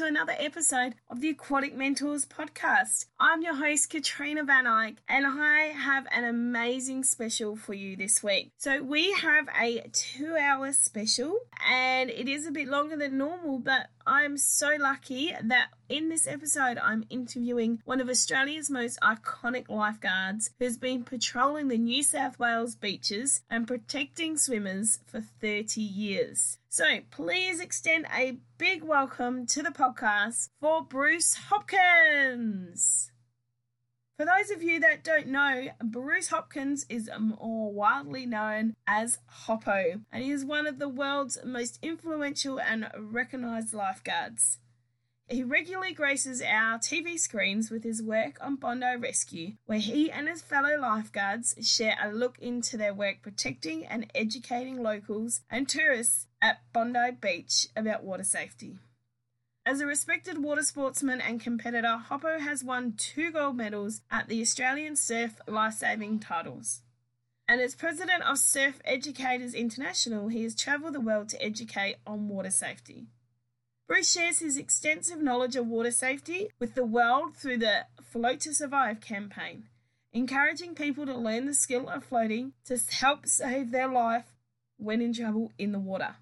to another episode of the Aquatic Mentors podcast. I'm your host, Katrina Van Eyck, and I have an amazing special for you this week. So, we have a two hour special, and it is a bit longer than normal, but I'm so lucky that in this episode I'm interviewing one of Australia's most iconic lifeguards who's been patrolling the New South Wales beaches and protecting swimmers for 30 years. So please extend a big welcome to the podcast for Bruce Hopkins. For those of you that don't know, Bruce Hopkins is more widely known as Hoppo, and he is one of the world's most influential and recognized lifeguards. He regularly graces our TV screens with his work on Bondi Rescue, where he and his fellow lifeguards share a look into their work protecting and educating locals and tourists at Bondi Beach about water safety. As a respected water sportsman and competitor, Hoppo has won two gold medals at the Australian Surf Lifesaving titles. And as president of Surf Educators International, he has travelled the world to educate on water safety. Bruce shares his extensive knowledge of water safety with the world through the Float to Survive campaign, encouraging people to learn the skill of floating to help save their life when in trouble in the water.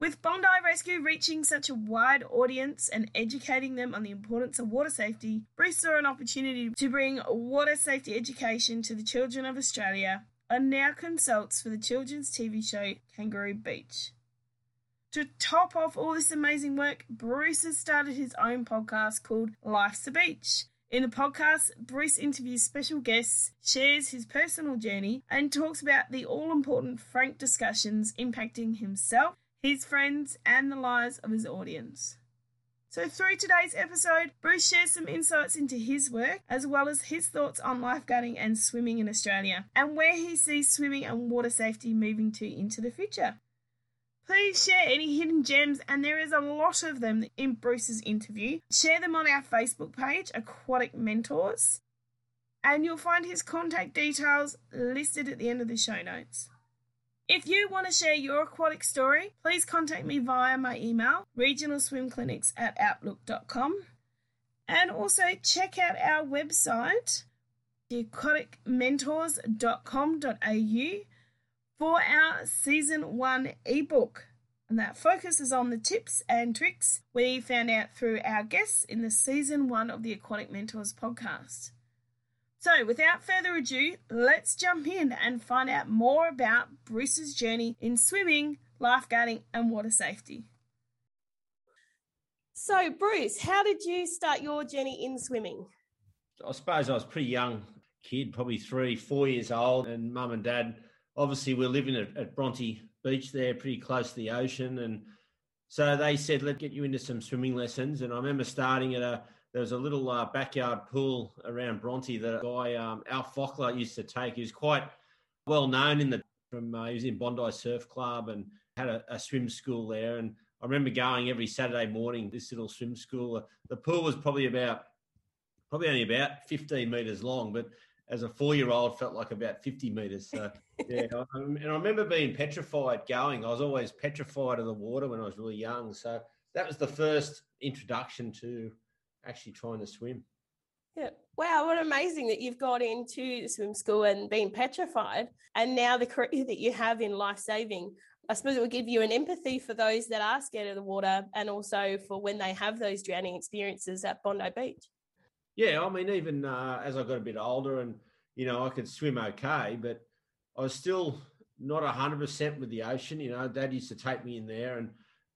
With Bondi Rescue reaching such a wide audience and educating them on the importance of water safety, Bruce saw an opportunity to bring water safety education to the children of Australia and now consults for the children's TV show Kangaroo Beach. To top off all this amazing work, Bruce has started his own podcast called Life's a Beach. In the podcast, Bruce interviews special guests, shares his personal journey, and talks about the all important frank discussions impacting himself his friends, and the lives of his audience. So, through today's episode, Bruce shares some insights into his work as well as his thoughts on lifeguarding and swimming in Australia and where he sees swimming and water safety moving to into the future. Please share any hidden gems, and there is a lot of them in Bruce's interview. Share them on our Facebook page, Aquatic Mentors, and you'll find his contact details listed at the end of the show notes. If you want to share your aquatic story, please contact me via my email, regionalswimclinics at outlook.com. And also check out our website, theaquaticmentors.com.au, for our season one ebook. And that focuses on the tips and tricks we found out through our guests in the season one of the Aquatic Mentors podcast. So, without further ado, let's jump in and find out more about Bruce's journey in swimming, lifeguarding, and water safety. So, Bruce, how did you start your journey in swimming? I suppose I was a pretty young kid, probably three, four years old, and mum and dad obviously we're living at, at Bronte Beach there, pretty close to the ocean, and so they said, "Let's get you into some swimming lessons." And I remember starting at a there was a little uh, backyard pool around Bronte that a guy, um, Al Fockler, used to take. He was quite well known in the from uh, he was in Bondi Surf Club and had a, a, swim school there. And I remember going every Saturday morning this little swim school. The pool was probably about probably only about 15 meters long, but as a four year old felt like about 50 meters. So yeah, and I remember being petrified going. I was always petrified of the water when I was really young. So that was the first introduction to actually trying to swim. Yeah. Wow, what amazing that you've got into swim school and been petrified. And now the career that you have in life saving, I suppose it will give you an empathy for those that are scared of the water and also for when they have those drowning experiences at Bondi Beach. Yeah, I mean, even uh, as I got a bit older and, you know, I could swim okay, but I was still not 100% with the ocean. You know, dad used to take me in there and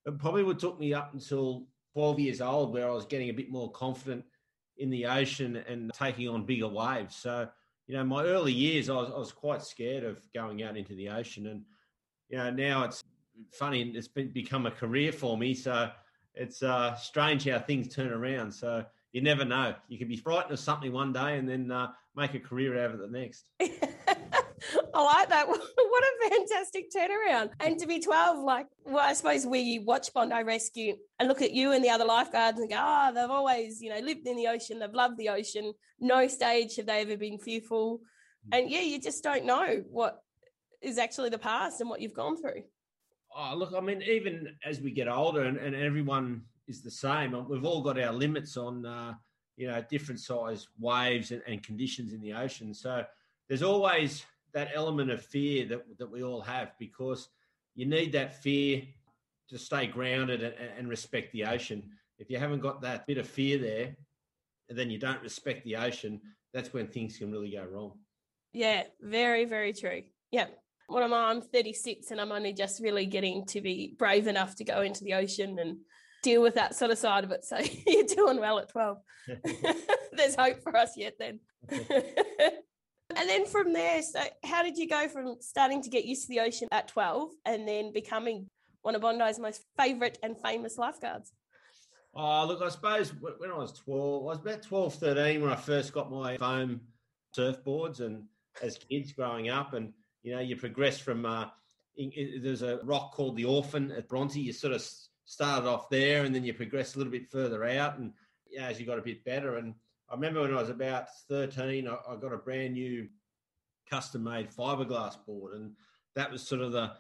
it probably would took me up until 12 years old where I was getting a bit more confident in the ocean and taking on bigger waves. So, you know, my early years, I was, I was quite scared of going out into the ocean. And, you know, now it's funny, it's been, become a career for me. So it's uh, strange how things turn around. So you never know. You can be frightened of something one day and then uh, make a career out of it the next. I like that. what a fantastic turnaround. And to be 12, like, well, I suppose we watch Bondi Rescue and look at you and the other lifeguards and go, oh, they've always, you know, lived in the ocean. They've loved the ocean. No stage have they ever been fearful. Mm. And yeah, you just don't know what is actually the past and what you've gone through. Oh, look, I mean, even as we get older and, and everyone is the same. We've all got our limits on, uh, you know, different size waves and, and, conditions in the ocean. So there's always that element of fear that, that we all have because you need that fear to stay grounded and, and respect the ocean. If you haven't got that bit of fear there, and then you don't respect the ocean, that's when things can really go wrong. Yeah, very, very true. Yeah. What am I? I'm 36 and I'm only just really getting to be brave enough to go into the ocean and deal with that sort of side of it. So you're doing well at 12. There's hope for us yet then. And then from there, so how did you go from starting to get used to the ocean at 12 and then becoming one of Bondi's most favourite and famous lifeguards? Oh, look, I suppose when I was 12, I was about 12, 13 when I first got my foam surfboards and as kids growing up. And, you know, you progress from, uh, in, there's a rock called the Orphan at Bronte. You sort of started off there and then you progress a little bit further out. And know, as you got a bit better. And I remember when I was about 13, I, I got a brand new custom made fiberglass board. And that was sort of the,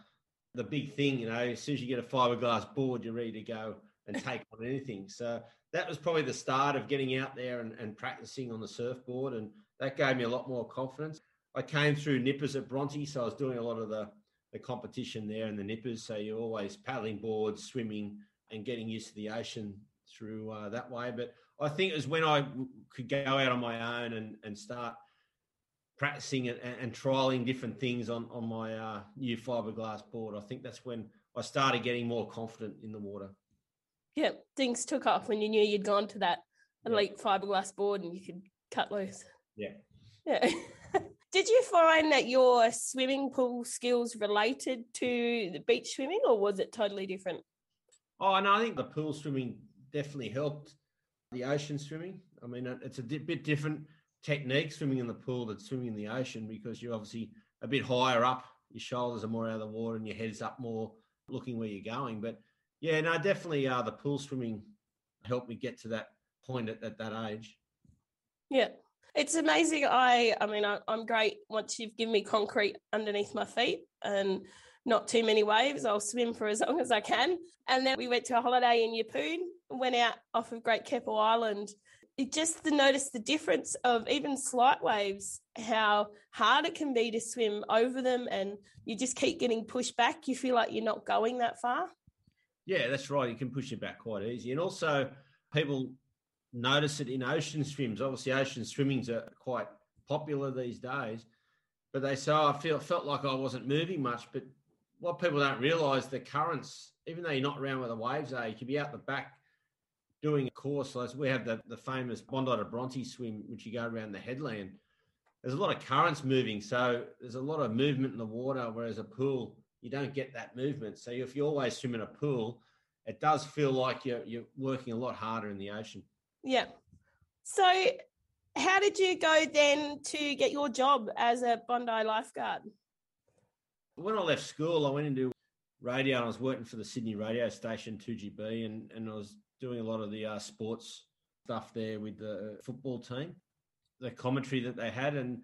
the big thing, you know, as soon as you get a fiberglass board, you're ready to go and take on anything. So that was probably the start of getting out there and, and practicing on the surfboard. And that gave me a lot more confidence. I came through nippers at Bronte, so I was doing a lot of the, the competition there and the nippers. So you're always paddling boards, swimming, and getting used to the ocean through uh, that way. But I think it was when I could go out on my own and, and start practicing and, and trialing different things on, on my uh, new fiberglass board. I think that's when I started getting more confident in the water. Yeah, things took off when you knew you'd gone to that elite yeah. fiberglass board and you could cut loose. Yeah. Yeah. Did you find that your swimming pool skills related to the beach swimming or was it totally different? Oh, no, I think the pool swimming definitely helped the ocean swimming. I mean, it's a bit different technique swimming in the pool than swimming in the ocean because you're obviously a bit higher up. Your shoulders are more out of the water and your head's up more looking where you're going. But yeah, no, definitely uh, the pool swimming helped me get to that point at, at that age. Yeah. It's amazing. I, I mean, I, I'm great once you've given me concrete underneath my feet and not too many waves. I'll swim for as long as I can. And then we went to a holiday in Yeppoon, went out off of Great Keppel Island. It just to notice the difference of even slight waves, how hard it can be to swim over them, and you just keep getting pushed back. You feel like you're not going that far. Yeah, that's right. You can push it back quite easy. And also, people notice it in ocean swims. Obviously, ocean swimmings are quite popular these days. But they say, oh, I feel, felt like I wasn't moving much. But what people don't realise, the currents, even though you're not around where the waves are, you could be out the back doing a course. Like we have the, the famous Bondi to Bronte swim, which you go around the headland. There's a lot of currents moving. So there's a lot of movement in the water, whereas a pool, you don't get that movement. So if you always swim in a pool, it does feel like you're, you're working a lot harder in the ocean. Yeah. So how did you go then to get your job as a Bondi lifeguard? When I left school, I went into radio and I was working for the Sydney radio station 2GB and, and I was doing a lot of the uh, sports stuff there with the football team, the commentary that they had. And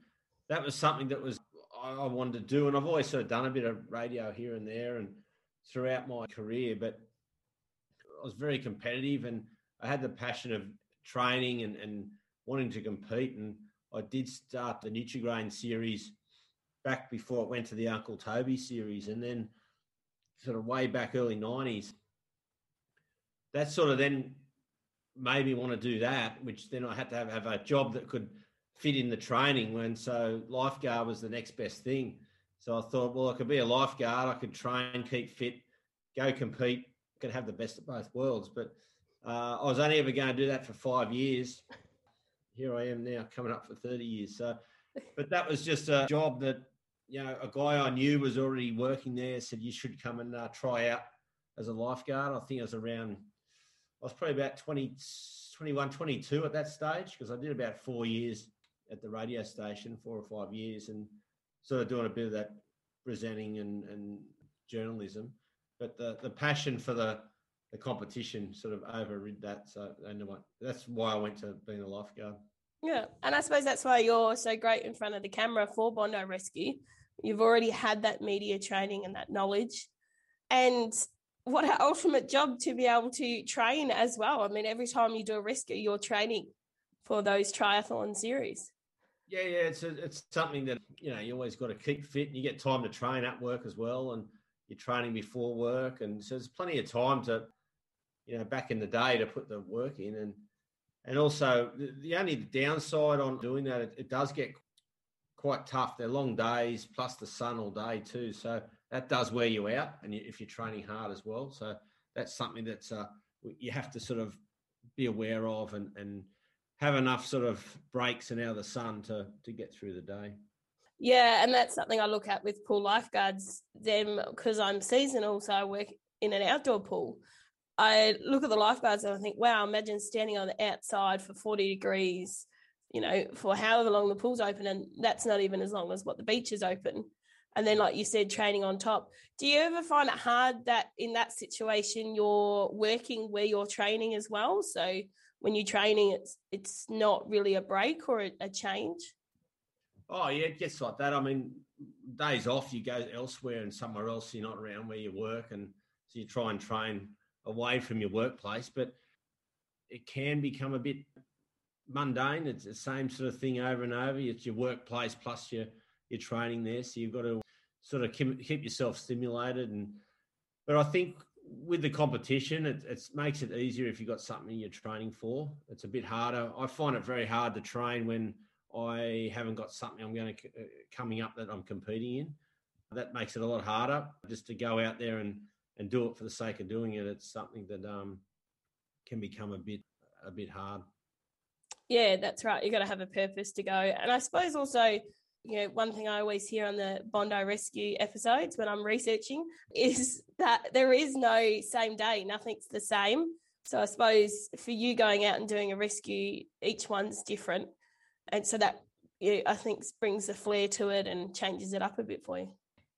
that was something that was I wanted to do, and I've always sort of done a bit of radio here and there and throughout my career. But I was very competitive, and I had the passion of training and, and wanting to compete. And I did start the Nutrigrain series back before it went to the Uncle Toby series, and then sort of way back early nineties. That sort of then made me want to do that, which then I had to have, have a job that could fit in the training when so lifeguard was the next best thing. So I thought, well, I could be a lifeguard, I could train, keep fit, go compete, could have the best of both worlds. But uh, I was only ever going to do that for five years. Here I am now, coming up for thirty years. So, but that was just a job that you know a guy I knew was already working there. Said you should come and uh, try out as a lifeguard. I think I was around. I was probably about 20, 21, 22 at that stage because I did about four years at the radio station, four or five years, and sort of doing a bit of that presenting and, and journalism. But the, the passion for the, the competition sort of overrid that. So anyway, that's why I went to being a lifeguard. Yeah, and I suppose that's why you're so great in front of the camera for Bondi Rescue. You've already had that media training and that knowledge. And what an ultimate job to be able to train as well. I mean, every time you do a rescue, you're training for those triathlon series. Yeah, yeah, it's a, it's something that you know you always got to keep fit, you get time to train at work as well, and you're training before work, and so there's plenty of time to, you know, back in the day to put the work in, and and also the, the only downside on doing that, it, it does get quite tough. They're long days plus the sun all day too, so that does wear you out, and if you're training hard as well, so that's something that's uh, you have to sort of be aware of and and have enough sort of breaks and out of the sun to to get through the day. Yeah, and that's something I look at with pool lifeguards. Them because I'm seasonal, so I work in an outdoor pool. I look at the lifeguards and I think, wow, imagine standing on the outside for 40 degrees, you know, for however long the pool's open, and that's not even as long as what the beach is open. And then, like you said, training on top. Do you ever find it hard that in that situation you're working where you're training as well? So when you're training, it's it's not really a break or a, a change. Oh yeah, gets like that. I mean, days off, you go elsewhere and somewhere else. You're not around where you work, and so you try and train away from your workplace. But it can become a bit mundane. It's the same sort of thing over and over. It's your workplace plus your your training there, so you've got to sort of keep yourself stimulated. And but I think with the competition, it, makes it easier if you've got something you're training for. It's a bit harder. I find it very hard to train when I haven't got something I'm going to uh, coming up that I'm competing in. That makes it a lot harder just to go out there and, and do it for the sake of doing it. It's something that um, can become a bit a bit hard. Yeah, that's right. You got to have a purpose to go, and I suppose also you know, one thing I always hear on the Bondi Rescue episodes when I'm researching is that there is no same day, nothing's the same. So I suppose for you going out and doing a rescue, each one's different. And so that yeah, I think brings a flair to it and changes it up a bit for you.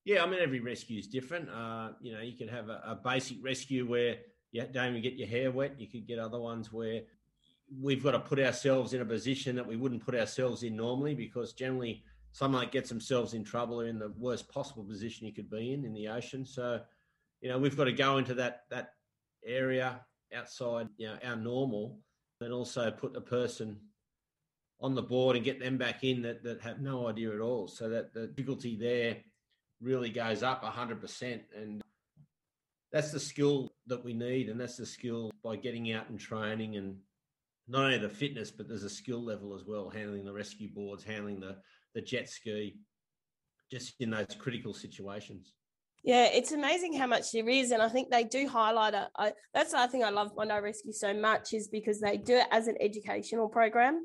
Yeah, I mean, every rescue is different. Uh, you know, you could have a, a basic rescue where you don't even get your hair wet. You could get other ones where we've got to put ourselves in a position that we wouldn't put ourselves in normally because generally – someone that gets themselves in trouble are in the worst possible position you could be in in the ocean. So, you know, we've got to go into that that area outside, you know, our normal, and also put the person on the board and get them back in that, that have no idea at all. So that the difficulty there really goes up hundred percent. And that's the skill that we need. And that's the skill by getting out and training and not only the fitness, but there's a skill level as well, handling the rescue boards, handling the the jet ski, just in those critical situations. Yeah, it's amazing how much there is, and I think they do highlight it. I, that's the thing I love Bondi Rescue so much is because they do it as an educational program,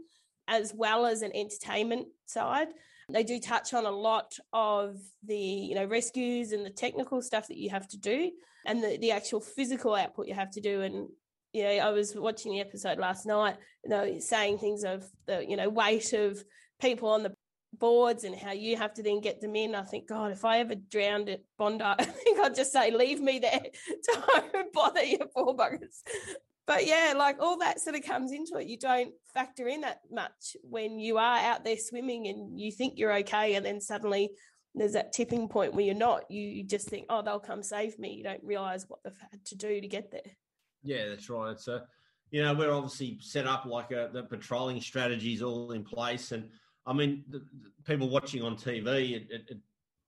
as well as an entertainment side. They do touch on a lot of the you know rescues and the technical stuff that you have to do, and the, the actual physical output you have to do. And you know, I was watching the episode last night, you know, saying things of the you know weight of people on the boards and how you have to then get them in. I think, God, if I ever drowned at Bondi, I think I'd just say, leave me there. Don't bother your poor buggers. But yeah, like all that sort of comes into it. You don't factor in that much when you are out there swimming and you think you're okay. And then suddenly there's that tipping point where you're not. You just think, oh, they'll come save me. You don't realize what they've had to do to get there. Yeah, that's right. So, you know, we're obviously set up like a, the patrolling strategies all in place. And I mean, the, the people watching on TV, it, it, it,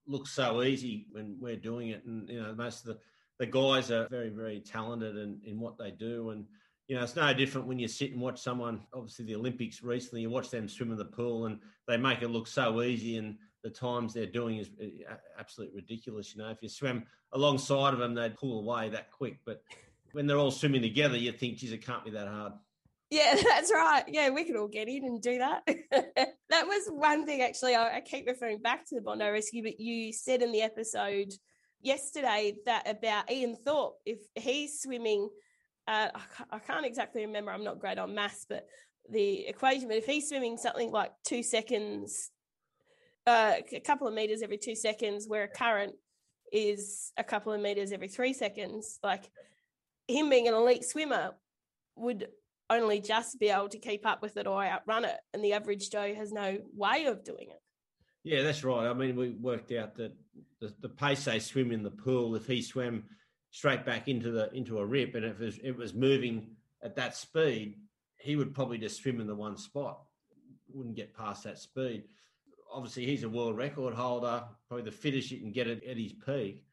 looks so easy when we're doing it, and you know, most of the the guys are very, very talented in, in what they do, and you know, it's no different when you sit and watch someone. Obviously, the Olympics recently, you watch them swim in the pool, and they make it look so easy, and the times they're doing is uh, absolutely ridiculous. You know, if you swim alongside of them, they'd pull away that quick, but when they're all swimming together, you think, geez, it can't be that hard. Yeah, that's right. Yeah, we could all get in and do that. that was one thing, actually. I, I, keep referring back to the Bondi Rescue, but you said in the episode yesterday that about Ian Thorpe, if he's swimming, uh, I, can't exactly remember, I'm not great on maths, but the equation, but if he's swimming something like two seconds, uh, a couple of meters every two seconds, where a current is a couple of meters every three seconds, like him being an elite swimmer would only just be able to keep up with it or outrun it. And the average Joe has no way of doing it. Yeah, that's right. I mean, we worked out that the, the pace they swim in the pool, if he swam straight back into the into a rip, and if it was, it was moving at that speed, he would probably just swim in the one spot, wouldn't get past that speed. Obviously, he's a world record holder, probably the fittest you can get at, at his peak.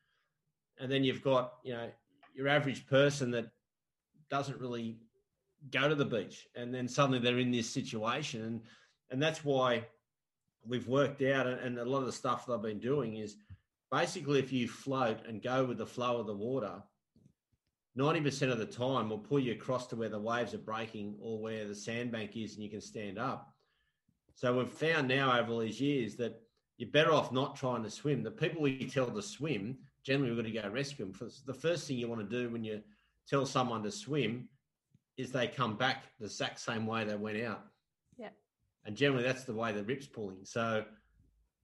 And then you've got you know your average person that doesn't really go to the beach, and then suddenly they're in this situation, and and that's why we've worked out, and a lot of the stuff that I've been doing is basically if you float and go with the flow of the water, 90% of the time will pull you across to where the waves are breaking or where the sandbank is and you can stand up. So we've found now over all these years that you're better off not trying to swim. The people we tell to swim, generally we're going to go rescue them. The first thing you want to do when you tell someone to swim is they come back the exact same way they went out. Yeah. And generally that's the way the rip's pulling. So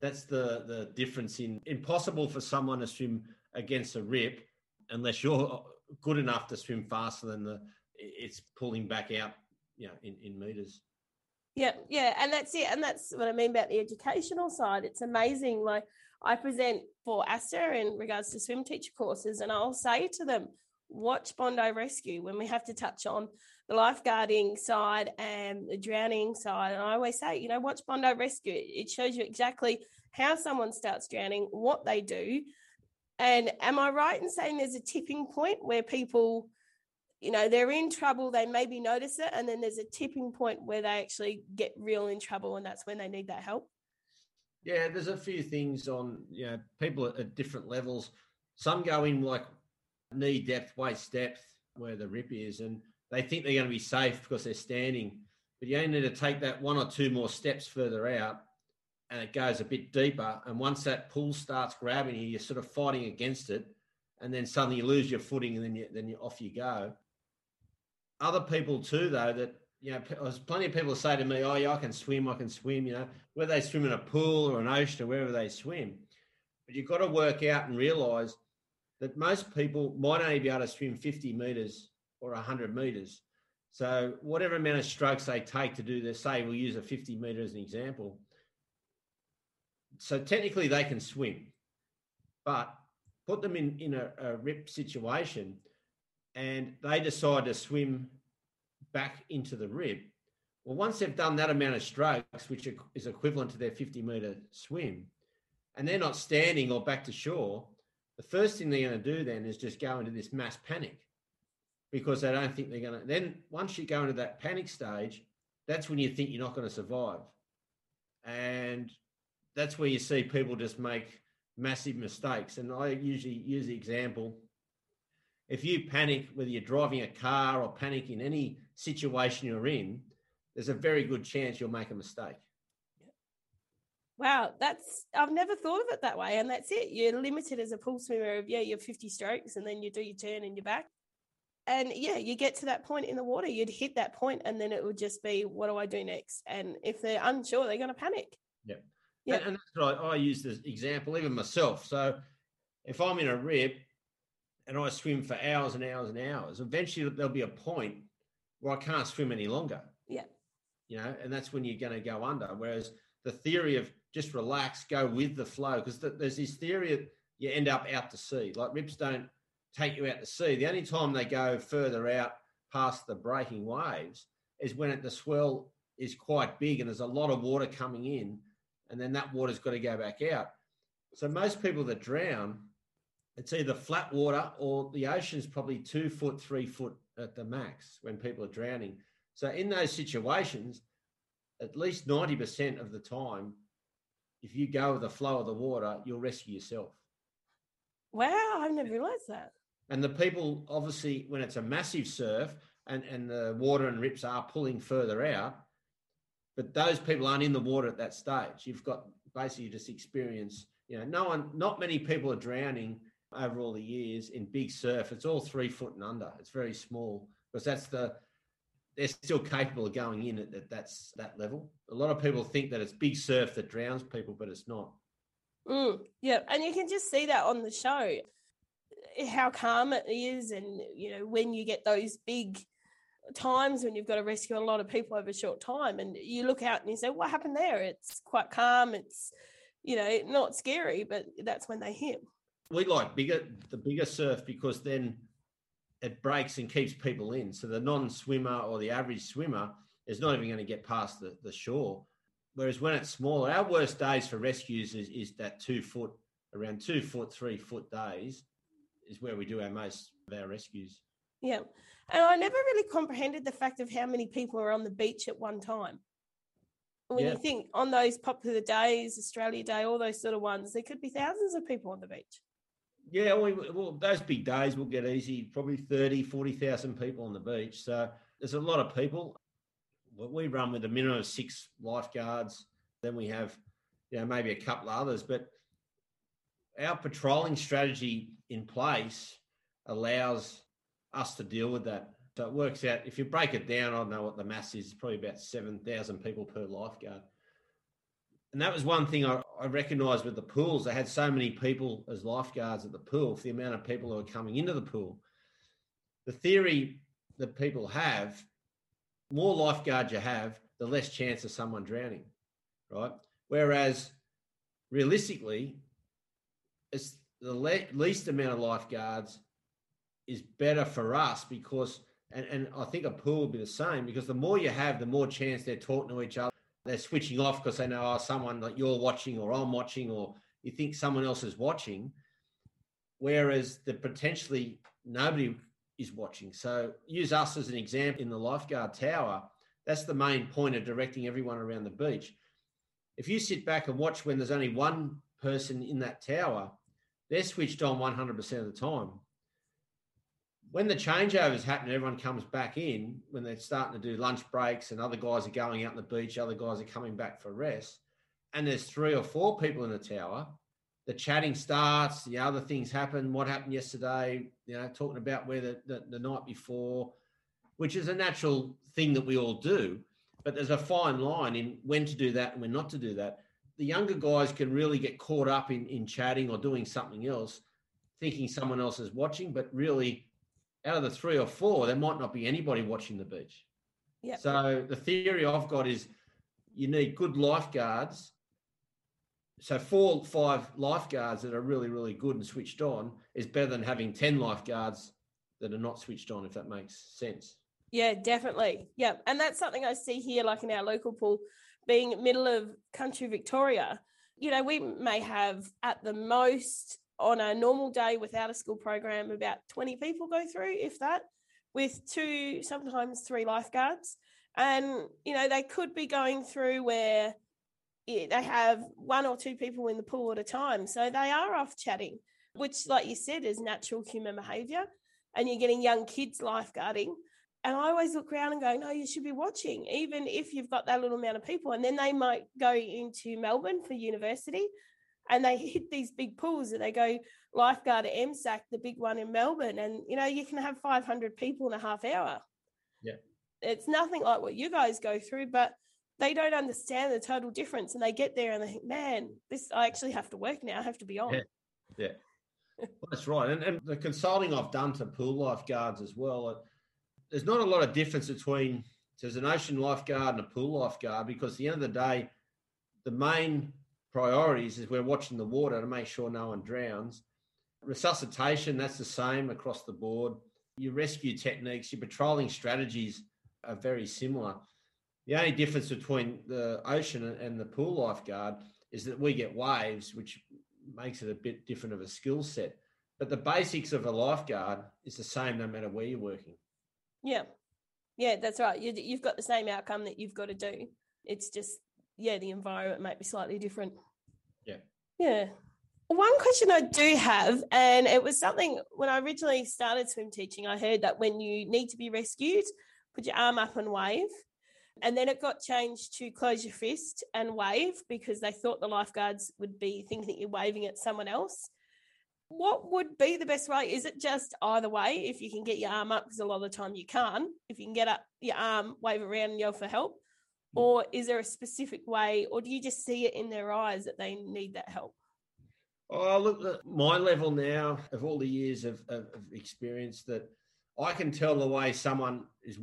that's the the difference in impossible for someone to swim against a rip unless you're good enough to swim faster than the it's pulling back out you know in, in meters yeah yeah and that's it and that's what i mean about the educational side it's amazing like i present for asta in regards to swim teacher courses and i'll say to them watch bondi rescue when we have to touch on the lifeguarding side and the drowning side. And I always say, you know, watch Bondi Rescue. It shows you exactly how someone starts drowning, what they do. And am I right in saying there's a tipping point where people, you know, they're in trouble, they maybe notice it, and then there's a tipping point where they actually get real in trouble, and that's when they need that help? Yeah, there's a few things on, you know, people at, at different levels. Some go in like knee depth, waist depth, where the rip is, and they think they're going to be safe because they're standing. But you only need to take that one or two more steps further out and it goes a bit deeper. And once that pull starts grabbing you, you're sort of fighting against it. And then suddenly you lose your footing and then you, then you, off you go. Other people too, though, that, you know, there's plenty of people say to me, oh, yeah, I can swim, I can swim, you know, whether they swim in a pool or an ocean or wherever they swim. But you've got to work out and realize that most people might only be able to swim 50 meters or 100 meters. So whatever amount of strokes they take to do this, say we'll use a 50 meter as an example. So technically they can swim, but put them in, in a, a rip situation and they decide to swim back into the rip. Well, once they've done that amount of strokes, which is equivalent to their 50 meter swim, and they're not standing or back to shore, the first thing they're going to do then is just go into this mass panic because they don't think they're going to. Then once you go into that panic stage, that's when you think you're not going to survive. And that's where you see people just make massive mistakes. And I usually use the example if you panic, whether you're driving a car or panic in any situation you're in, there's a very good chance you'll make a mistake. Wow, that's I've never thought of it that way, and that's it. You're limited as a pool swimmer of yeah, you're 50 strokes, and then you do your turn and you're back and yeah, you get to that point in the water, you'd hit that point, and then it would just be, what do I do next? And if they're unsure, they're going to panic. Yeah. Yeah. And, and that's what I, I use this example, even myself. So if I'm in a rip and I swim for hours and hours and hours, eventually there'll be a point where I can't swim any longer. Yeah. You know, and that's when you're going to go under. Whereas the theory of just relax, go with the flow, because the, there's this theory that you end up out to sea. Like rips don't take you out to sea. The only time they go further out past the breaking waves is when it, the swell is quite big and there's a lot of water coming in, and then that water's got to go back out. So most people that drown, it's either flat water or the ocean's probably two foot, three foot at the max when people are drowning. So in those situations, at least 90% of the time, if you go with the flow of the water, you'll rescue yourself. Wow, I've never realized that. And the people, obviously, when it's a massive surf and, and the water and rips are pulling further out, but those people aren't in the water at that stage. You've got basically just experience, you know, no one, not many people are drowning over all the years in big surf. It's all three foot and under. It's very small because that's the, they're still capable of going in at, at that's that level. A lot of people think that it's big surf that drowns people, but it's not. Mm, yeah, and you can just see that on the show how calm it is and you know when you get those big times when you've got to rescue a lot of people over a short time and you look out and you say what happened there it's quite calm it's you know not scary but that's when they hit We like bigger the bigger surf because then it breaks and keeps people in. So the non-swimmer or the average swimmer is not even going to get past the, the shore. Whereas when it's smaller, our worst days for rescues is, is that two foot, around two foot, three foot days is where we do our most of our rescues. Yeah. And I never really comprehended the fact of how many people are on the beach at one time. When yeah. you think on those popular days, Australia Day, all those sort of ones, there could be thousands of people on the beach. Yeah, we, well, those big days will get easy, probably 30, 40,000 people on the beach. So there's a lot of people. We run with a minimum of six lifeguards. Then we have, you know, maybe a couple of others. But our patrolling strategy in place allows us to deal with that. So it works out. If you break it down, I don't know what the mass is. Probably about seven thousand people per lifeguard. And that was one thing I, I recognised with the pools. They had so many people as lifeguards at the pool for the amount of people who are coming into the pool. The theory that people have, more lifeguards you have, the less chance of someone drowning, right? Whereas realistically, it's the le- least amount of lifeguards is better for us because, and, and I think a pool will be the same because the more you have, the more chance they're talking to each other. They're switching off because they know, oh, someone that you're watching or I'm watching or you think someone else is watching. Whereas the potentially nobody is watching. So use us as an example in the lifeguard tower. That's the main point of directing everyone around the beach. If you sit back and watch when there's only one person in that tower, they're switched on 100% of the time when the changeovers happen, everyone comes back in when they're starting to do lunch breaks and other guys are going out on the beach, other guys are coming back for rest, and there's three or four people in the tower. The chatting starts, the other things happen. What happened yesterday? You know, talking about where the, the, the night before, which is a natural thing that we all do. But there's a fine line in when to do that and when not to do that. The younger guys can really get caught up in, in chatting or doing something else, thinking someone else is watching, but really out of the three or four, there might not be anybody watching the beach. Yeah. So the theory I've got is you need good lifeguards. So four, five lifeguards that are really, really good and switched on is better than having ten lifeguards that are not switched on. If that makes sense. Yeah, definitely. Yeah, and that's something I see here, like in our local pool, being middle of country Victoria. You know, we may have at the most on a normal day without a school program, about 20 people go through, if that, with two, sometimes three lifeguards. And, you know, they could be going through where they have one or two people in the pool at a time. So they are off chatting, which, like you said, is natural human behavior. And you're getting young kids lifeguarding. And I always look around and go, no, you should be watching, even if you've got that little amount of people. And then they might go into Melbourne for university and they hit these big pools and they go lifeguard at MSAC, the big one in Melbourne, and you know you can have 500 people in a half hour. Yeah, it's nothing like what you guys go through, but they don't understand the total difference, and they get there and they think, man, this I actually have to work now. I have to be on. Yeah, yeah. well, that's right. And, and the consulting I've done to pool lifeguards as well. There's not a lot of difference between there's an ocean lifeguard and a pool lifeguard because at the end of the day, the main priorities is we're watching the water to make sure no one drowns. Resuscitation, that's the same across the board. Your rescue techniques, your patrolling strategies are very similar. The only difference between the ocean and the pool lifeguard is that we get waves, which makes it a bit different of a skill set. But the basics of a lifeguard is the same no matter where you're working. Yeah. Yeah, that's right. You, you've got the same outcome that you've got to do. It's just, yeah, the environment might be slightly different. Yeah. Yeah. One question I do have, and it was something when I originally started swim teaching, I heard that when you need to be rescued, put your arm up and wave. And then it got changed to close your fist and wave because they thought the lifeguards would be thinking that you're waving at someone else. What would be the best way? Is it just either way? If you can get your arm up, because a lot of the time you can't. If you can get up your arm, wave around and yell for help, or is there a specific way, or do you just see it in their eyes that they need that help? Oh, look, my level now of all the years of, of, of experience that I can tell the way someone is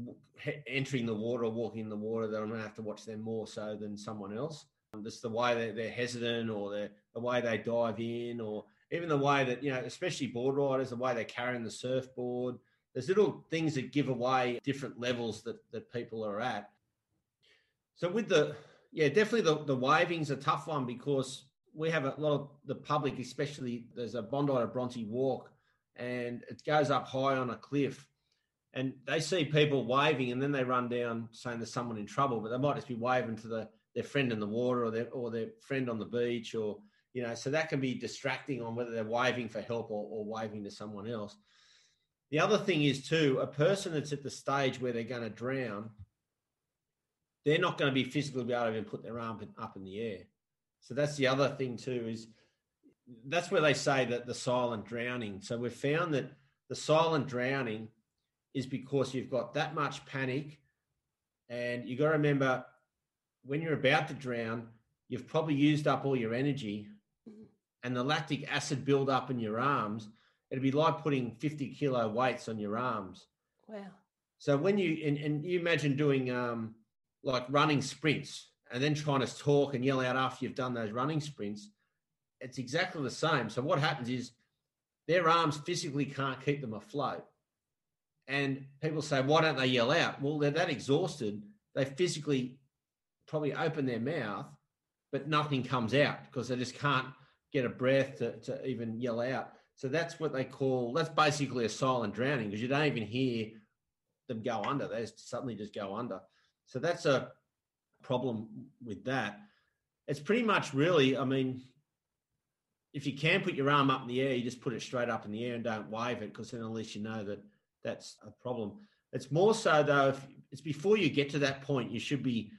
entering the water or walking in the water that I'm going to have to watch them more so than someone else. Just the way they're, they're hesitant or the way they dive in, or even the way that, you know, especially board riders, the way they're carrying the surfboard, there's little things that give away different levels that, that people are at. So with the, yeah, definitely the, the waving's a tough one because we have a lot of the public, especially there's a Bondi to Bronte walk and it goes up high on a cliff and they see people waving and then they run down saying there's someone in trouble, but they might just be waving to the, their friend in the water or their, or their friend on the beach or, you know, so that can be distracting on whether they're waving for help or, or waving to someone else. The other thing is too, a person that's at the stage where they're going to drown, they're not going to be physically be able to even put their arm up in the air. So that's the other thing too is that's where they say that the silent drowning. So we've found that the silent drowning is because you've got that much panic. And you got to remember when you're about to drown, you've probably used up all your energy mm-hmm. and the lactic acid build up in your arms. It'd be like putting 50 kilo weights on your arms. Wow. So when you, and, and you imagine doing um, like running sprints and then trying to talk and yell out after you've done those running sprints, it's exactly the same. So what happens is their arms physically can't keep them afloat. And people say, why don't they yell out? Well, they're that exhausted, they physically probably open their mouth, but nothing comes out because they just can't get a breath to, to even yell out. So that's what they call that's basically a silent drowning because you don't even hear them go under. They suddenly just go under. So that's a problem with that. It's pretty much really, I mean, if you can put your arm up in the air, you just put it straight up in the air and don't wave it because then at least you know that that's a problem. It's more so though, if it's before you get to that point, you should be,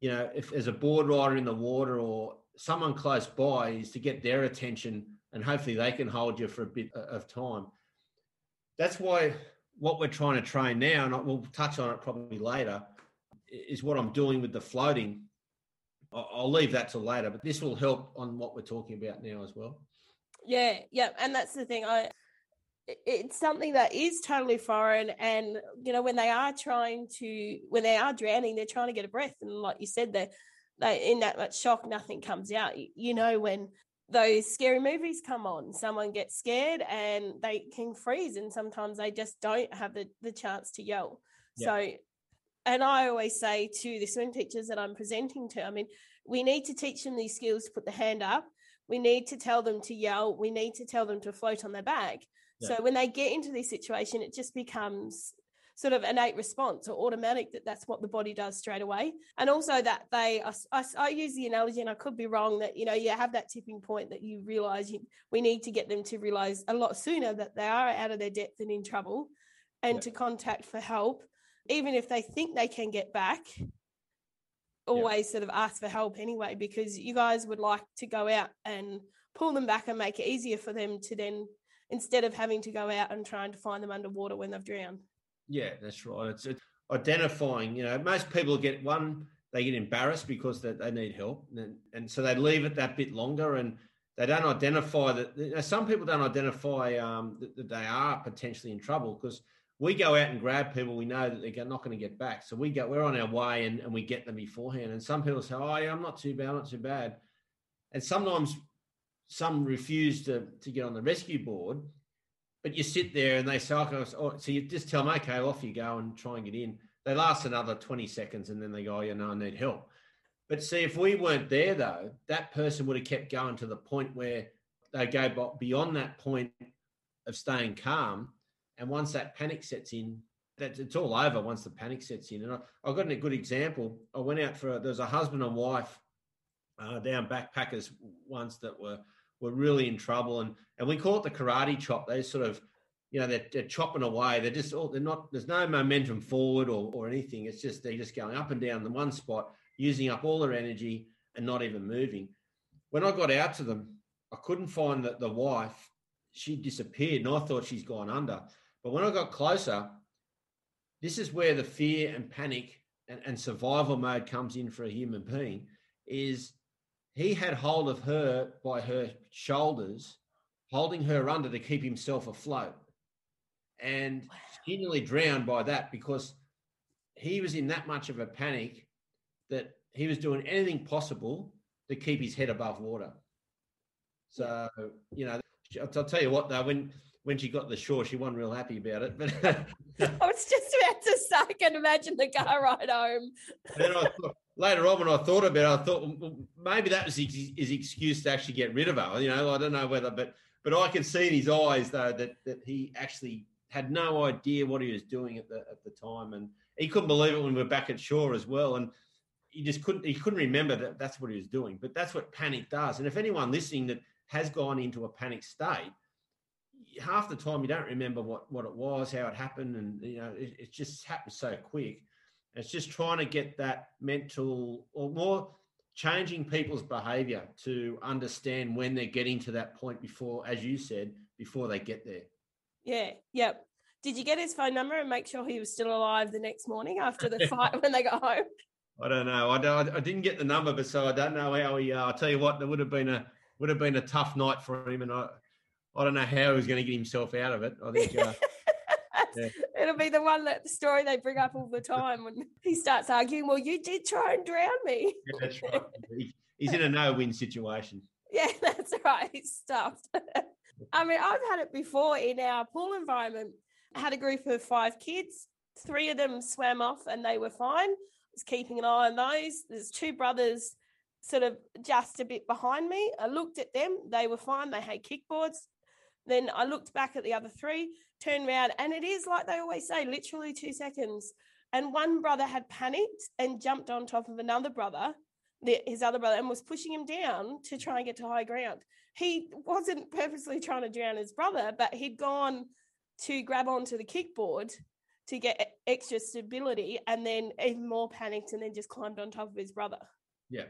you know, if there's a board rider in the water or someone close by, is to get their attention and hopefully they can hold you for a bit uh, of time. That's why what we're trying to train now, and we'll touch on it probably later, is what I'm doing with the floating. I'll leave that till later, but this will help on what we're talking about now as well. Yeah, yeah, and that's the thing. I it's something that is totally foreign and you know when they are trying to when they are drowning they're trying to get a breath and like you said they're, they in that much shock nothing comes out you, you know when those scary movies come on someone gets scared and they can freeze and sometimes they just don't have the, the chance to yell yeah. so and i always say to the swim teachers that i'm presenting to i mean we need to teach them these skills to put the hand up. We need to tell them to yell. We need to tell them to float on their back. So when they get into this situation, it just becomes sort of innate response or automatic that that's what the body does straight away. And also that they, I, I, I, use the analogy, and I could be wrong, that you know you have that tipping point that you realize you, we need to get them to realize a lot sooner that they are out of their depth and in trouble, and to contact for help, even if they think they can get back. Always sort of ask for help anyway, because you guys would like to go out and pull them back and make it easier for them to then instead of having to go out and trying to find them underwater when they've drowned. Yeah, that's right. It's, it's identifying. You know, most people get one, they get embarrassed because they, they need help, and, and so they leave it that bit longer, and they don't identify that. You know, some people don't identify um, that, that, they are potentially in trouble because we go out and grab people we know that they're not going to get back. So we go, we're on our way, and, and we get them beforehand. And some people say, "Oh, yeah, I'm not too bad, I'm not too bad," and sometimes some refuse to, to get on the rescue board, but you sit there and they say, oh, so you just tell them, okay, off you go and try and get in. They last another 20 seconds and then they go, oh, yeah, no, I need help. But see, if we weren't there though, that person would have kept going to the point where they go beyond that point of staying calm. And once that panic sets in, that it's all over once the panic sets in. And I, I got a good example. I went out for, a, there was a husband and wife uh, down backpackers once that were were really in trouble. And and we call it the karate chop. They sort of, you know, they're, they're chopping away. They're just all they're not. There's no momentum forward or or anything. It's just they're just going up and down the one spot, using up all their energy and not even moving. When I got out to them, I couldn't find that the wife. She disappeared, and I thought she's gone under. But when I got closer, this is where the fear and panic and, and survival mode comes in for a human being. Is he had hold of her by her shoulders, holding her under to keep himself afloat. And wow. she nearly drowned by that because he was in that much of a panic that he was doing anything possible to keep his head above water. So you know, I'll tell you what though, when when she got the shore, she wasn't real happy about it. But I was just about to say, I can imagine the car ride home. then I thought, later on, when I thought about it, I thought well, maybe that was his, his excuse to actually get rid of her. You know, I don't know whether, but but I can see in his eyes though that that he actually had no idea what he was doing at the at the time, and he couldn't believe it when we were back at shore as well, and he just couldn't he couldn't remember that that's what he was doing. But that's what panic does. And if anyone listening that has gone into a panic state, half the time you don't remember what what it was, how it happened, and you know it, it just happens so quick. It's just trying to get that mental or more changing people's behavior to understand when they're getting to that point before, as you said, before they get there. Yeah, yep. Did you get his phone number and make sure he was still alive the next morning after the fight when they got home? I don't know. I, don't, I didn't get the number, but so I don't know how he. Uh, I'll tell you what, there would have been a would have been a tough night for him, and I I don't know how he was going to get himself out of it. I think. Uh, yeah. It'll be the one that the story they bring up all the time when he starts arguing. Well, you did try and drown me. Yeah, that's right. He's in a no-win situation. Yeah, that's right. He's stuffed. I mean, I've had it before in our pool environment. I had a group of five kids. Three of them swam off and they were fine. I was keeping an eye on those. There's two brothers sort of just a bit behind me. I looked at them. They were fine. They had kickboards. Then I looked back at the other three, turned around, and it is like they always say, literally two seconds. And one brother had panicked and jumped on top of another brother, his other brother, and was pushing him down to try and get to high ground. He wasn't purposely trying to drown his brother, but he'd gone to grab onto the kickboard to get extra stability and then even more panicked and then just climbed on top of his brother. Yeah.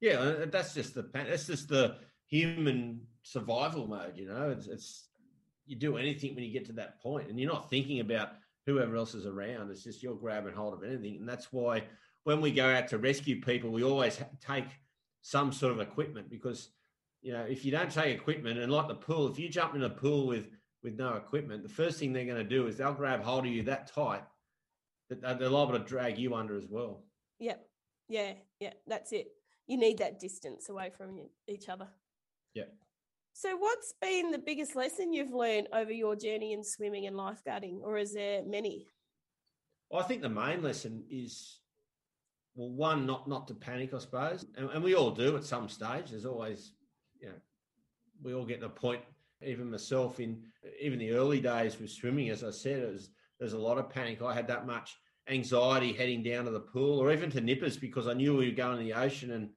Yeah, uh, that's just the that's just the human survival mode. You know, it's, it's you do anything when you get to that point, and you're not thinking about whoever else is around. It's just you're grabbing hold of anything, and that's why when we go out to rescue people, we always take some sort of equipment because you know if you don't take equipment, and like the pool, if you jump in a pool with with no equipment, the first thing they're going to do is they'll grab hold of you that tight that they're liable to drag you under as well. Yep. Yeah. Yeah. That's it. You need that distance away from each other. Yeah. So, what's been the biggest lesson you've learned over your journey in swimming and lifeguarding, or is there many? Well, I think the main lesson is, well, one, not not to panic, I suppose, and, and we all do at some stage. There's always, you know, we all get to point. Even myself, in even the early days with swimming, as I said, it was, there's a lot of panic. I had that much anxiety heading down to the pool or even to nippers because I knew we were going to the ocean and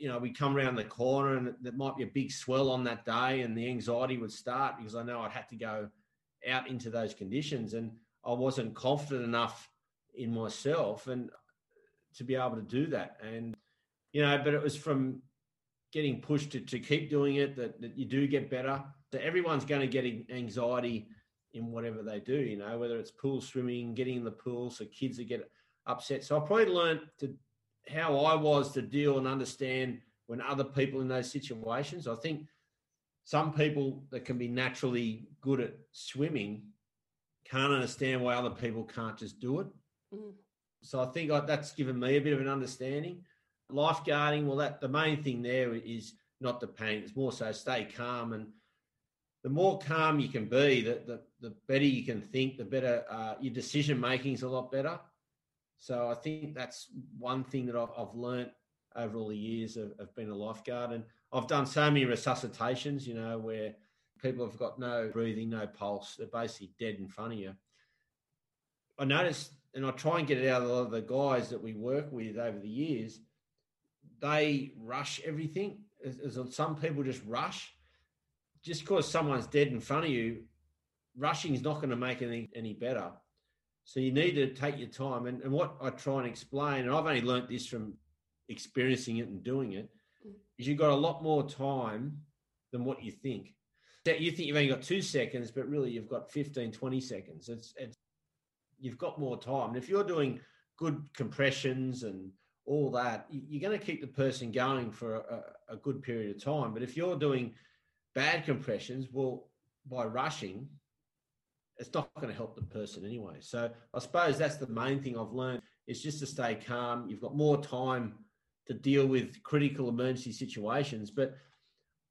you know, we come around the corner and there might be a big swell on that day and the anxiety would start because I know I'd have to go out into those conditions and I wasn't confident enough in myself and to be able to do that. And, you know, but it was from getting pushed to, to keep doing it that, that you do get better. So everyone's going to get anxiety in whatever they do, you know, whether it's pool swimming, getting in the pool, so kids that get upset. So I probably learned to how I was to deal and understand when other people in those situations. I think some people that can be naturally good at swimming can't understand why other people can't just do it. Mm. So I think that's given me a bit of an understanding. Lifeguarding, well, that the main thing there is not to panic. It's more so stay calm, and the more calm you can be, the the, the better you can think. The better uh, your decision making is a lot better. So I think that's one thing that I've, learned over all the years of, of being a lifeguard. And I've done so many resuscitations, you know, where people have got no breathing, no pulse. They're basically dead in front of you. I noticed, and I try and get it out of a lot of the guys that we work with over the years, they rush everything. As, as some people just rush. Just because someone's dead in front of you, rushing is not going to make anything any better. So you need to take your time. And, and what I try and explain, and I've only learnt this from experiencing it and doing it, mm. you've got a lot more time than what you think. You think you've only got two seconds, but really you've got 15, 20 seconds. It's, it's you've got more time. And if you're doing good compressions and all that, you're going to keep the person going for a, a good period of time. But if you're doing bad compressions, well, by rushing, it's not going to help the person anyway. So I suppose that's the main thing I've learned is just to stay calm. You've got more time to deal with critical emergency situations. But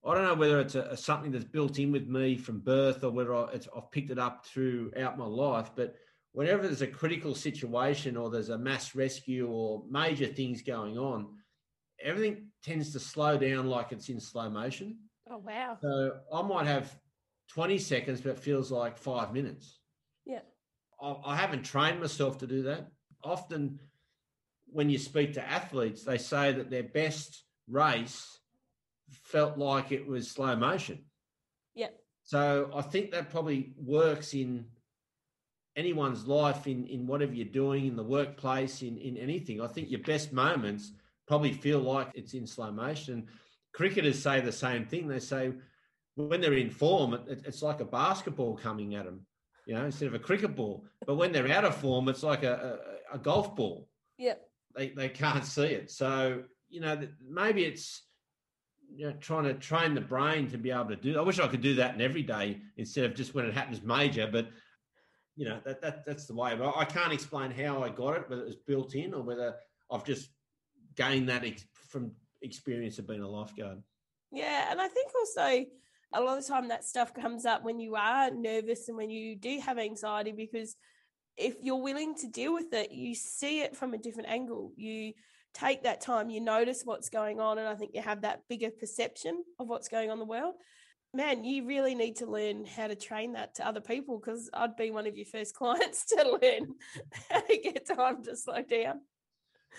I don't know whether it's a, a something that's built in with me from birth or whether I, I've picked it up throughout my life. But whenever there's a critical situation or there's a mass rescue or major things going on, everything tends to slow down like it's in slow motion. Oh wow! So I might have 20 seconds, but it feels like five minutes. Yeah. I, I haven't trained myself to do that. Often, when you speak to athletes, they say that their best race felt like it was slow motion. Yeah. So I think that probably works in anyone's life, in in whatever you're doing, in the workplace, in in anything. I think your best moments probably feel like it's in slow motion. Cricketers say the same thing. They say when they're in form, it, it's like a basketball coming at them, you know, instead of a cricket ball. But when they're out of form, it's like a, a, a golf ball. Yeah. They, they can't see it. So, you know, maybe it's you know, trying to train the brain to be able to do. I wish I could do that in every day instead of just when it happens major. But you know, that, that that's the way. But I can't explain how I got it, whether it was built in or whether I've just gained that ex- from experience of being a lifeguard. Yeah, and I think also a lot of the time that stuff comes up when you are nervous and when you do have anxiety because if you're willing to deal with it, you see it from a different angle. You take that time, you notice what's going on, and I think you have that bigger perception of what's going on in the world. Man, you really need to learn how to train that to other people because I'd be one of your first clients to learn how to get time to slow down.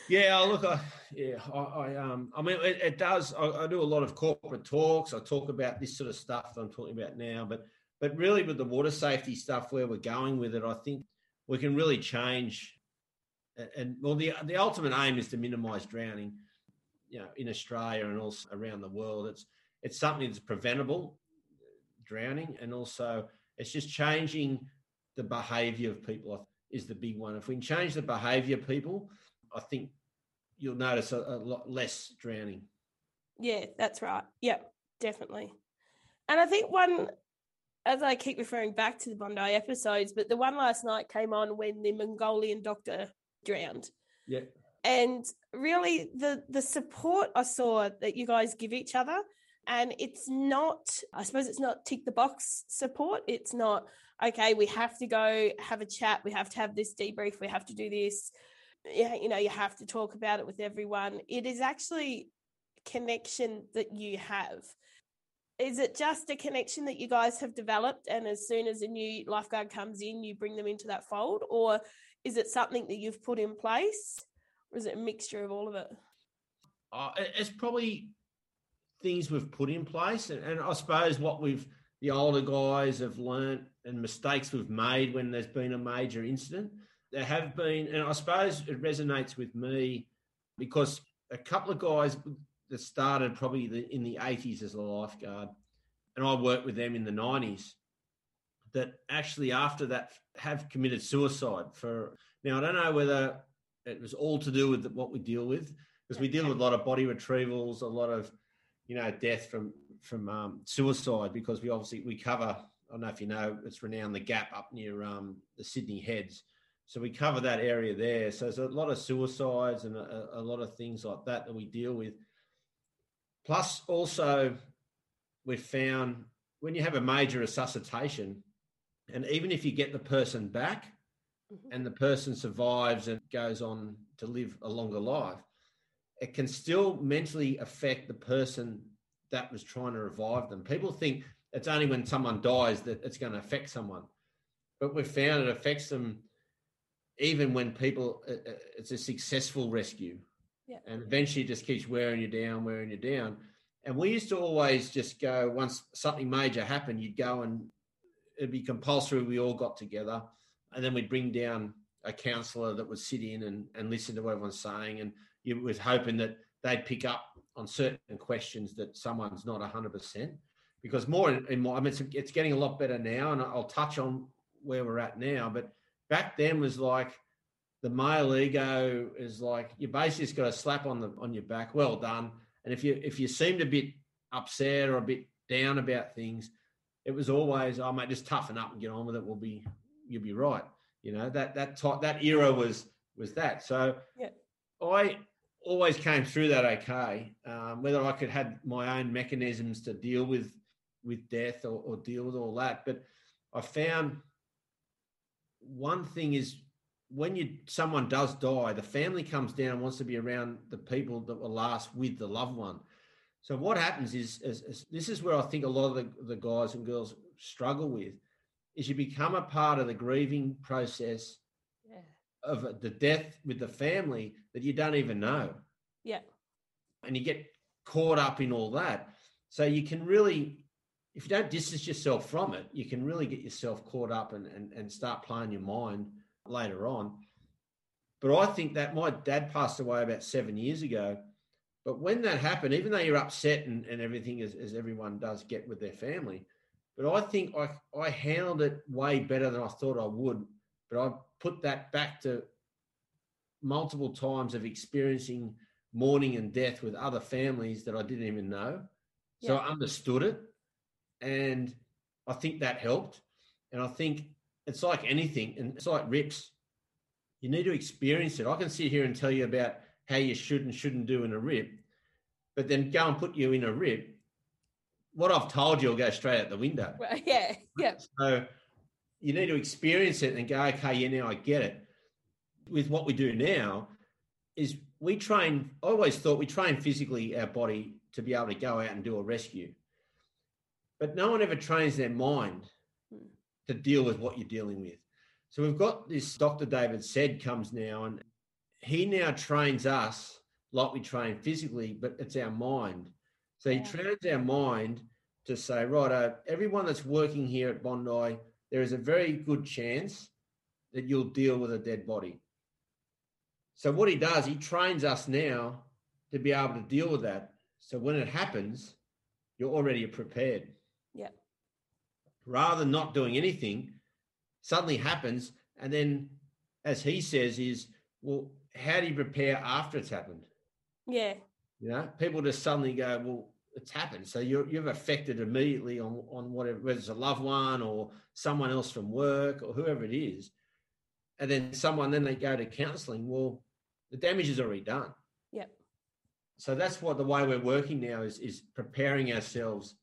Yeah, look, I, yeah, I, I, um, I mean, it, it does. I, I, do a lot of corporate talks. I talk about this sort of stuff that I'm talking about now, but, but really with the water safety stuff, where we're going with it, I think we can really change. And well, the the ultimate aim is to minimise drowning, you know, in Australia and also around the world. It's it's something that's preventable, drowning, and also it's just changing the behaviour of people is the big one. If we can change the behaviour of people, I think you'll notice a, a lot less drowning. Yeah, that's right. Yep, definitely. And I think one, as I keep referring back to the Bondi episodes, but the one last night came on when the Mongolian doctor drowned. Yeah. And really, the the support I saw that you guys give each other, and it's not, I suppose, it's not tick the box support. It's not okay. We have to go have a chat. We have to have this debrief. We have to do this you know you have to talk about it with everyone. It is actually connection that you have. Is it just a connection that you guys have developed and as soon as a new lifeguard comes in you bring them into that fold? Or is it something that you've put in place or is it a mixture of all of it? Uh, it's probably things we've put in place and, and i suppose what we've the older guys have learnt and mistakes we've made when there's been a major incident there have been, and I suppose it resonates with me because a couple of guys that started probably in the 80s as a lifeguard, and I worked with them in the 90s, that actually after that have committed suicide. For now, I don't know whether it was all to do with what we deal with, because we deal with a lot of body retrievals, a lot of you know death from from um, suicide, because we obviously we cover. I don't know if you know, it's renowned the gap up near um, the Sydney Heads so we cover that area there. So there's a lot of suicides and a, a lot of things like that that we deal with. Plus, also, we've found when you have a major resuscitation, and even if you get the person back mm-hmm. and the person survives and goes on to live a longer life, it can still mentally affect the person that was trying to revive them. People think it's only when someone dies that it's going to affect someone, but we've found it affects them even when people, uh, uh, it's a successful rescue. Yeah. And eventually it just keeps wearing you down, wearing you down. And we used to always just go, once something major happened, you'd go and it'd be compulsory. We all got together and then we'd bring down a counsellor that would sit in and, and listen to what everyone's saying. And you was hoping that they'd pick up on certain questions that someone's not 100%. Because more in more, I mean, it's, it's getting a lot better now. And I'll touch on where we're at now. But back then was like the male ego is like you basically just got a slap on the on your back. Well done. And if you if you seemed a bit upset or a bit down about things, it was always, oh mate, just toughen up and get on with it. We'll be you'll be right. You know that that type, that era was was that. So yeah. I always came through that okay. Um, whether I could have my own mechanisms to deal with with death or, or deal with all that, but I found one thing is when you someone does die, the family comes down and wants to be around the people that were last with the loved one. So what happens is, is, is, this is where I think a lot of the, the guys and girls struggle with is you become a part of the grieving process Yeah. of the death with the family that you don't even know Yeah. and you get caught up in all that. So you can really, if you don't distance yourself from it, you can really get yourself caught up and, and, and start playing your mind later on. But I think that my dad passed away about seven years ago. But when that happened, even though you're upset and, and everything as, as everyone does get with their family, but I think I, I handled it way better than I thought I would. But I put that back to multiple times of experiencing mourning and death with other families that I didn't even know. So I understood it. And I think that helped. And I think it's like anything, and it's like rips. You need to experience it. I can sit here and tell you about how you should and shouldn't do in a rip, but then go and put you in a rip. What I've told you will go straight out the window. Well, yeah. Yeah. So you need to experience it and go, okay, yeah, now I get it. With what we do now, is we train, I always thought we train physically our body to be able to go out and do a rescue. But no one ever trains their mind Hmm. to deal with what you're dealing with. So we've got this Dr. David Said comes now and he now trains us like we train physically, but it's our mind. So he Yeah. trains our mind to say, right, uh, everyone that's working here at Bondi, there is a very good chance that you'll deal with a dead body. So what he does, he trains us now to be able to deal with that. So when it happens, you're already prepared. Rather than not doing anything, suddenly happens, and then, as he says, is well, how do you prepare after it's happened? Yeah. You know, people just suddenly go, well, it's happened. So you're you've affected immediately on on whatever, whether it's a loved one or someone else from work or whoever it is, and then someone then they go to counselling. Well, the damage is already done. Yep. So that's what the way we're working now is is preparing ourselves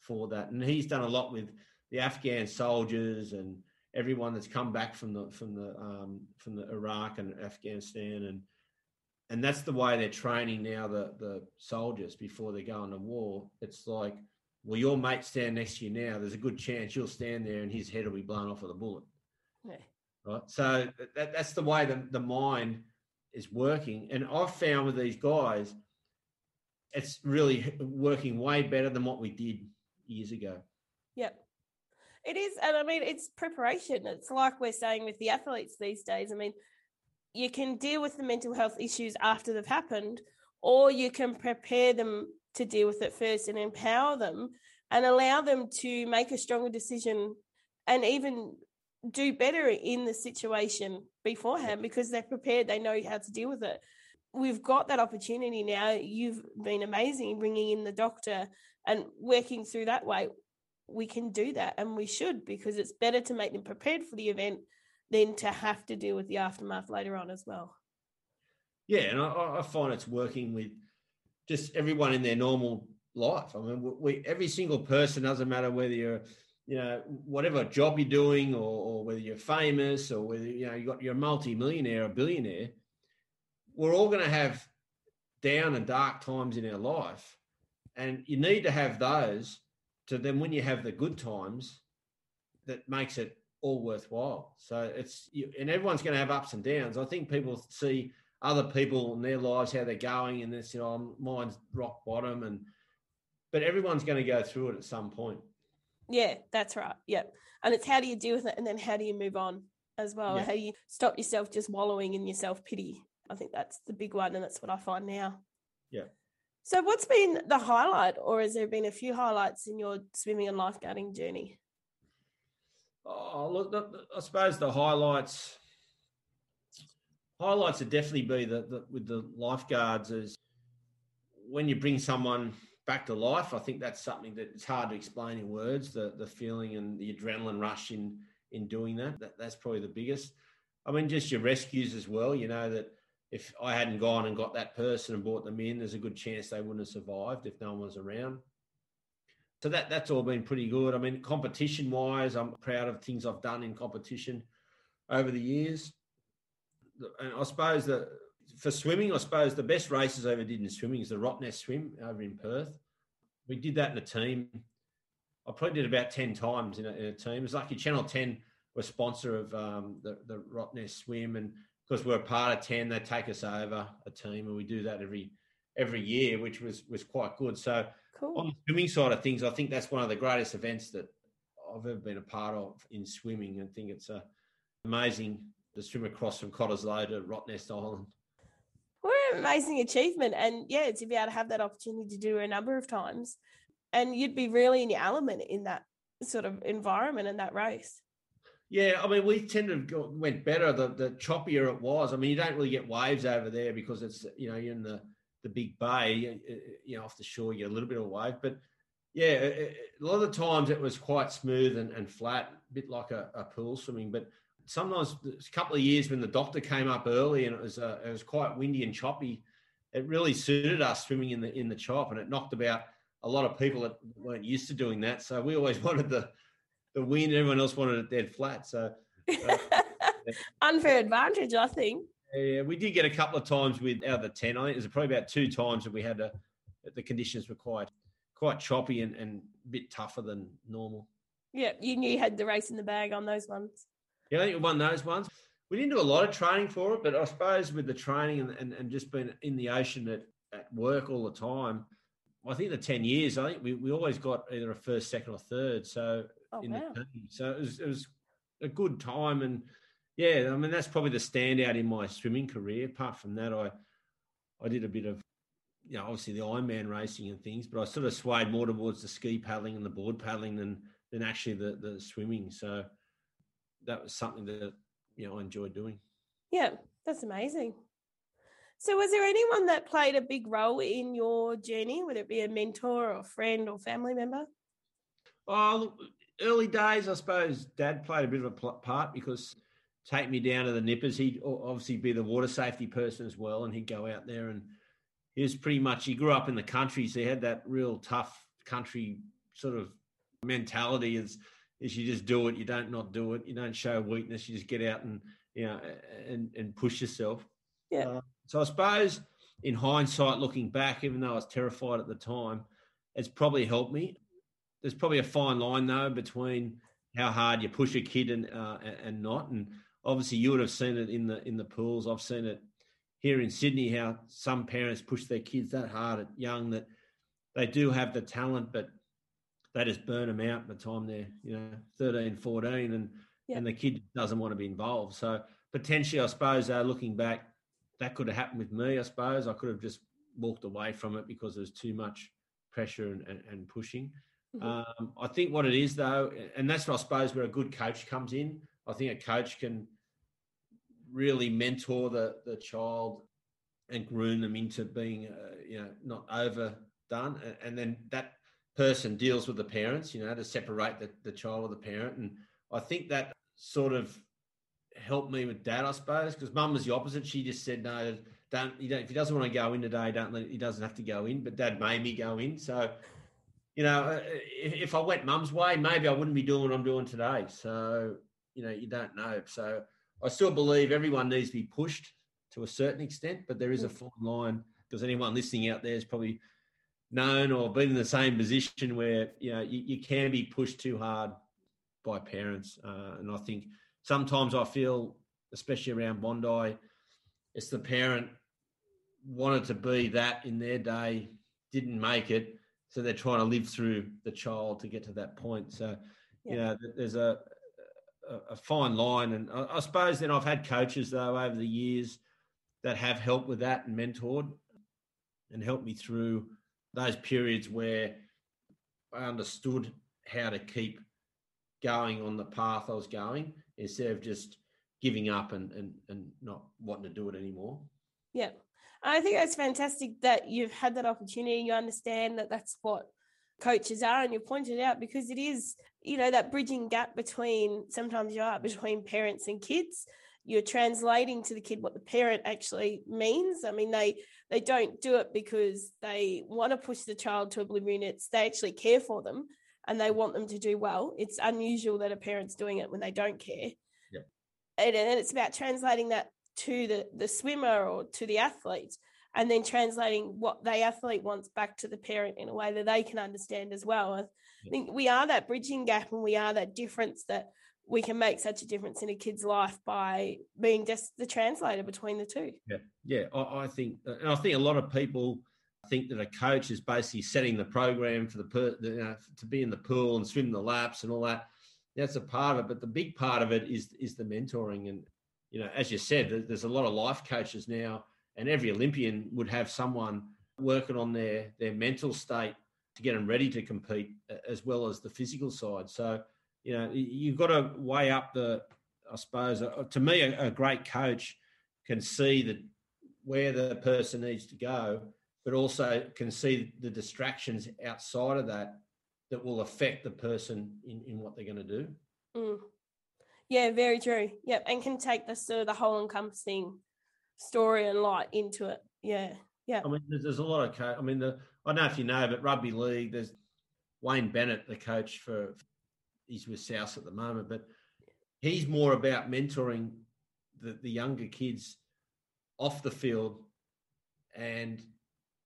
for that. And he's done a lot with the Afghan soldiers and everyone that's come back from the from the um, from the Iraq and Afghanistan and and that's the way they're training now the the soldiers before they go into war. It's like, well, your mate stand next to you now. There's a good chance you'll stand there and his head will be blown off with a bullet. Yeah. Right. So that, that's the way the, the mind is working. And I've found with these guys, it's really working way better than what we did years ago. It is, and I mean, it's preparation. It's like we're saying with the athletes these days. I mean, you can deal with the mental health issues after they've happened, or you can prepare them to deal with it first and empower them and allow them to make a stronger decision and even do better in the situation beforehand because they're prepared, they know how to deal with it. We've got that opportunity now. You've been amazing bringing in the doctor and working through that way we can do that and we should because it's better to make them prepared for the event than to have to deal with the aftermath later on as well. Yeah, and I, I find it's working with just everyone in their normal life. I mean, we every single person doesn't matter whether you're, you know, whatever job you're doing, or, or whether you're famous, or whether you know you got you're a multi-millionaire or billionaire. We're all going to have down and dark times in our life, and you need to have those to then when you have the good times, that makes it all worthwhile. So it's you, and everyone's going to have ups and downs. I think people see other people in their lives how they're going, and this you oh, know mine's rock bottom, and but everyone's going to go through it at some point. Yeah, that's right. Yep. And it's how do you deal with it and then how do you move on as well? Yeah. How do you stop yourself just wallowing in your self pity? I think that's the big one and that's what I find now. Yeah. So what's been the highlight or has there been a few highlights in your swimming and lifeguarding journey? Oh, look, I suppose the highlights highlights would definitely be the with the lifeguards is when you bring someone back to life. I think that's something that it's hard to explain in words. The the feeling and the adrenaline rush in in doing that. that that's probably the biggest. I mean, just your rescues as well. You know that if I hadn't gone and got that person and brought them in, there's a good chance they wouldn't have survived if no one was around. So that that's all been pretty good. I mean, competition wise, I'm proud of things I've done in competition over the years. And I suppose that for swimming, I suppose the best races I ever did in swimming is the Rottnest swim over in Perth. We did that in a team. I probably did about 10 times in a, in a team. It's lucky Channel 10 was sponsor of um, the, the Rottnest swim. And because we're a part of 10, they take us over a team and we do that every every year, which was was quite good. So cool. on the swimming side of things, I think that's one of the greatest events that I've ever been a part of in swimming. I think it's uh, amazing to swim across from Cottesloe to Rottnest Island. What an amazing achievement. And yeah, to be able to have that opportunity to do a number of times. And you'd be really in your element in that sort of environment and that race. Yeah, I mean, we tend to go, went better the, the choppier it was. I mean, you don't really get waves over there because it's, you know, you're in the, the big bay, you know, off the shore, you get a little bit of wave. But yeah, a lot of the times it was quite smooth and, and flat, a bit like a, a pool swimming. But sometimes a couple of years when the doctor came up early and it was uh, it was quite windy and choppy, it really suited us swimming in the in the chop, and it knocked about a lot of people that weren't used to doing that. So we always wanted the the wind. Everyone else wanted it dead flat. So uh, unfair advantage, I think. Yeah, we did get a couple of times with out of the ten. I think it was probably about two times that we had a, the conditions were quite quite choppy and, and a bit tougher than normal. Yeah, you knew you had the race in the bag on those ones. Yeah, I think we won those ones. We didn't do a lot of training for it, but I suppose with the training and, and, and just being in the ocean at, at work all the time, I think the 10 years, I think we, we always got either a first, second, or third. So, oh, in wow. the team. So it was, it was a good time. And yeah, I mean, that's probably the standout in my swimming career. Apart from that, I, I did a bit of, you know, obviously the Ironman racing and things, but I sort of swayed more towards the ski paddling and the board paddling than, than actually the, the swimming. So, that was something that you know I enjoyed doing. Yeah, that's amazing. So, was there anyone that played a big role in your journey, whether it be a mentor or a friend or family member? Oh, early days, I suppose Dad played a bit of a part because take me down to the nippers. He'd obviously be the water safety person as well, and he'd go out there and he was pretty much. He grew up in the country, so he had that real tough country sort of mentality. Is is you just do it. You don't not do it. You don't show weakness. You just get out and you know and and push yourself. Yeah. Uh, so I suppose in hindsight, looking back, even though I was terrified at the time, it's probably helped me. There's probably a fine line though between how hard you push a kid and uh, and not. And obviously, you would have seen it in the in the pools. I've seen it here in Sydney how some parents push their kids that hard at young that they do have the talent, but they just burn them out by the time they're you know 13 14 and yeah. and the kid doesn't want to be involved so potentially i suppose uh, looking back that could have happened with me i suppose i could have just walked away from it because there's too much pressure and, and, and pushing mm-hmm. um, i think what it is though and that's what i suppose where a good coach comes in i think a coach can really mentor the the child and groom them into being uh, you know not overdone and, and then that person deals with the parents, you know, to separate the, the child or the parent. And I think that sort of helped me with dad, I suppose, because mum was the opposite. She just said, no, don't, you don't, if he doesn't want to go in today, don't let, he doesn't have to go in. But dad made me go in. So, you know, uh, if, if I went mum's way, maybe I wouldn't be doing what I'm doing today. So, you know, you don't know. So I still believe everyone needs to be pushed to a certain extent, but there is a fine line because anyone listening out there is probably known or been in the same position where you know you, you can be pushed too hard by parents, uh, and I think sometimes I feel, especially around Bondi, it's the parent wanted to be that in their day, didn't make it, so they're trying to live through the child to get to that point. So, yeah. you know, there's a, a, a fine line, and I, I, suppose then I've had coaches though over the years that have helped with that and mentored and helped me through those periods where I understood how to keep going on the path I was going instead of just giving up and, and, and not wanting to do it anymore. Yeah. I think that's fantastic that you've had that opportunity. You understand that that's what coaches are, and you pointed out because it is, you know, that bridging gap between sometimes you are between parents and kids. you're translating to the kid what the parent actually means. I mean, they they don't do it because they want to push the child to oblivion. It's they actually care for them and they want them to do well. It's unusual that a parent's doing it when they don't care. Yeah. And, and it's about translating that to the, the swimmer or to the athlete and then translating what the athlete wants back to the parent in a way that they can understand as well. I think we are that bridging gap and we are that difference that we can make such a difference in a kid's life by being just the translator between the two. Yeah, yeah, I, I think, and I think a lot of people think that a coach is basically setting the program for the, per, the you know, to be in the pool and swim the laps and all that. That's a part of it, but the big part of it is is the mentoring. And you know, as you said, there's a lot of life coaches now, and every Olympian would have someone working on their their mental state to get them ready to compete, as well as the physical side. So you know, you've got to weigh up the. I suppose uh, to me, a, a great coach can see that where the person needs to go but also can see the distractions outside of that that will affect the person in, in what they're going to do. Mm. Yeah, very true. Yep, and can take the sort of the whole encompassing story and light into it. Yeah, yeah. I mean, there's, there's a lot of. Co- I mean, the I don't know if you know, but rugby league. There's Wayne Bennett, the coach for. He's with South at the moment, but he's more about mentoring the, the younger kids off the field and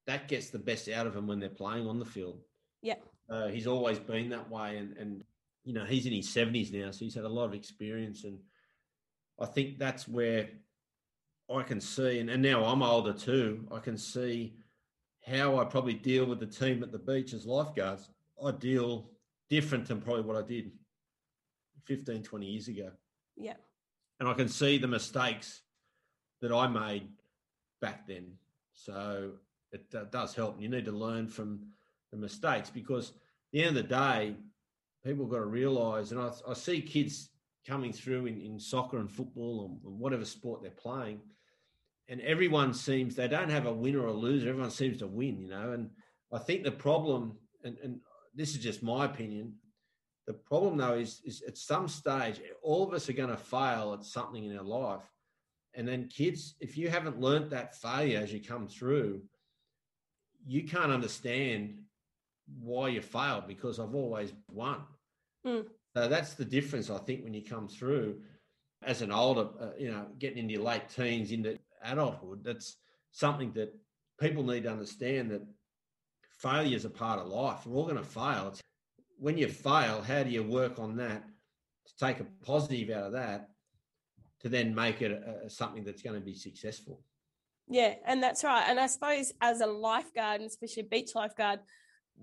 that gets the best out of him when they're playing on the field. Yeah. Uh, he's always been that way. And, and, you know, he's in his 70s now, so he's had a lot of experience. And I think that's where I can see, and, and now I'm older too, I can see how I probably deal with the team at the beach as lifeguards. I deal different than probably what I did 15, 20 years ago. Yeah. And I can see the mistakes that I made back then. So it uh, does help. And you need to learn from the mistakes because at the end of the day, people got to realise, and I, I, see kids coming through in, in soccer and football or whatever sport they're playing, and everyone seems they don't have a winner or a loser. Everyone seems to win, you know. And I think the problem, and, and this is just my opinion, the problem though is, is at some stage, all of us are going to fail at something in our life. And then kids, if you haven't learnt that failure as you come through, you can't understand why you failed because I've always won. Mm. So that's the difference, I think, when you come through as an older, uh, you know, getting into your late teens, into adulthood. That's something that people need to understand that failure is a part of life. We're all going to fail. It's, when you fail, how do you work on that to take a positive out of that to then make it a, something that's going to be successful? Yeah, and that's right. And I suppose as a lifeguard, and especially a beach lifeguard,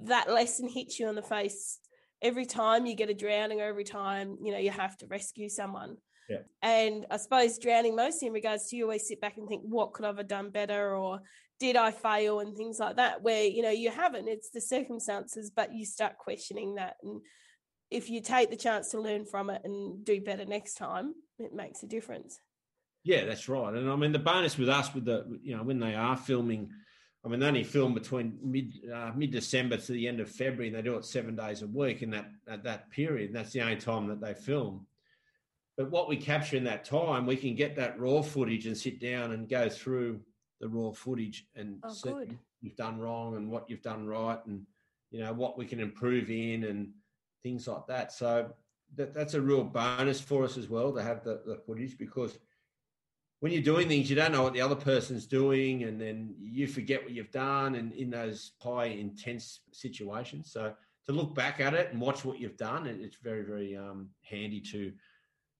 that lesson hits you in the face every time you get a drowning or every time, you know, you have to rescue someone. Yeah. And I suppose drowning mostly in regards to you always sit back and think, what could I have done better or did I fail and things like that, where, you know, you haven't. It's the circumstances, but you start questioning that. And if you take the chance to learn from it and do better next time, it makes a difference. Yeah, that's right. And I mean, the bonus with us, with the you know, when they are filming, I mean, they only film between mid uh, mid December to the end of February, and they do it seven days a week in that at that period. And that's the only time that they film. But what we capture in that time, we can get that raw footage and sit down and go through the raw footage and oh, see what you've done wrong and what you've done right, and you know what we can improve in and things like that. So that, that's a real bonus for us as well to have the, the footage because when you're doing things, you don't know what the other person's doing, and then you forget what you've done, and in those high intense situations. So to look back at it and watch what you've done, it's very very um, handy to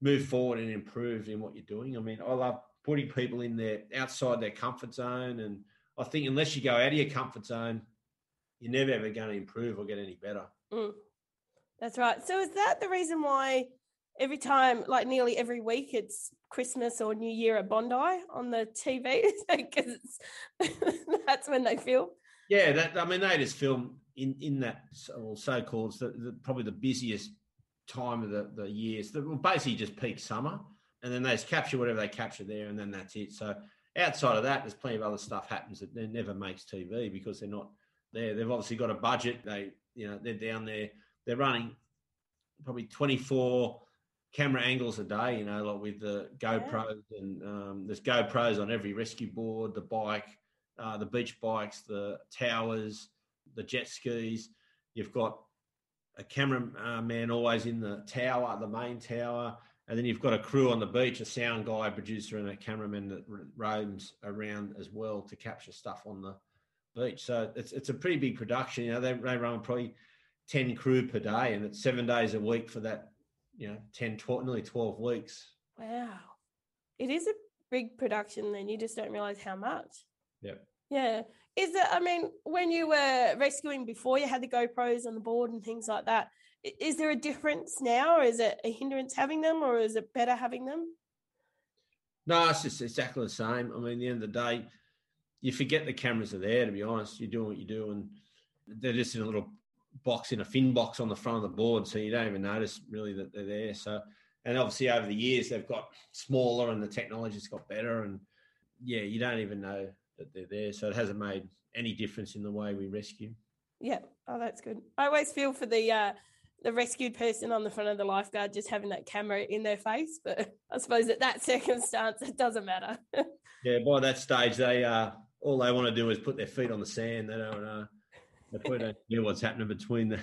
move forward and improve in what you're doing. I mean, I love putting people in there outside their comfort zone, and I think unless you go out of your comfort zone, you're never ever going to improve or get any better. Mm. That's right. So is that the reason why every time, like nearly every week, it's Christmas or New Year at Bondi on the TV because that's when they film. Yeah, that I mean they just film in in that or so called the, the, probably the busiest time of the the years. The, well, basically just peak summer, and then they just capture whatever they capture there, and then that's it. So outside of that, there's plenty of other stuff happens that never makes TV because they're not there. They've obviously got a budget. They you know they're down there. They're running probably 24 camera angles a day. You know, like with the GoPros yeah. and um, there's GoPros on every rescue board, the bike, uh, the beach bikes, the towers, the jet skis. You've got a cameraman always in the tower, the main tower, and then you've got a crew on the beach, a sound guy, producer, and a cameraman that roams around as well to capture stuff on the beach. So it's it's a pretty big production. You know, they, they run probably ten crew per day, and it's seven days a week for that. You know, 10, 12, nearly twelve weeks. Wow, it is a big production. Then you just don't realize how much. Yeah. Yeah. Is it? I mean, when you were rescuing before, you had the GoPros on the board and things like that. Is there a difference now, or is it a hindrance having them, or is it better having them? No, it's just exactly the same. I mean, at the end of the day, you forget the cameras are there. To be honest, you're doing what you do, and they're just in a little box in a fin box on the front of the board, so you don't even notice really that they're there. So, and obviously over the years they've got smaller, and the technology's got better, and yeah, you don't even know that they're there. So it hasn't made any difference in the way we rescue. Yeah. Oh, that's good. I always feel for the uh, the rescued person on the front of the lifeguard just having that camera in their face, but I suppose at that circumstance it doesn't matter. yeah. By that stage, they uh, all they want to do is put their feet on the sand. They don't. Uh, they probably don't know what's happening between the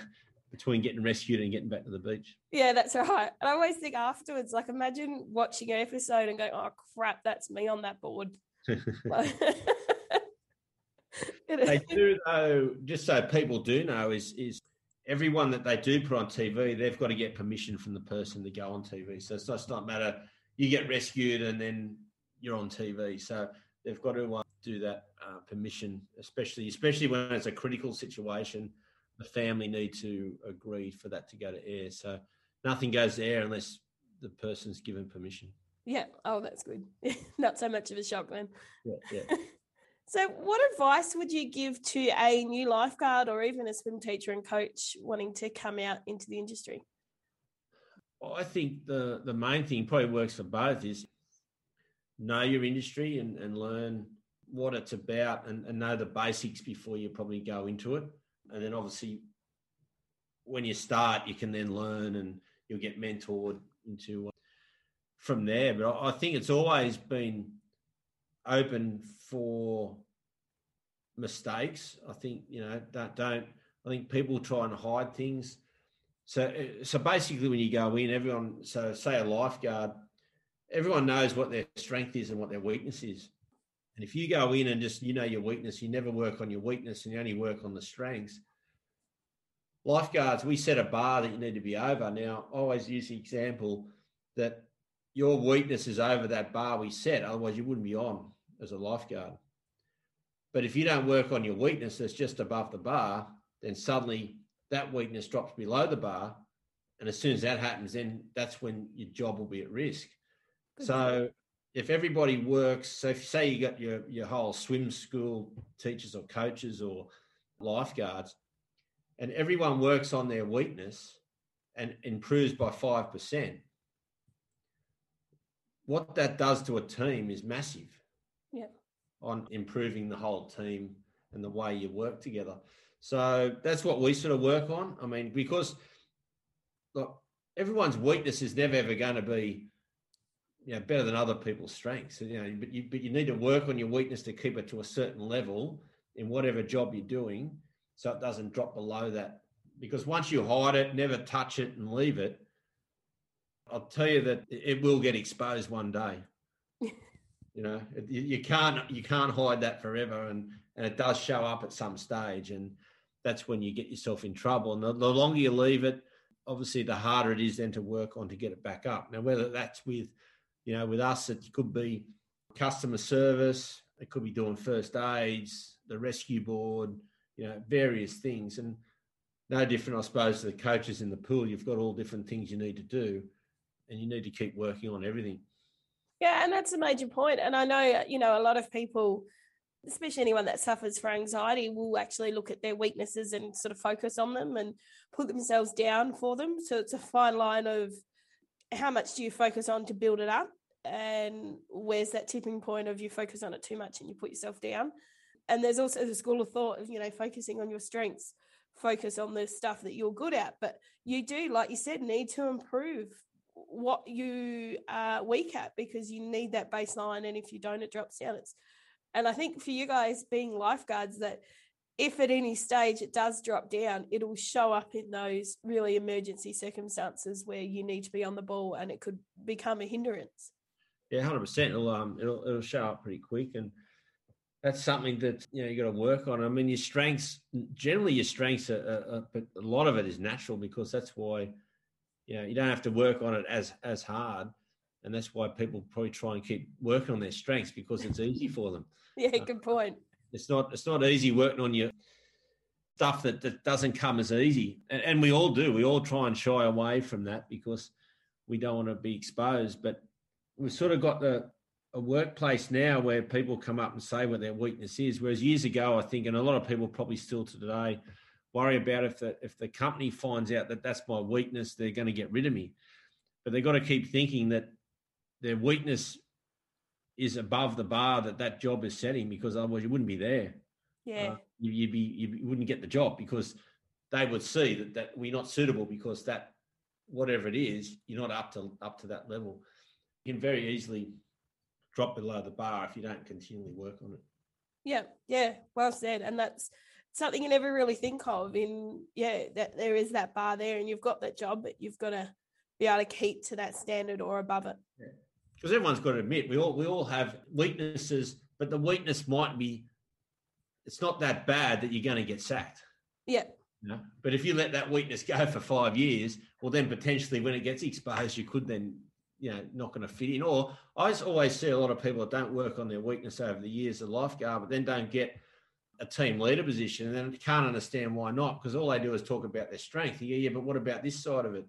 between getting rescued and getting back to the beach. Yeah, that's right. And I always think afterwards, like imagine watching an episode and going, "Oh crap, that's me on that board." they do though. Just so people do know, is is everyone that they do put on TV, they've got to get permission from the person to go on TV. So it's just not matter you get rescued and then you're on TV. So they've got to uh, do that uh, permission, especially especially when it's a critical situation. The family need to agree for that to go to air. So nothing goes there unless the person's given permission. Yeah. Oh, that's good. Not so much of a shock then. Yeah. yeah. so, what advice would you give to a new lifeguard or even a swim teacher and coach wanting to come out into the industry? Well, I think the the main thing probably works for both is know your industry and, and learn what it's about and, and know the basics before you probably go into it. And then obviously when you start, you can then learn and you'll get mentored into uh, from there. But I think it's always been open for mistakes. I think you know don't, don't I think people try and hide things. So uh, so basically, when you go in, everyone so say a lifeguard, everyone knows what their strength is and what their weakness is. And if you go in and just you know your weakness, you never work on your weakness and you only work on the strengths. Lifeguards, we set a bar that you need to be over. Now, I always use the example that your weakness is over that bar we set. Otherwise, you wouldn't be on as a lifeguard. But if you don't work on your weakness that's just above the bar, then suddenly that weakness drops below the bar. And as soon as that happens, then that's when your job will be at risk. Good so if everybody works, so if say you got your, your whole swim school teachers or coaches or lifeguards, and everyone works on their weakness and improves by 5%, what that does to a team is massive. Yeah. On improving the whole team and the way you work together. So that's what we sort of work on. I mean, because look, everyone's weakness is never ever going to be you know, better than other people's strengths. You know, but you but you need to work on your weakness to keep it to a certain level in whatever job you're doing, so it doesn't drop below that. Because once you hide it, never touch it, and leave it, I'll tell you that it will get exposed one day. you know, you can't you can't hide that forever, and and it does show up at some stage, and that's when you get yourself in trouble. And the, the longer you leave it, obviously, the harder it is then to work on to get it back up. Now, whether that's with, you know, with us, it could be customer service, it could be doing first aids, the rescue board, you know, various things, and no different, I suppose, to the coaches in the pool. You've got all different things you need to do and you need to keep working on everything. Yeah, and that's a major point. And I know, you know, a lot of people, especially anyone that suffers from anxiety, will actually look at their weaknesses and sort of focus on them and put themselves down for them. So it's a fine line of how much do you focus on to build it up and where's that tipping point of you focus on it too much and you put yourself down and there's also the school of thought of you know focusing on your strengths focus on the stuff that you're good at but you do like you said need to improve what you are weak at because you need that baseline. And if you don't, it drops down. It's, and I think for you guys being lifeguards, that if at any stage it does drop down, it'll show up in those really emergency circumstances where you need to be on the ball and it could become a hindrance. Yeah, hundred percent. It'll um, it'll it'll show up pretty quick, and that's something that you know you got to work on. I mean, your strengths generally your strengths are, are, are, but a lot of it is natural because that's why you know you don't have to work on it as as hard, and that's why people probably try and keep working on their strengths because it's easy for them. yeah, good point. It's not it's not easy working on your stuff that, that doesn't come as easy. And, and we all do. We all try and shy away from that because we don't want to be exposed. But we've sort of got the a workplace now where people come up and say what their weakness is. Whereas years ago, I think, and a lot of people probably still to today, worry about if the if the company finds out that that's my weakness, they're going to get rid of me. But they've got to keep thinking that their weakness is above the bar that that job is setting because otherwise you wouldn't be there. Yeah, uh, you, would be you wouldn't get the job because they would see that that we're not suitable because that whatever it is you're not up to up to that level. You can very easily drop below the bar if you don't continually work on it. Yeah, yeah, well said, and that's something you never really think of. In yeah, that there is that bar there, and you've got that job, but you've got to be able to keep to that standard or above it. Yeah because everyone's got to admit we all we all have weaknesses, but the weakness might be it's not that bad that you're going to get sacked. Yeah. You know? But if you let that weakness go for five years, well, then potentially when it gets exposed, you could then, you know, not going to fit in. Or I always see a lot of people that don't work on their weakness over the years of lifeguard, but then don't get a team leader position and then can't understand why not because all they do is talk about their strength. Yeah, yeah, but what about this side of it?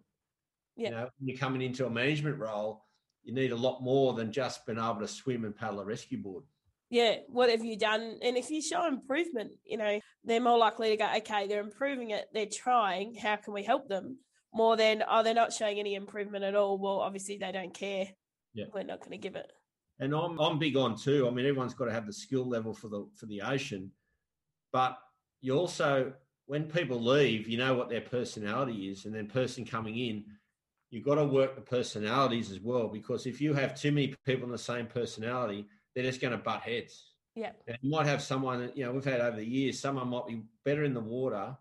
Yeah. You know, when you're coming into a management role, you need a lot more than just being able to swim and paddle a rescue board. Yeah, what have you done? And if you show improvement, you know, they're more likely to go, okay, they're improving it, they're trying, how can we help them? More than, oh, they're not showing any improvement at all. Well, obviously they don't care. Yeah. We're not going to give it. And I'm I'm big on too. I mean, everyone's got to have the skill level for the for the ocean, but you also when people leave, you know what their personality is, and then person coming in, you've got to work the personalities as well because if you have too many people in the same personality, they're just going to butt heads. Yeah. And you might have someone, that, you know, we've had over the years, someone might be better in the water,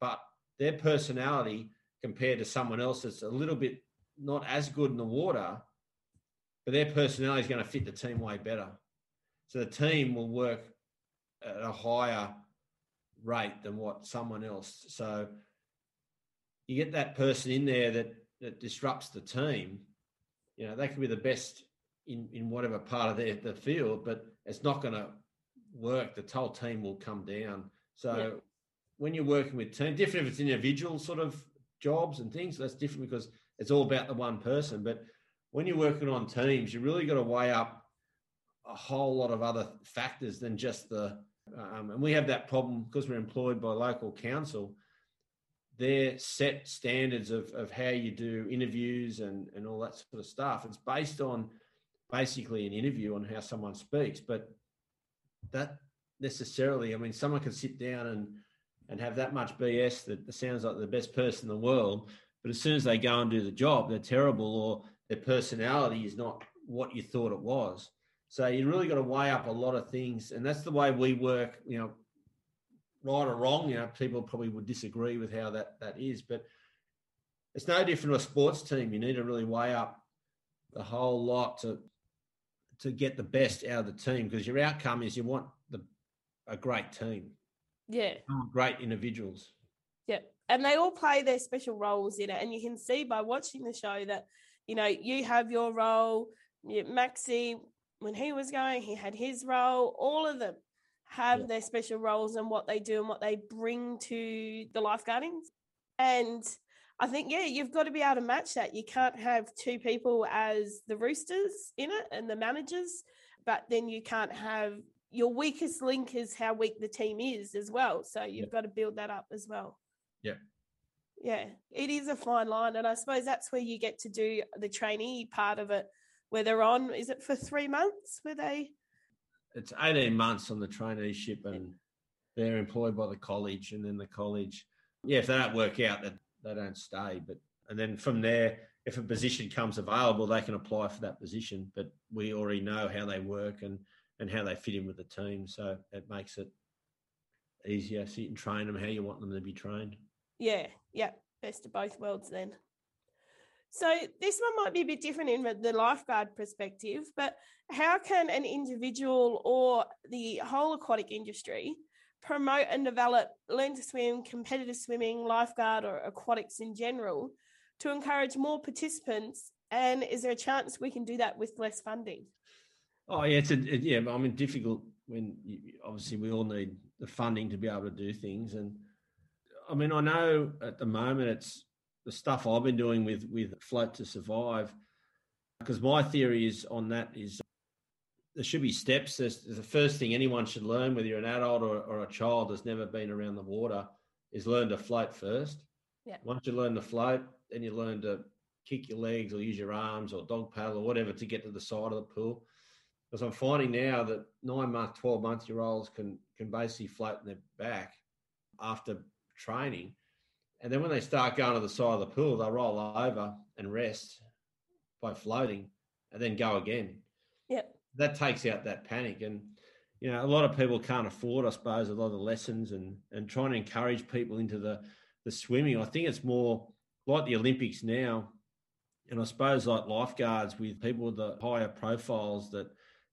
but their personality compared to someone else that's a little bit not as good in the water, but their personality is going to fit the team way better. So the team will work at a higher rate than what someone else. So you get that person in there that that disrupts the team, you know, they could be the best in, in whatever part of their the field, but it's not going to work. The whole team will come down. So yeah. when you're working with team, different if it's individual sort of jobs and things, that's different because it's all about the one person. But when you're working on teams, you really got to weigh up a whole lot of other factors than just the. Um, and we have that problem because we're employed by local council their set standards of, of how you do interviews and, and all that sort of stuff. It's based on basically an interview on how someone speaks, but that necessarily, I mean, someone can sit down and, and have that much BS that sounds like the best person in the world, but as soon as they go and do the job, they're terrible or their personality is not what you thought it was. So you really got to weigh up a lot of things, and that's the way we work. You know, right or wrong. You know, people probably would disagree with how that that is, but it's no different to a sports team. You need to really weigh up the whole lot to to get the best out of the team because your outcome is you want the a great team. Yeah. Great individuals. Yeah. And they all play their special roles in it. And you can see by watching the show that, you know, you have your role. Maxi, when he was going, he had his role. All of them have yeah. their special roles and what they do and what they bring to the lifeguarding. And I think, yeah, you've got to be able to match that. You can't have two people as the roosters in it and the managers, but then you can't have your weakest link is how weak the team is as well. So you've yeah. got to build that up as well. Yeah. Yeah, it is a fine line. And I suppose that's where you get to do the trainee part of it, where they're on, is it for three months where they it's 18 months on the traineeship and they're employed by the college and then the college yeah if they don't work out that they don't stay but and then from there if a position comes available, they can apply for that position. But we already know how they work and and how they fit in with the team, so it makes it easier. So you can train them how you want them to be trained. Yeah, yeah, best of both worlds then. So this one might be a bit different in the lifeguard perspective, but how can an individual or the whole aquatic industry promote and develop learn to swim, competitive swimming, lifeguard, or aquatics in general to encourage more participants? And is there a chance we can do that with less funding? Oh yeah, it's a, it, yeah. I mean, difficult when you, obviously we all need the funding to be able to do things, and I mean, I know at the moment it's the stuff I've been doing with with Float to Survive, because my theory is on that is there should be steps. There's, the first thing anyone should learn, whether you're an adult or, or a child that's never been around the water, is learn to float first. Yeah. Once you learn to float, then you learn to kick your legs or use your arms or dog paddle or whatever to get to the side of the pool. Because I'm finding now that nine month, 12 month year olds can, can basically float in their back after training. And then when they start going to the side of the pool, they'll roll over and rest by floating and then go again. Yep that takes out that panic. And you know, a lot of people can't afford, I suppose, a lot of the lessons and and trying to encourage people into the the swimming. I think it's more like the Olympics now, and I suppose like lifeguards with people with the higher profiles that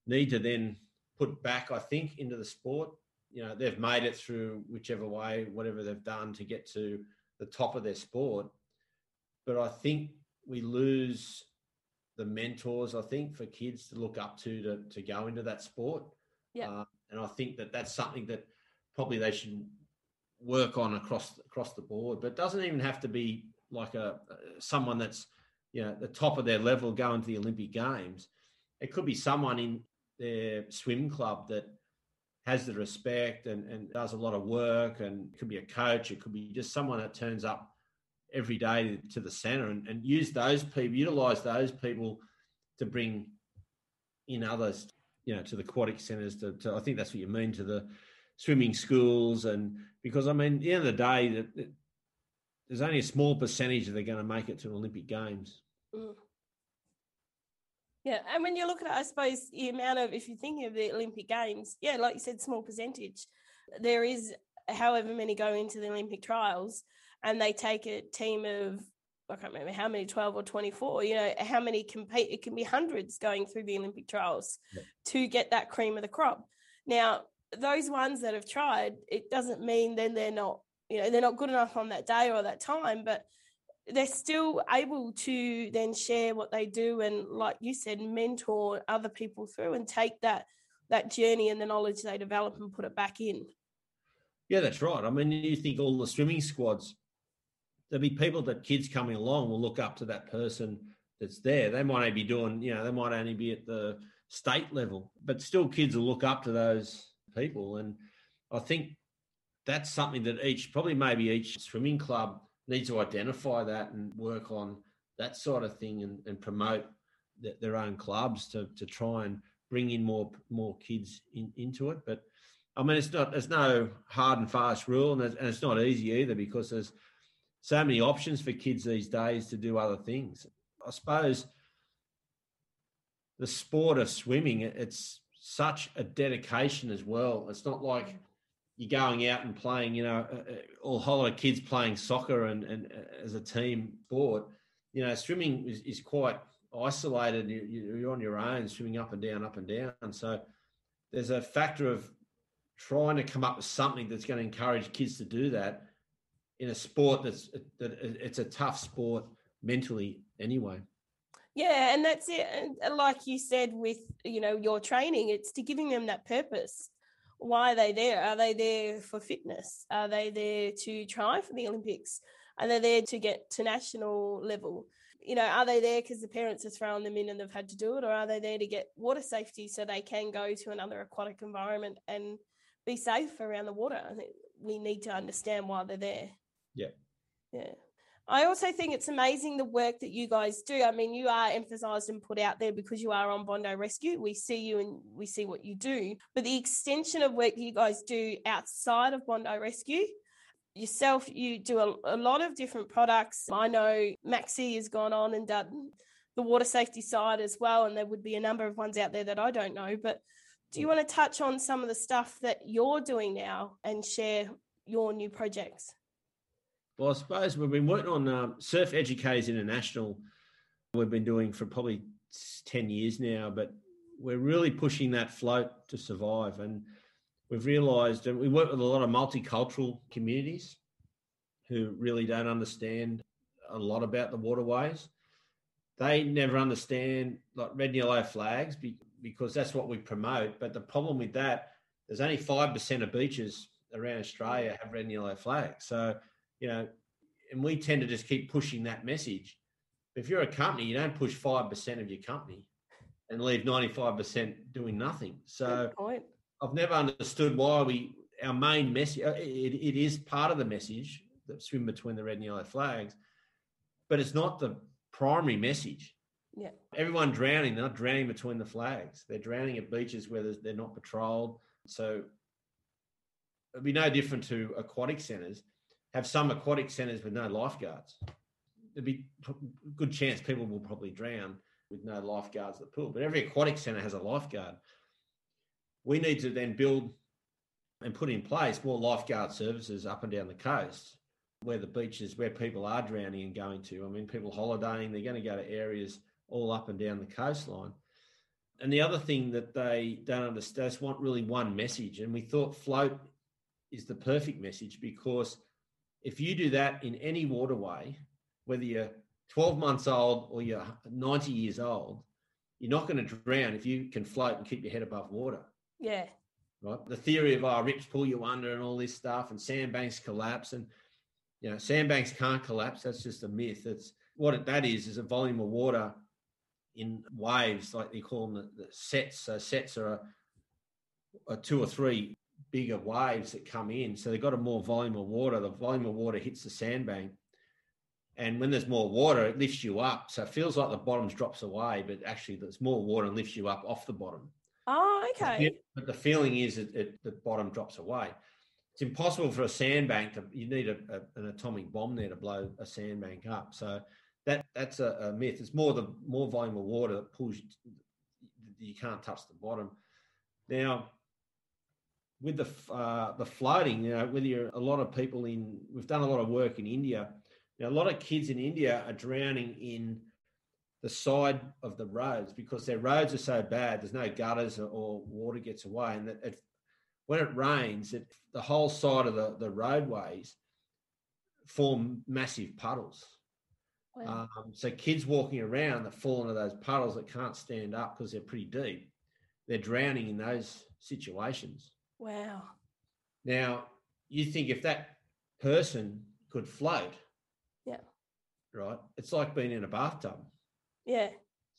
need to then put back, I think, into the sport. You know, they've made it through whichever way, whatever they've done to get to the top of their sport. But I think we lose the mentors, I think, for kids to look up to to, to go into that sport. Yeah. Uh, and I think that that's something that probably they should work on across across the board. But doesn't even have to be like a someone that's you know the top of their level going to the Olympic Games. It could be someone in their swim club that has the respect and, and does a lot of work and could be a coach it could be just someone that turns up every day to the centre and, and use those people, utilize those people to bring in others, you know, to the aquatic centres. To, to, I think that's what you mean to the swimming schools, and because I mean, at the end of the day, that, that there's only a small percentage that are going to make it to Olympic Games. Mm. Yeah, and when you look at it, I suppose the amount of, if you're thinking of the Olympic Games, yeah, like you said, small percentage. There is however many go into the Olympic trials, and they take a team of I can't remember how many, 12 or 24, you know, how many compete, it can be hundreds going through the Olympic trials yeah. to get that cream of the crop. Now, those ones that have tried, it doesn't mean then they're not, you know, they're not good enough on that day or that time, but they're still able to then share what they do and, like you said, mentor other people through and take that that journey and the knowledge they develop and put it back in. Yeah, that's right. I mean, you think all the swimming squads there'll be people that kids coming along will look up to that person that's there. They might only be doing, you know, they might only be at the state level, but still kids will look up to those people. And I think that's something that each, probably maybe each swimming club needs to identify that and work on that sort of thing and, and promote the, their own clubs to, to try and bring in more more kids in, into it. But I mean, it's not there's no hard and fast rule, and, and it's not easy either because there's so many options for kids these days to do other things. I suppose the sport of swimming, it's such a dedication as well. It's not like you're going out and playing, you know, uh, uh, all whole lot of kids playing soccer and, and uh, as a team sport. You know, swimming is, is quite isolated. You're on your own, swimming up and down, up and down. So there's a factor of trying to come up with something that's going to encourage kids to do that in a sport that's that it's a tough sport mentally anyway. Yeah, and that's it. And like you said, with you know your training, it's to giving them that purpose. Why are they there? Are they there for fitness? Are they there to try for the Olympics? Are they there to get to national level? You know, are they there because the parents have thrown them in and they've had to do it, or are they there to get water safety so they can go to another aquatic environment and be safe around the water? I think we need to understand why they're there. Yeah. Yeah. I also think it's amazing the work that you guys do. I mean, you are emphasized and put out there because you are on Bondi Rescue. We see you and we see what you do. But the extension of work that you guys do outside of Bondi Rescue, yourself, you do a, a lot of different products. I know Maxi has gone on and done the water safety side as well, and there would be a number of ones out there that I don't know. But do you want to touch on some of the stuff that you're doing now and share your new projects? Well, I suppose we've been working on um, Surf Educators International. We've been doing for probably 10 years now, but we're really pushing that float to survive. And we've realised, and we work with a lot of multicultural communities who really don't understand a lot about the waterways. They never understand like red and yellow flags because that's what we promote. But the problem with that, there's only 5% of beaches around Australia have red and yellow flags. So, you know, and we tend to just keep pushing that message. If you're a company, you don't push 5% of your company and leave 95% doing nothing. So I've never understood why we, our main message, uh, it, it is part of the message that swim between the red and yellow flags, but it's not the primary message. Yeah. Everyone drowning, they're not drowning between the flags. They're drowning at beaches where they're not patrolled. So it'd be no different to aquatic centres. Have some aquatic centres with no lifeguards. There'd be a good chance people will probably drown with no lifeguards at the pool. But every aquatic centre has a lifeguard. We need to then build and put in place more lifeguard services up and down the coast where the beaches where people are drowning and going to. I mean, people holidaying, they're going to go to areas all up and down the coastline. And the other thing that they don't understand is want really one message. And we thought float is the perfect message because if you do that in any waterway, whether you're 12 months old or you're 90 years old, you're not going to drown if you can float and keep your head above water. Yeah. Right. The theory of our oh, rips pull you under and all this stuff and sandbanks collapse and you know sandbanks can't collapse. That's just a myth. It's what it, that is is a volume of water in waves, like they call them the, the sets. So sets are a, a two or three bigger waves that come in. So they've got a more volume of water. The volume of water hits the sandbank and when there's more water, it lifts you up. So it feels like the bottom drops away, but actually there's more water and lifts you up off the bottom. Oh, okay. But the feeling is that it, the bottom drops away. It's impossible for a sandbank to. You need a, a, an atomic bomb there to blow a sandbank up. So that that's a, a, myth. It's more the more volume of water that pulls. You, you can't touch the bottom. Now, with the uh, the floating, you know, whether you're a lot of people in, we've done a lot of work in India now, a lot of kids in India are drowning in the side of the roads because their roads are so bad. There's no gutters or water gets away, and that it, when it rains, it, the whole side of the, the roadways form massive puddles. Wow. Um, so kids walking around that fall into those puddles that can't stand up because they're pretty deep, they're drowning in those situations. Wow. Now, you think if that person could float, yeah. Right. It's like being in a bathtub. Yeah.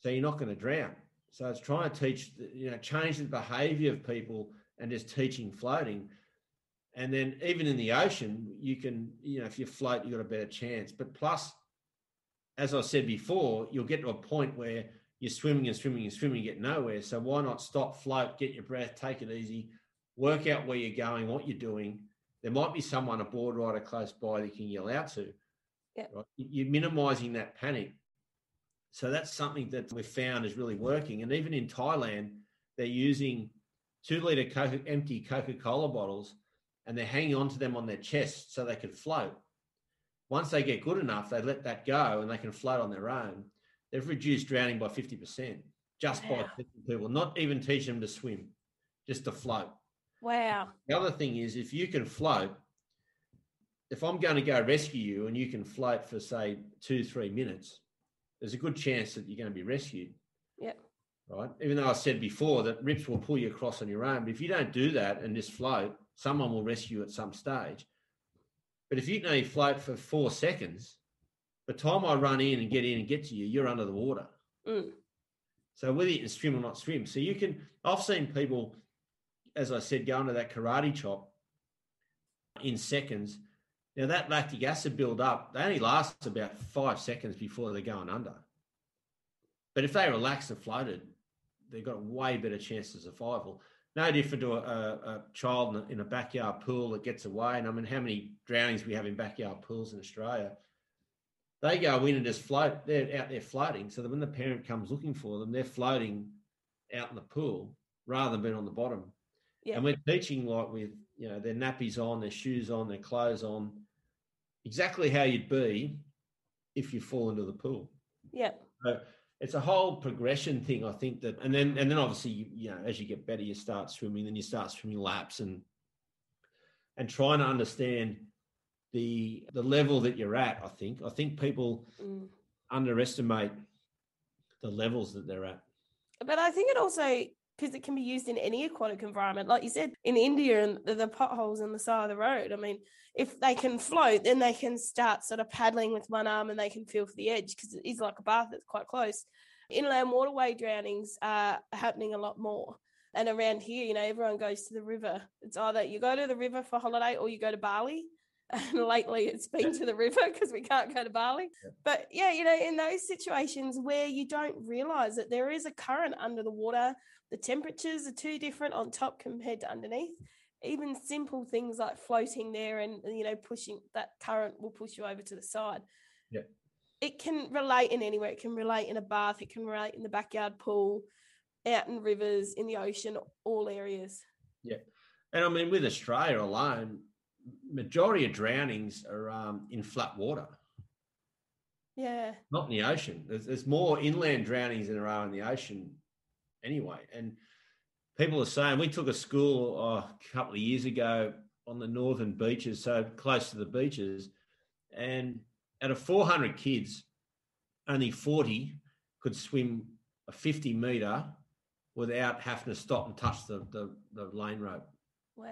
So you're not going to drown. So it's trying to teach, you know, change the behavior of people and just teaching floating. And then even in the ocean, you can, you know, if you float, you've got a better chance. But plus, as I said before, you'll get to a point where you're swimming and swimming and swimming, you get nowhere. So why not stop, float, get your breath, take it easy, work out where you're going, what you're doing. There might be someone, a board rider close by that you can yell out to. Yeah. Right? You're minimizing that panic. So that's something that we've found is really working. And even in Thailand, they're using two liter Coca- empty Coca Cola bottles and they're hanging onto them on their chest so they can float. Once they get good enough, they let that go and they can float on their own. They've reduced drowning by 50% just wow. by teaching people, not even teaching them to swim, just to float. Wow. The other thing is if you can float, if I'm going to go rescue you and you can float for say two, three minutes, there's a good chance that you're going to be rescued. Yeah. Right. Even though I said before that rips will pull you across on your own, but if you don't do that and just float, someone will rescue you at some stage. But if you can only float for four seconds, the time I run in and get in and get to you, you're under the water. Mm. So whether you can swim or not swim, so you can. I've seen people, as I said, going into that karate chop in seconds now that lactic acid build up, they only last about five seconds before they're going under. But if they relax and floated, they've got a way better chance of survival. no different to a, a child in a, in a, backyard pool that gets away. And I mean, how many drownings we have in backyard pools in Australia? They go in and just float. They're out there floating. So that when the parent comes looking for them, they're floating out in the pool rather than being on the bottom. Yeah. And we're teaching like with you know their nappies on, their shoes on, their clothes on, exactly how you'd be if you fall into the pool. Yeah. So it's a whole progression thing, I think that, and then and then obviously you, you know as you get better, you start swimming, then you start swimming laps and and trying to understand the the level that you're at. I think I think people mm. underestimate the levels that they're at. But I think it also because it can be used in any aquatic environment. Like you said, in India and the, the, potholes on the side of the road. I mean, if they can float, then they can start sort of paddling with one arm and they can feel for the edge because it is like a bath that's quite close. Inland waterway drownings are happening a lot more. And around here, you know, everyone goes to the river. It's either you go to the river for holiday or you go to Bali. And lately it's been to the river because we can't go to Bali. But yeah, you know, in those situations where you don't realize that there is a current under the water, the temperatures are too different on top compared to underneath. Even simple things like floating there and you know pushing that current will push you over to the side. Yeah. It can relate in anywhere. It can relate in a bath. It can relate in the backyard pool, out in rivers, in the ocean, all areas. Yeah, and I mean with Australia alone, majority of drownings are um, in flat water. Yeah. Not in the ocean. There's, there's more inland drownings than there are in the ocean anyway. And people are saying we took a school oh, a couple of years ago on the northern beaches, so close to the beaches, and out of 400 kids, only 40 could swim a 50 metre without having to stop and touch the, the, the lane rope. Wow.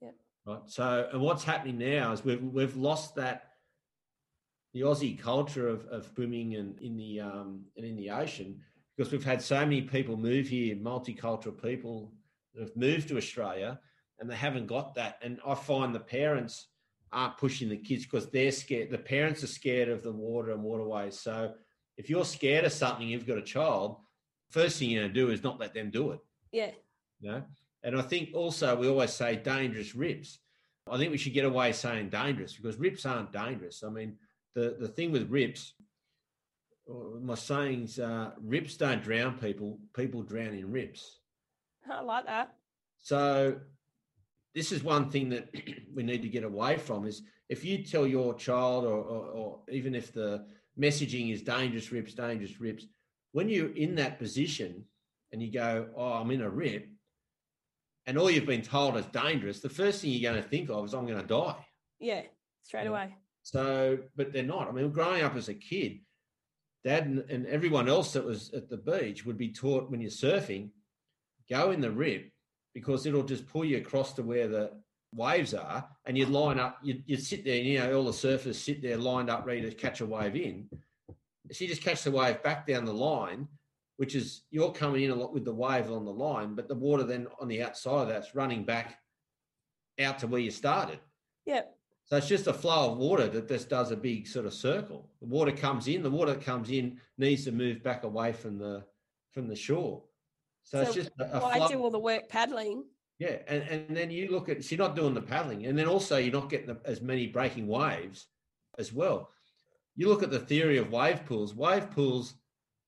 Yep. Right. So, and what's happening now is we've we've lost that the Aussie culture of, of swimming and in the um, and in the ocean because we've had so many people move here, multicultural people that have moved to Australia and they haven't got that. And I find the parents aren't pushing the kids because they're scared. The parents are scared of the water and waterways. So if you're scared of something, you've got a child, first thing you're going to do is not let them do it. Yeah. You know? And I think also we always say dangerous rips. I think we should get away saying dangerous because rips aren't dangerous. I mean, the, the thing with rips, my sayings uh, are rips don't drown people people drown in rips i like that. So this is one thing that we need to get away from is if you tell your child or, or, or even if the messaging is dangerous rips dangerous rips when you're in that position and you go oh i'm in a rip and all you've been told is dangerous the first thing you're going to think of is i'm going to die. Yeah straight yeah. away. So but they're not. I mean growing up as a kid dad and, and everyone else that was at the beach would be taught when you're surfing, go in the rip because it'll just pull you across to where the waves are and you'd line up, you'd, you'd sit there, and, you know, all the surfers sit there lined up ready to catch a wave in. So you just catch the wave back down the line, which is you're coming in a lot with the wave on the line, but the water then on the outside of that's running back out to where you started. Yep. So it's just a flow of water that just does a big sort of circle. The water comes in, the water that comes in needs to move back away from the from the shore. So, so it's just a, a do all the work paddling. Yeah, and, and then you look at so you're not doing the paddling, and then also you're not getting as many breaking waves as well. You look at the theory of wave pools. Wave pools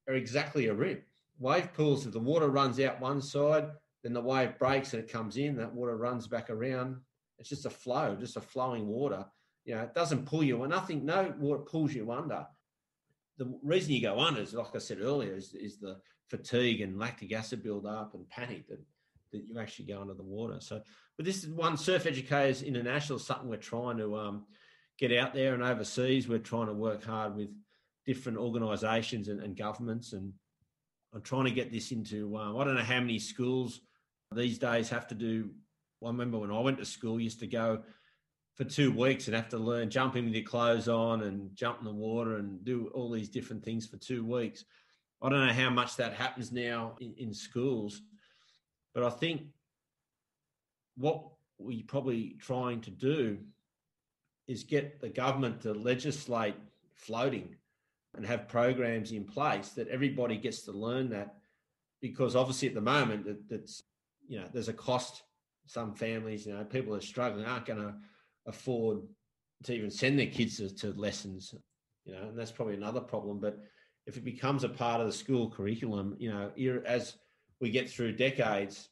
are exactly a rip. Wave pools, if the water runs out one side, then the wave breaks and it comes in. That water runs back around it's just a flow, just a flowing water. You know, it doesn't pull you, and nothing, no water pulls you under. The reason you go under is, like I said earlier, is, is the fatigue and lactic acid build up and panic that, that you actually go under the water. So, but this is one Surf Educators International, something we're trying to um, get out there and overseas. We're trying to work hard with different organisations and, and, governments, and I'm trying to get this into. Um, I don't know how many schools these days have to do I remember when I went to school, used to go for two weeks and have to learn jumping with your clothes on and jump in the water and do all these different things for two weeks. I don't know how much that happens now in, in schools, but I think what we're probably trying to do is get the government to legislate floating and have programs in place that everybody gets to learn that because obviously at the moment that, that's you know, there's a cost. Some families, you know, people are struggling aren't going to afford to even send their kids to, to lessons, you know, and that's probably another problem. But if it becomes a part of the school curriculum, you know, as we get through decades,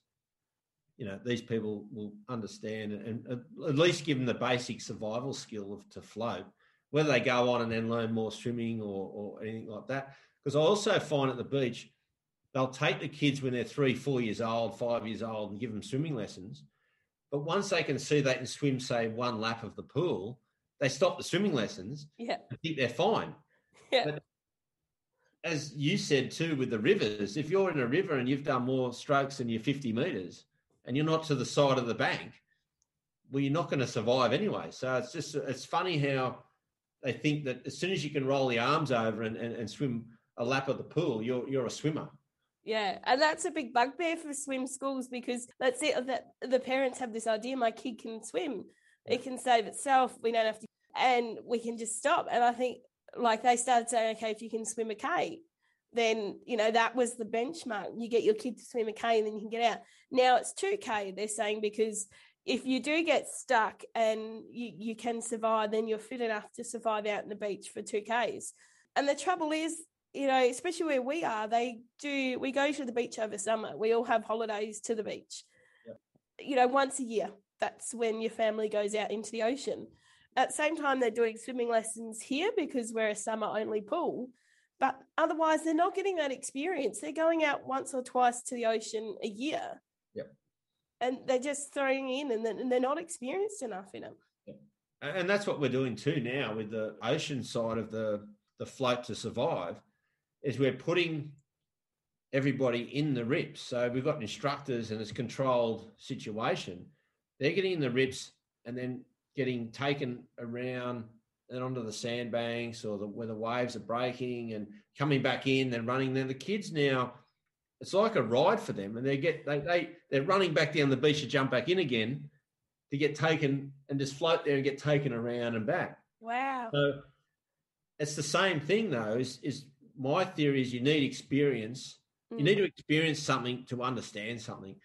you know, these people will understand and, at least give them the basic survival skill of to float. Whether they go on and then learn more swimming or, or anything like that. Because I also find at the beach, they'll take the kids when they're three, four years old, five years old, and give them swimming lessons. But once they can see they can swim, say, one lap of the pool, they stop the swimming lessons. Yeah. I think they're fine. Yeah. But as you said too with the rivers, if you're in a river and you've done more strokes than your 50 meters and you're not to the side of the bank, well, you're not going to survive anyway. So it's just, it's funny how they think that as soon as you can roll the arms over and, and, and swim a lap of the pool, you're, you're a swimmer. Yeah, and that's a big bugbear for swim schools because that's it. That the parents have this idea: my kid can swim, it can save itself. We don't have to, and we can just stop. And I think like they started saying, okay, if you can swim a K, then you know that was the benchmark. You get your kid to swim a K, and then you can get out. Now it's two K. They're saying because if you do get stuck and you, you can survive, then you're fit enough to survive out in the beach for two Ks. And the trouble is, you know, especially where we are, they do, we go to the beach over summer. We all have holidays to the beach. You know, once a year, that's when your family goes out into the ocean. At the same time, they're doing swimming lessons here because we're a summer only pool. But otherwise, they're not getting that experience. They're going out once or twice to the ocean a year. Yep. And they're just throwing in and they're not experienced enough in it. And that's what we're doing too now with the ocean side of the, the float to survive is we're putting everybody in the rips. So we've got instructors and it's controlled situation. They're getting in the rips and then getting taken around and onto the sandbanks or the, where the waves are breaking and coming back in and running. Then the kids now, it's like a ride for them, and they get they they they're running back down the beach to jump back in again to get taken and just float there and get taken around and back. Wow. So it's the same thing though. Is is my theory is you need experience. Mm. You need to experience something to understand something.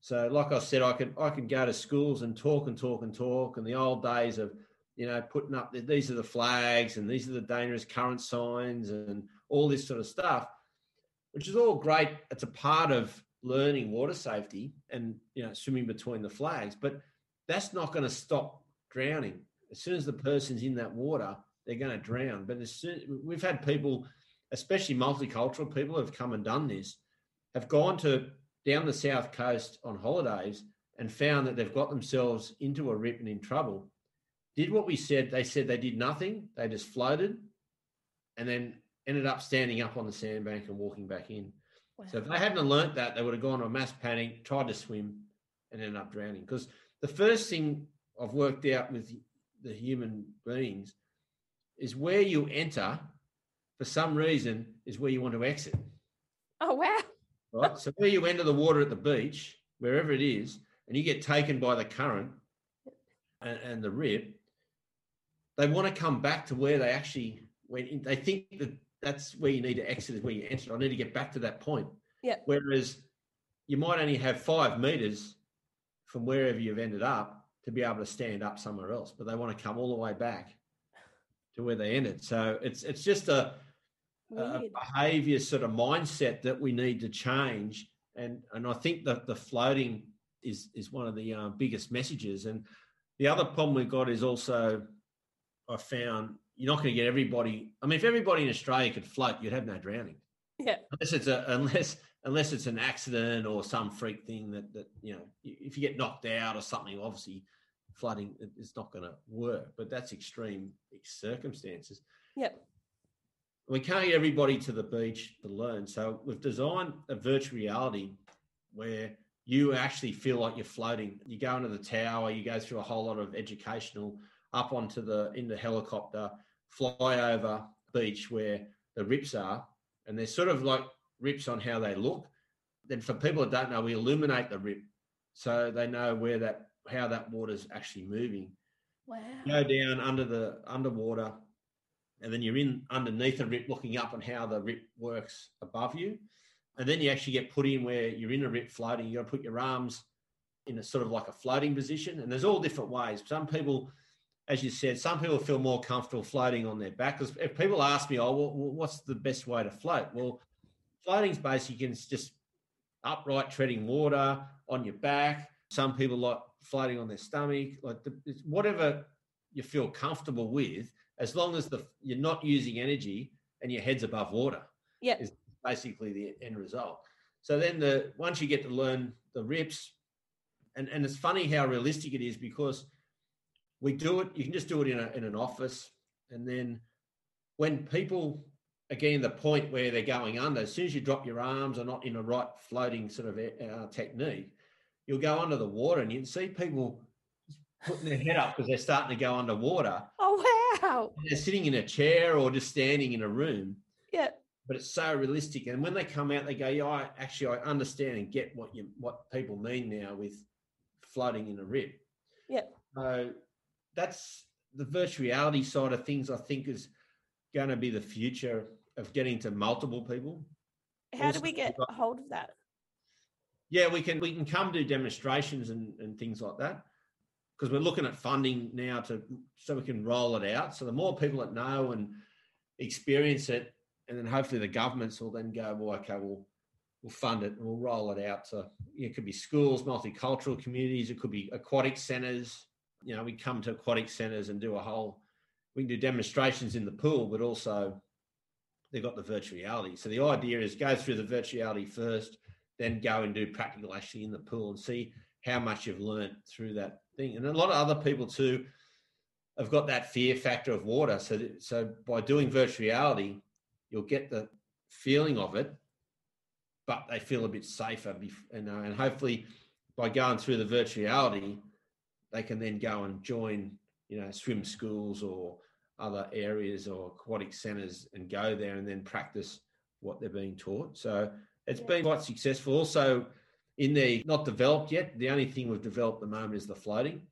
So, like I said, I could I could go to schools and talk and talk and talk, and the old days of you know putting up the, these are the flags and these are the dangerous current signs and all this sort of stuff, which is all great. It's a part of learning water safety and you know swimming between the flags, but that's not going to stop drowning. As soon as the person's in that water, they're going to drown. But as soon we've had people, especially multicultural people, who have come and done this, have gone to down the south coast on holidays and found that they've got themselves into a rip and in trouble. Did what we said. They said they did nothing. They just floated and then ended up standing up on the sandbank and walking back in. Wow. So if they hadn't learnt that, they would have gone to a mass panic, tried to swim, and ended up drowning. Because the first thing I've worked out with the human beings is where you enter, for some reason, is where you want to exit. Oh wow! right? So where you enter the water at the beach, wherever it is, and you get taken by the current and, and the rip, they want to come back to where they actually went. In. They think that that's where you need to exit is where you enter. I need to get back to that point. Yeah. Whereas you might only have five meters from wherever you've ended up to be able to stand up somewhere else, but they want to come all the way back to where they ended. So it's it's just a a behavior sort of mindset that we need to change. And and I think that the floating is is one of the uh, biggest messages. And the other problem we've got is also I found you're not going to get everybody. I mean, if everybody in Australia could float, you'd have no drowning. Yeah. Unless it's a unless unless it's an accident or some freak thing that that you know if you get knocked out or something, obviously flooding is not going to work. But that's extreme circumstances. Yep we can't get everybody to the beach to learn. So we've designed a virtual reality where you actually feel like you're floating. You go into the tower, you go through a whole lot of educational up onto the in the helicopter, fly over beach where the rips are, and they're sort of like rips on how they look. Then for people that don't know, we illuminate the rip so they know where that how that water's actually moving. Wow. Go down under the underwater and then you're in underneath the rip looking up on how the rip works above you and then you actually get put in where you're in a rip floating. You got to put your arms in a sort of like a floating position, and there's all different ways. Some people, as you said, some people feel more comfortable floating on their back. Because if people ask me, "Oh, well, what's the best way to float?" Well, floating's basically just upright treading water on your back. Some people like floating on their stomach, like the, whatever you feel comfortable with, as long as the you're not using energy and your head's above water. Yeah, is basically the end result. So then the once you get to learn the rips, and and it's funny how realistic it is because we do it. You can just do it in a in an office, and then when people again the point where they're going under, as soon as you drop your arms or not in a right floating sort of uh, technique, you'll go under the water and you can see people putting their head up because they're starting to go underwater. Oh wow! And they're sitting in a chair or just standing in a room. Yeah. But it's so realistic, and when they come out, they go, "Yeah, I actually I understand and get what you what people mean now with floating in a rip." Yeah. So that's the virtual reality side of things. I think is going to be the future of getting to multiple people. How also, do we get a hold of that? Yeah, we can we can come do demonstrations and, and things like that because we're looking at funding now to so we can roll it out. So the more people that know and experience it, and then hopefully the governments will then go, well, okay, we'll we'll fund it and we'll roll it out to it could be schools, multicultural communities, it could be aquatic centres. You know, we come to aquatic centres and do a whole. We can do demonstrations in the pool, but also they've got the virtual reality. So the idea is go through the virtual reality first, then go and do practical actually in the pool and see how much you've learned through that thing. And a lot of other people too have got that fear factor of water. So, so by doing virtual reality, you'll get the feeling of it, but they feel a bit safer. And, and hopefully, by going through the virtual reality, they can then go and join, you know, swim schools or other areas or aquatic centres and go there and then practice what they're being taught. So it's been quite successful. Also, in the not developed yet, the only thing we've developed at the moment is the floating,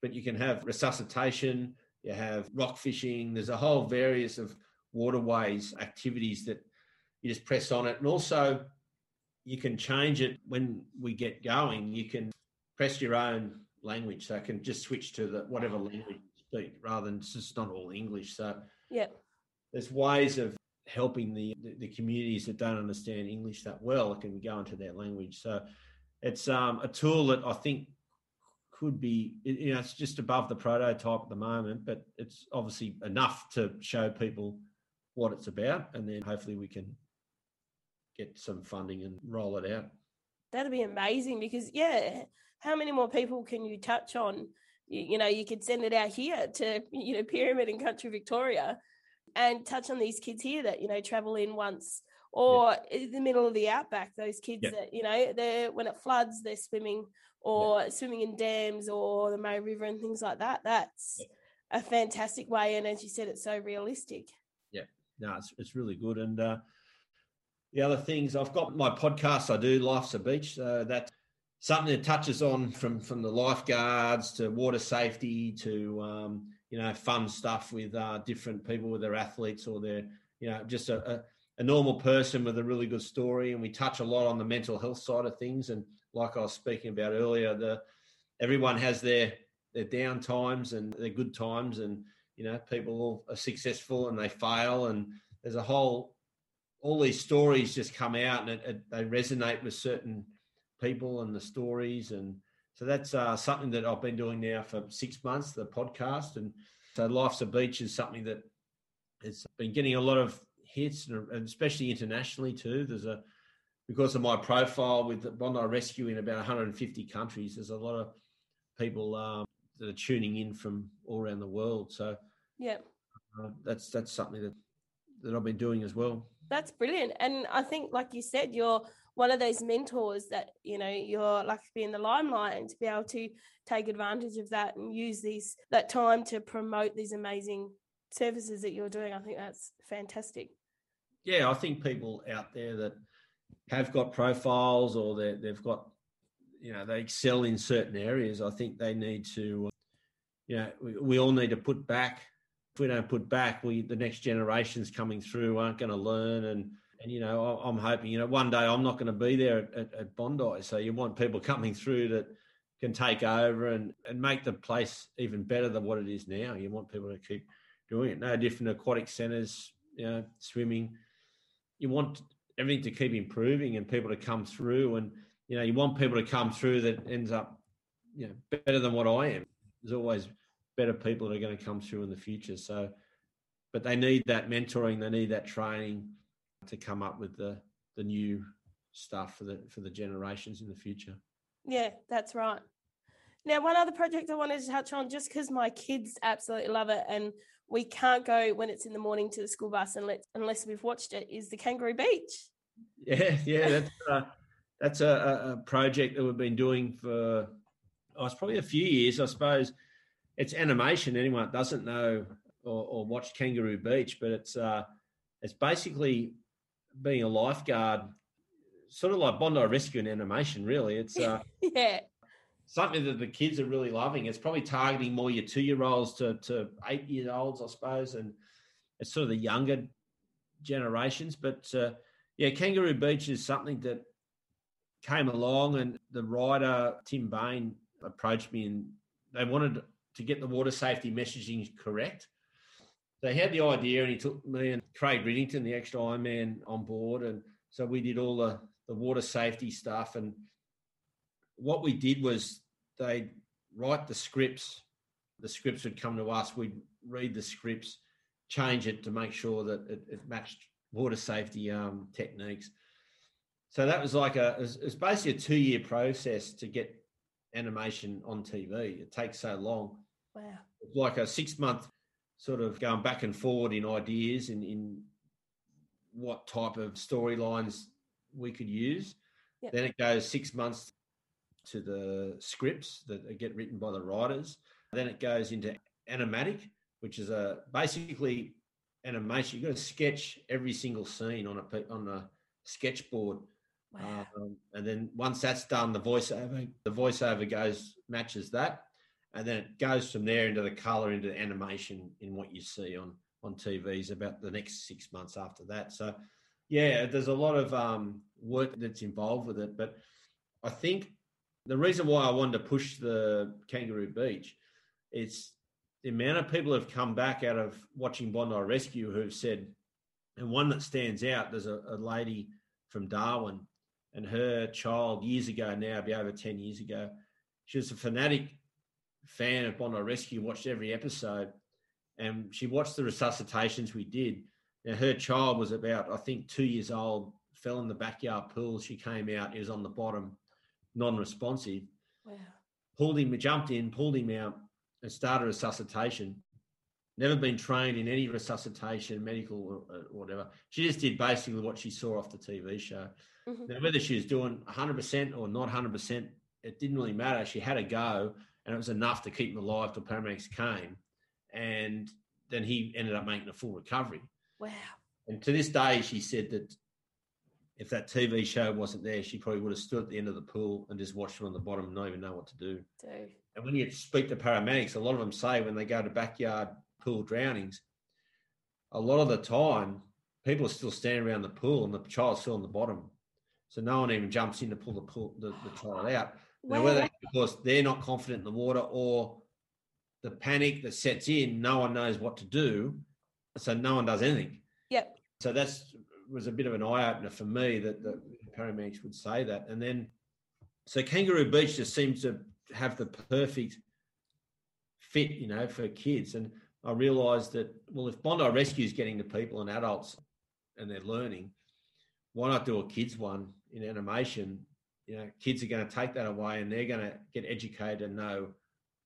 but you can have resuscitation, you have rock fishing, there's a whole various of waterways activities that you just press on it. And also, you can change it when we get going. You can press your own language, so I can just switch to the whatever language you speak rather than just not all English. So yeah, there's ways of helping the, the, the communities that don't understand English that well. It can go into their language. So it's um, a tool that I think could be you know it's just above the prototype at the moment but it's obviously enough to show people what it's about, and then hopefully we can get some funding and roll it out. That'd be amazing because yeah, how many more people can you touch on? You, you know, you could send it out here to you know Pyramid and Country Victoria, and touch on these kids here that you know travel in once or yeah. in the middle of the outback those kids yeah. that you know they're when it floods they're swimming or yeah. swimming in dams or the Murray River and things like that that's a fantastic way and as you said it's so realistic yeah no, it's, it's really good. And uh, the other things, I've got my podcast I do, Life's a Beach. Uh, that's something that touches on from from the lifeguards to water safety to um, you know fun stuff with uh, different people with their athletes or their you know just a, a, a normal person with a really good story. And we touch a lot on the mental health side of things. And like I was speaking about earlier, the everyone has their their down times and their good times and you know people are successful and they fail and there's a whole all these stories just come out and it, it, they resonate with certain people and the stories and so that's uh, something that I've been doing now for six months the podcast and so life's a beach is something that it's been getting a lot of hits and especially internationally too there's a because of my profile with the Bondi Rescue in about 150 countries there's a lot of people um, that are tuning in from all around the world. So yeah, uh, that's that's something that that I've been doing as well. That's brilliant, and I think, like you said, you're one of those mentors that you know you're lucky to be in the limelight and to be able to take advantage of that and use these that time to promote these amazing services that you're doing. I think that's fantastic. Yeah, I think people out there that have got profiles or they've got you know they excel in certain areas, I think they need to, you know, we, we all need to put back if we don't put back, we the next generations coming through aren't going to learn. And and you know, I'm hoping you know one day I'm not going to be there at, at, at Bondi. So you want people coming through that can take over and, and make the place even better than what it is now. You want people to keep doing it. No different aquatic centres, you know, swimming. You want everything to keep improving and people to come through and you know, you want people to come through that ends up, you know, better than what I am. There's always better people that are going to come through in the future. So, but they need that mentoring, they need that training to come up with the the new stuff for the for the generations in the future. Yeah, that's right. Now, one other project I wanted to touch on, just because my kids absolutely love it, and we can't go when it's in the morning to the school bus unless unless we've watched it, is the Kangaroo Beach. Yeah, yeah, that's uh, that's a, a, project that we've been doing for oh, it's probably a few years, I suppose. It's animation. Anyone that doesn't know or, or watch Kangaroo Beach, but it's uh, it's basically being a lifeguard, sort of like Bondi Rescue and animation. Really, it's uh, yeah something that the kids are really loving. It's probably targeting more your two year olds to, to eight year olds, I suppose, and it's sort of the younger generations. But uh, yeah, Kangaroo Beach is something that came along, and the writer Tim Bain approached me, and they wanted to get the water safety messaging correct. They had the idea, and he took me and Craig Riddington, the extra Ironman, on board, and so we did all the the water safety stuff and what we did was they write the scripts. The scripts would come to us. We'd read the scripts, change it to make sure that it, it matched water safety um, techniques. So that was like a it's basically a two year process to get animation on TV. It takes so long. Wow. It's like a six month sort of going back and forward in ideas in, in what type of storylines we could use. Yep. Then it goes six months to the scripts that get written by the writers. Then it goes into animatic, which is a basically animation. You've got to sketch every single scene on a on a sketchboard. Wow. Um, and then once that's done, the voiceover the voiceover goes matches that, and then it goes from there into the color into the animation in what you see on on TVs about the next six months after that. So, yeah, there's a lot of um, work that's involved with it, but I think the reason why I wanted to push the Kangaroo Beach is the amount of people have come back out of watching Bondi Rescue who've said, and one that stands out, there's a, a lady from Darwin and her child years ago now, be over 10 years ago, she was a fanatic fan of Bondi Rescue, watched every episode, and she watched the resuscitations we did. Now, her child was about, I think, two years old, fell in the backyard pool. She came out, he was on the bottom non-responsive. Wow. Pulled him, jumped in, pulled him out, and started resuscitation. Never been trained in any resuscitation, medical or, or whatever. She just did basically what she saw off the TV show. Mm-hmm. Now, whether she was doing 100% or not 100%, it didn't really matter. She had a go, and it was enough to keep him alive till paramedics came. And then he ended up making a full recovery. Wow. And to this day, she said that if that TV show wasn't there, she probably would have stood at the end of the pool and just watched it on the bottom and not even know what to do. do. And when you speak to paramedics, a lot of them say when they go to backyard pool drownings, a lot of the time people are still standing around the pool and the child's still on the bottom. So no one even jumps in to pull the pool, the, the child out. Now, whether because they're not confident in the water or the panic that sets in, no one knows what to do. So no one does anything. Yep. So that's was a bit of an eye opener for me that the paramedics would say that. And then, so Kangaroo Beach just seems to have the perfect fit, you know, for kids. And I realised that well, if Bondi Rescue is getting to people and adults and they're learning, why not do a kids one in animation? You know, kids are going to take that away and they're going to get educated and know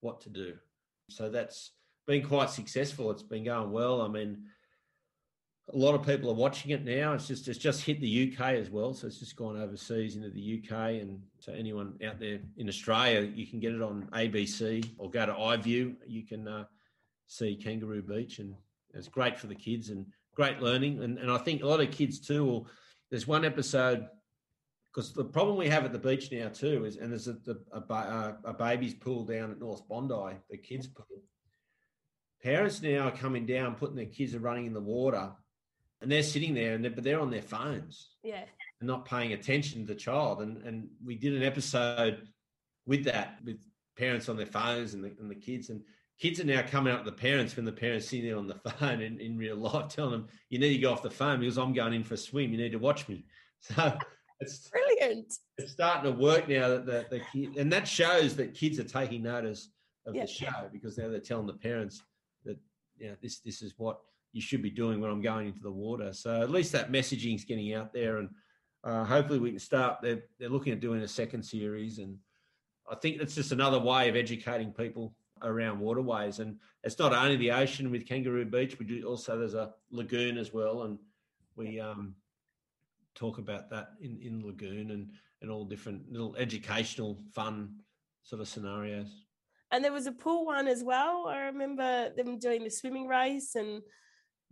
what to do. So that's been quite successful. It's been going well. I mean, a lot of people are watching it now. It's just it's just hit the UK as well, so it's just gone overseas into the UK. And so anyone out there in Australia, you can get it on ABC or go to iView. You can uh, see Kangaroo Beach, and it's great for the kids and great learning. And and I think a lot of kids too. Will, there's one episode because the problem we have at the beach now too is, and there's a, a, a, a baby's pool down at North Bondi, the kids pool parents now are coming down, putting their kids are running in the water, and they're sitting there, and they're, but they're on their phones Yeah. and not paying attention to the child. And and we did an episode with that with parents on their phones and the, and the kids and kids are now coming up to the parents when the parents sitting there on the phone in, in real life telling them you need to go off the phone because i'm going in for a swim you need to watch me so it's Brilliant. it's starting to work now that the, the kid and that shows that kids are taking notice of Yeah. the show because now they're telling the parents you know this this is what you should be doing when i'm going into the water. So at least that messaging is getting out there and uh, hopefully we can start they're, they're looking at doing a second series. And i think it's just another way of educating people around waterways. And it's not only the ocean with kangaroo beach we do also there's a lagoon as well. And we um talk about that in in lagoon and and all different little educational fun sort of scenarios And there was a pool one as well. I remember them doing the swimming race and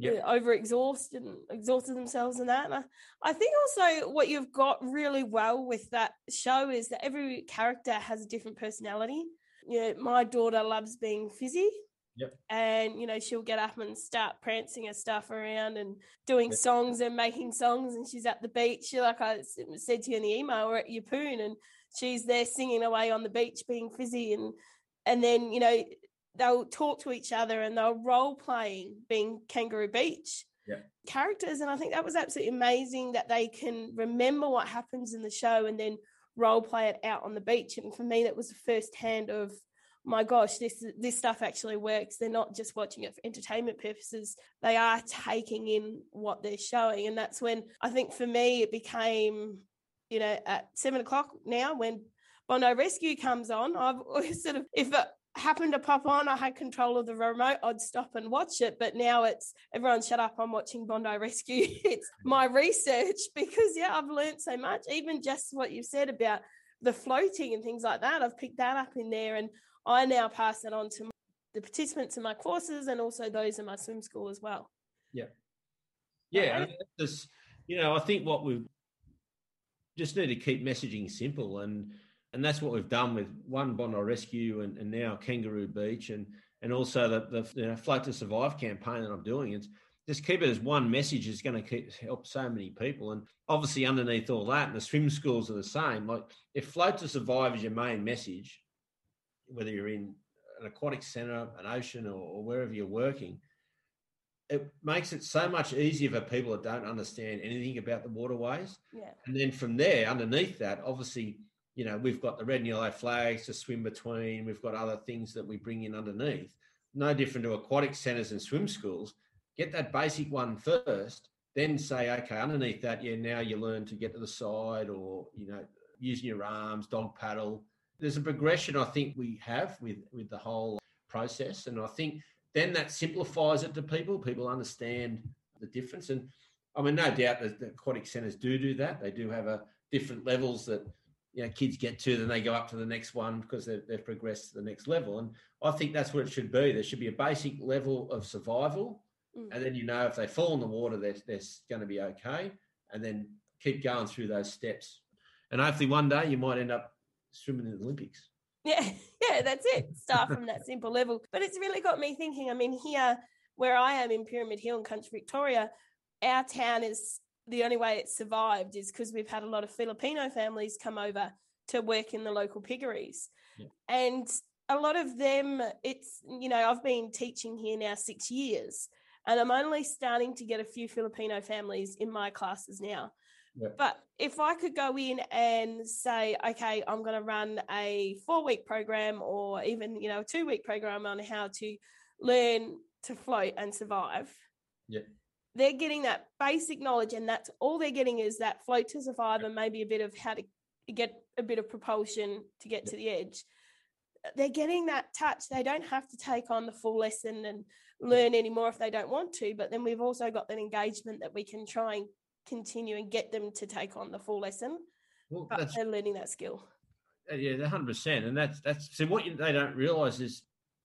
Yep. Uh, over exhausted and exhausted themselves and that. And I, I think also what you've got really well with that show is that every character has a different personality. You know, my daughter loves being fizzy. Yep. And you know she'll get up and start prancing her stuff around and doing Yep. songs and making songs. And she's at the beach. She, like I said to you in the email, we're at Yeppoon and she's there singing away on the beach, being fizzy. And and then you know they'll talk to each other and they'll role playing being Kangaroo Beach Yeah. characters. And I think that was absolutely amazing that they can remember what happens in the show and then role play it out on the beach. And for me, that was the first hand of my gosh, this this stuff actually works. They're not just watching it for entertainment purposes. They are taking in what they're showing. And that's when I think for me it became, you know, at seven o'clock now when Bondi Rescue comes on, I've always sort of if it happened to pop on, I had control of the remote, I'd stop and watch it. But now it's everyone shut up, I'm watching Bondi Rescue. it's my research because yeah, I've learned so much. Even just what you said about the floating and things like that, I've picked that up in there and I now pass it on to the participants in my courses and also those in my swim school as well. yeah Right. and you know i think what we just need to keep messaging simple and and that's what we've done with one bondi rescue and, and now kangaroo beach and and also the, the you know, float to survive campaign that i'm doing it's just keep it as one message is going to keep help so many people and obviously underneath all that and the swim schools are the same like if float to survive is your main message whether you're in an aquatic center an ocean or, or wherever you're working it makes it so much easier for people that don't understand anything about the waterways. Yeah. And then from there, underneath that, obviously, you know, we've got the red and yellow flags to swim between. We've got other things that we bring in underneath. No different to aquatic centres and swim schools. Get that basic one first, then say, okay, underneath that, yeah, now you learn to get to the side or, you know, using your arms, dog paddle. There's a progression I think we have with with the whole process. And I think then that simplifies it to people. People understand the difference. And I mean, no doubt that the aquatic centres do do that. They do have a different levels that you know kids get to, then they go up to the next one because they've, they've progressed to the next level. And I think that's what it should be. There should be a basic level of survival, Mm. and then you know if they fall in the water, they're, they're going to be okay, and then keep going through those steps. And hopefully, one day you might end up swimming in the Olympics. Yeah, yeah, that's it. Start from that simple level. But it's really got me thinking. I mean, here where I am in Pyramid Hill in country Victoria, our town is the only way it's survived is because we've had a lot of Filipino families come over to work in the local piggeries. Yeah. And a lot of them, it's, you know, I've been teaching here now six years, and I'm only starting to get a few Filipino families in my classes now. Yeah. But if I could go in and say, okay, I'm going to run a four week program or even, you know, a two week program on how to learn to float and survive. Yeah. They're getting that basic knowledge, and that's all they're getting is that float to survive and maybe a bit of how to get a bit of propulsion to get to the edge. They're getting that touch. They don't have to take on the full lesson and learn anymore if they don't want to. But then we've also got that engagement that we can try and continue and get them to take on the full lesson. Well, But they're learning that skill. Uh, Yeah, hundred percent, and that's that's so. What you, they don't realize is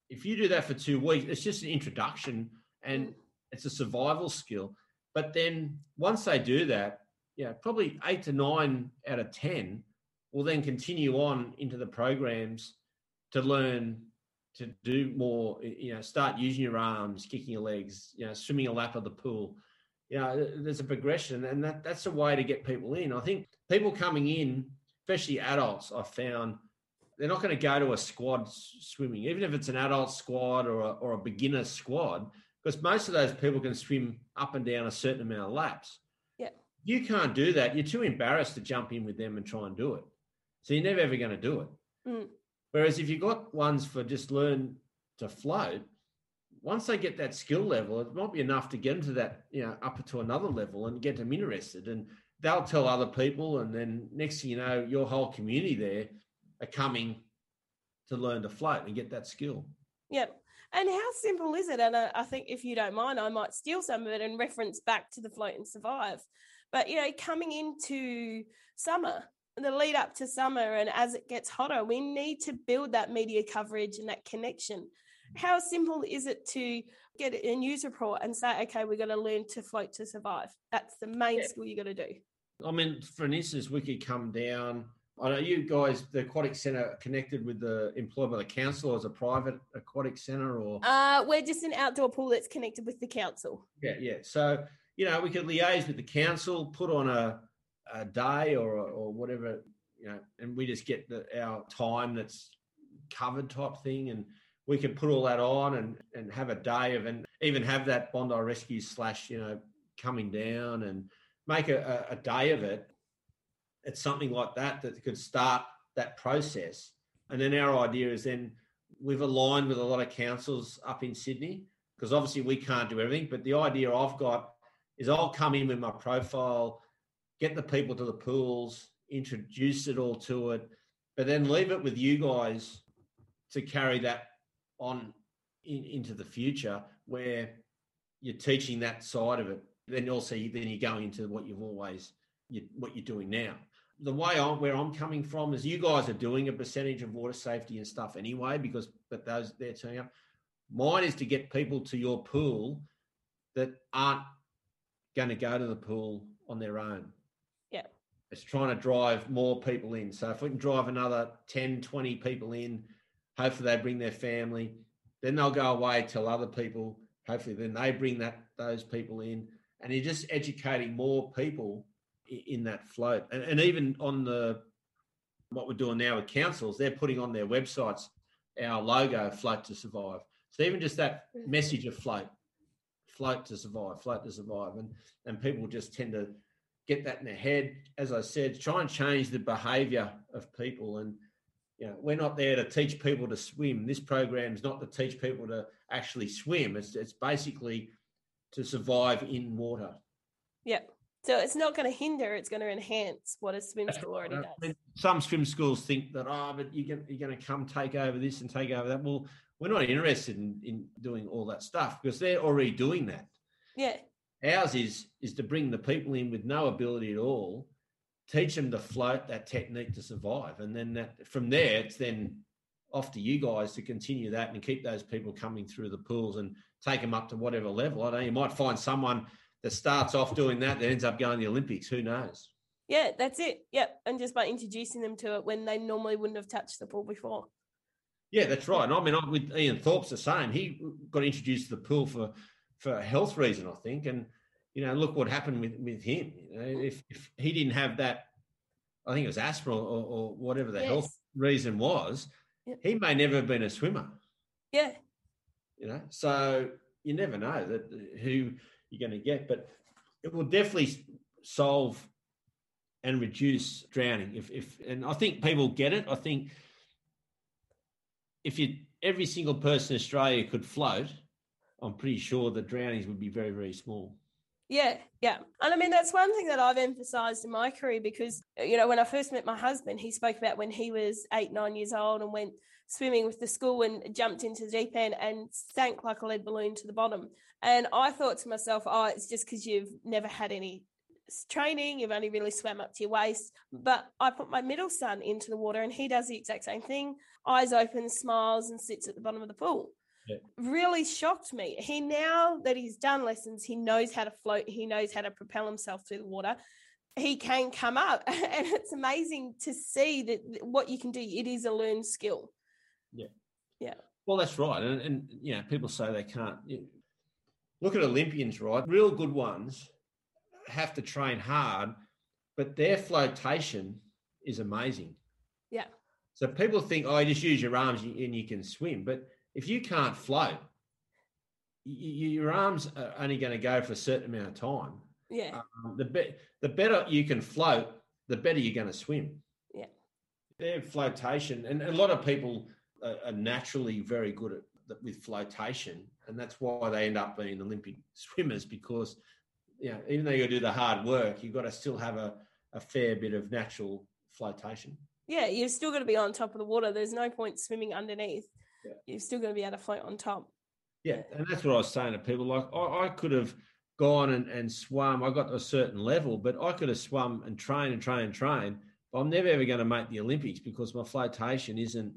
if you do that for two weeks, it's just an introduction and Mm. It's a survival skill. But then once they do that, yeah, probably eight to nine out of ten will then continue on into the programs to learn to do more, you know, start using your arms, kicking your legs, you know, swimming a lap of the pool. You know, there's a progression, and that, that's a way to get people in. I think people coming in, especially adults, I found they're not going to go to a squad swimming, even if it's an adult squad or a, or a beginner squad, because most of those people can swim up and down a certain amount of laps. Yeah. You can't do that. You're too embarrassed to jump in with them and try and do it. So you're never ever going to do it. Mm. Whereas if you've got ones for just learn to float, once they get that skill level, it might be enough to get them to that, you know, up to another level and get them interested. And they'll tell other people. And then next thing you know, your whole community there are coming to learn to float and get that skill. Yep. And how simple is it? And I, I think if you don't mind, I might steal some of it and reference back to the float and survive. But you know, coming into summer, the lead up to summer, and as it gets hotter, we need to build that media coverage and that connection. Mm. How simple is it to get a news report and say, okay, we're going to learn to float to survive? That's the main Yeah. skill you got to do. I mean, for instance, we could come down. I know you guys, the aquatic centre, connected with the employed by the council as a private aquatic centre, or Uh, we're just an outdoor pool that's connected with the council. yeah, yeah. So you know, we could liaise with the council, put on a, a day or or whatever, you know, and we just get the, our time that's covered type thing, and we can put all that on and and have a day of and even have that Bondi Rescue slash you know coming down and make a, a, a day of it. It's something like that that could start that process, and then our idea is then we've aligned with a lot of councils up in Sydney because obviously we can't do everything. But the idea I've got is I'll come in with my profile, get the people to the pools, introduce it all to it, but then leave it with you guys to carry that on in, into the future where you're teaching that side of it. Then also then you're going into what you've always you, what you're doing now. The way I'm where I'm coming from is you guys are doing a percentage of water safety and stuff anyway because but those they're turning up. Mine is to get people to your pool that aren't going to go to the pool on their own. Yeah. It's trying to drive more people in. So if we can drive another 10, 20 people in, hopefully they bring their family. Then they'll go away, tell other people. Hopefully then they bring that those people in. And you're just educating more people in that float. And, and even on the what we're doing now with councils, they're putting on their websites our logo, Float to Survive. So even just that mm-hmm. message of float, float to survive, float to survive. And and people just tend to get that in their head. As I said, try and change the behavior of people. And you know, we're not there to teach people to swim. This program is not to teach people to actually swim. It's it's basically to survive in water. Yep. So it's not going to hinder; it's going to enhance what a swim school already I does. mean, some swim schools think that, oh, but you're going, you're going to come take over this and take over that. Well, we're not interested in, in doing all that stuff because they're already doing that. Yeah. Ours is is to bring the people in with no ability at all, teach them to float that technique to survive, and then that from there it's then off to you guys to continue that and keep those people coming through the pools and take them up to whatever level. I know you might find someone that starts off doing that that ends up going to the Olympics. Who knows? Yeah, that's it. Yep. And just by introducing them to it when they normally wouldn't have touched the pool before. Yeah, that's right. And I mean, I- with Ian Thorpe's the same. He got introduced to the pool for for a health reason, I think. And you know, look what happened with with him. You know, if if he didn't have that, I think it was asthma or, or whatever the health reason was, Yep. he may never have been a swimmer. Yeah. You know, so you never know that who you're going to get, but it will definitely solve and reduce drowning. If if and I think people get it. I think if you every single person in Australia could float, I'm pretty sure the drownings would be very very small. Yeah, yeah. And I mean, that's one thing that I've emphasized in my career because, you know, when I first met my husband, he spoke about when he was eight, nine years old and went swimming with the school and jumped into the deep end and sank like a lead balloon to the bottom. And I thought to myself, oh, it's just because you've never had any training, you've only really swam up to your waist. But I put my middle son into the water and he does the exact same thing eyes open, smiles, and sits at the bottom of the pool really shocked me. He now that he's done lessons, he knows how to float, he knows how to propel himself through the water. He can come up, and it's amazing to see that what you can do. It is a learned skill. Yeah. Yeah. Well, that's right, and, and you know, people say they can't. Look at Olympians, right? Real good ones have to train hard, but their flotation is amazing. Yeah. So people think, oh, you just use your arms and you can swim, but if you can't float, your arms are only going to go for a certain amount of time. Yeah. Um, the be- the better you can float, the better you're going to swim. Yeah. Their flotation, and a lot of people are, naturally very good at with flotation, and that's why they end up being Olympic swimmers because you know even though you do the hard work, you've got to still have a, a fair bit of natural flotation. Yeah, you're still going to be on top of the water. There's no point swimming underneath. Yeah. You're still going to be able to float on top. Yeah, and that's what I was saying to people. Like I, I could have gone and, and swum. I got to a certain level, but I could have swum and trained and trained and trained. But I'm never ever going to make the Olympics because my flotation isn't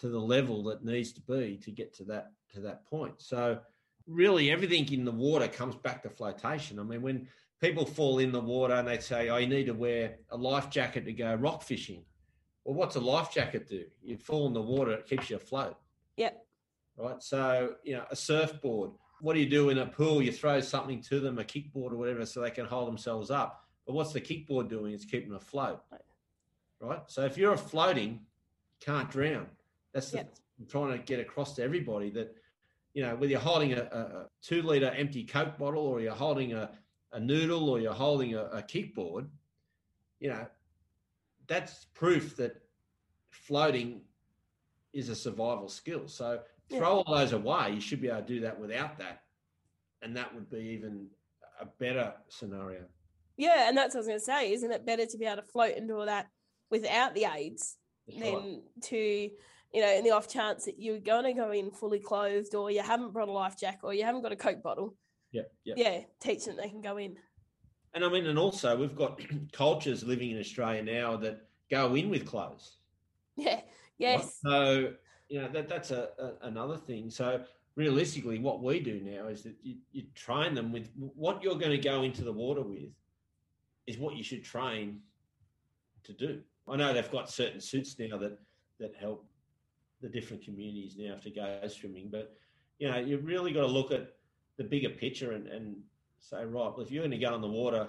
to the level that needs to be to get to that to that point. So really everything in the water comes back to flotation. I mean, when people fall in the water and they say, "Oh, you need to wear a life jacket to go rock fishing," well, what's a life jacket do? You fall in the water, it keeps you afloat. Yep. Right. So you know, a surfboard. What do you do in a pool? You throw something to them, a kickboard or whatever, so they can hold themselves up. But what's the kickboard doing? It's keeping them afloat. Right. So if you're floating, can't drown. That's the, yep. I'm trying to get across to everybody that you know, whether you're holding a, a two liter empty Coke bottle or you're holding a, a noodle or you're holding a, a kickboard, you know, that's proof that floating is a survival skill. So throw all those away. You should be able to do that without that. And that would be even a better scenario. Yeah, and that's what I was going to say. Isn't it better to be able to float and do all that without the aids that's than right. to, you know, in the off chance that you're going to go in fully clothed or you haven't brought a life jacket or you haven't got a Coke bottle? Yeah, yeah. Yeah, teach them they can go in. And I mean, and also we've got cultures living in Australia now that go in with clothes. Yeah. Yes. So you know that that's a, a, another thing. So realistically, what we do now is that you, you train them with what you're going to go into the water with is what you should train to do. I know they've got certain suits now that that help the different communities now to go swimming, but you know you've really got to look at the bigger picture and, and say, right, well, if you're going to go in the water,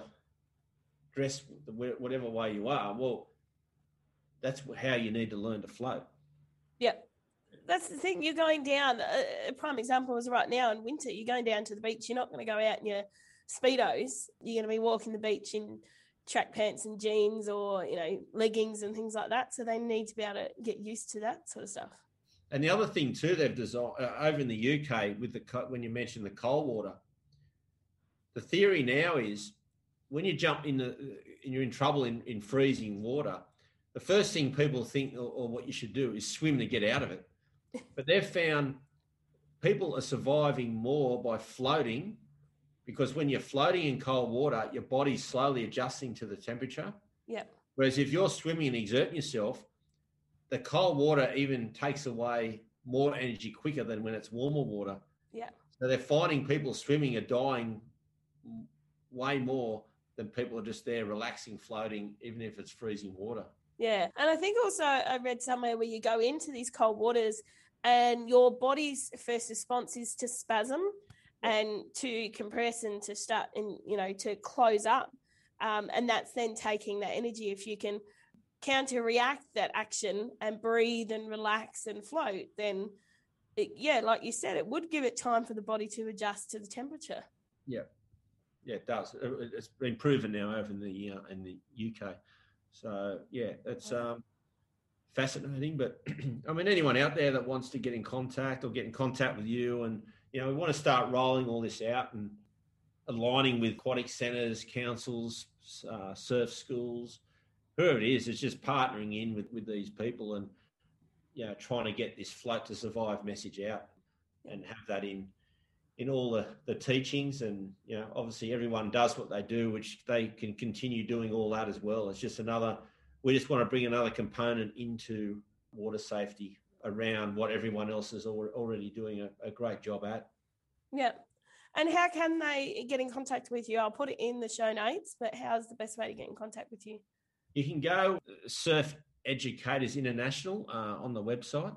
dress whatever way you are, well, that's how you need to learn to float. Yep. That's the thing. You're going down. Uh, a prime example is right now in winter. You're going down to the beach. You're not going to go out in your speedos. You're going to be walking the beach in track pants and jeans, or you know leggings and things like that. So they need to be able to get used to that sort of stuff. And the other thing too, they've designed uh, over in the UK with the when you mentioned the cold water. The theory now is when you jump in the and you're in trouble in, in freezing water, the first thing people think or, or what you should do is swim to get out of it. But they've found people are surviving more by floating because when you're floating in cold water, your body's slowly adjusting to the temperature. Yeah. Whereas if you're swimming and exerting yourself, the cold water even takes away more energy quicker than when it's warmer water. Yeah. So they're finding people swimming are dying way more than people are just there relaxing, floating, even if it's freezing water. Yeah. And I think also I read somewhere where you go into these cold waters and your body's first response is to spasm and to compress and to start and, you know, to close up. Um, and that's then taking that energy. If you can counter react that action and breathe and relax and float, then it, yeah, like you said, it would give it time for the body to adjust to the temperature. Yeah, yeah, it does. It's been proven now over in the uh, in the UK. So yeah, it's um, fascinating. But I mean, anyone out there that wants to get in contact or get in contact with you, and you know, we want to start rolling all this out and aligning with aquatic centres, councils, uh, surf schools whoever it is, it's just partnering in with, with these people and you know trying to get this float to survive message out and have that in in all the, the teachings and you know obviously everyone does what they do which they can continue doing all that as well. It's just another we just want to bring another component into water safety around what everyone else is already doing a, a great job at yeah and how can they get in contact with you i'll put it in the show notes but how's the best way to get in contact with you you can go Surf Educators International uh, on the website.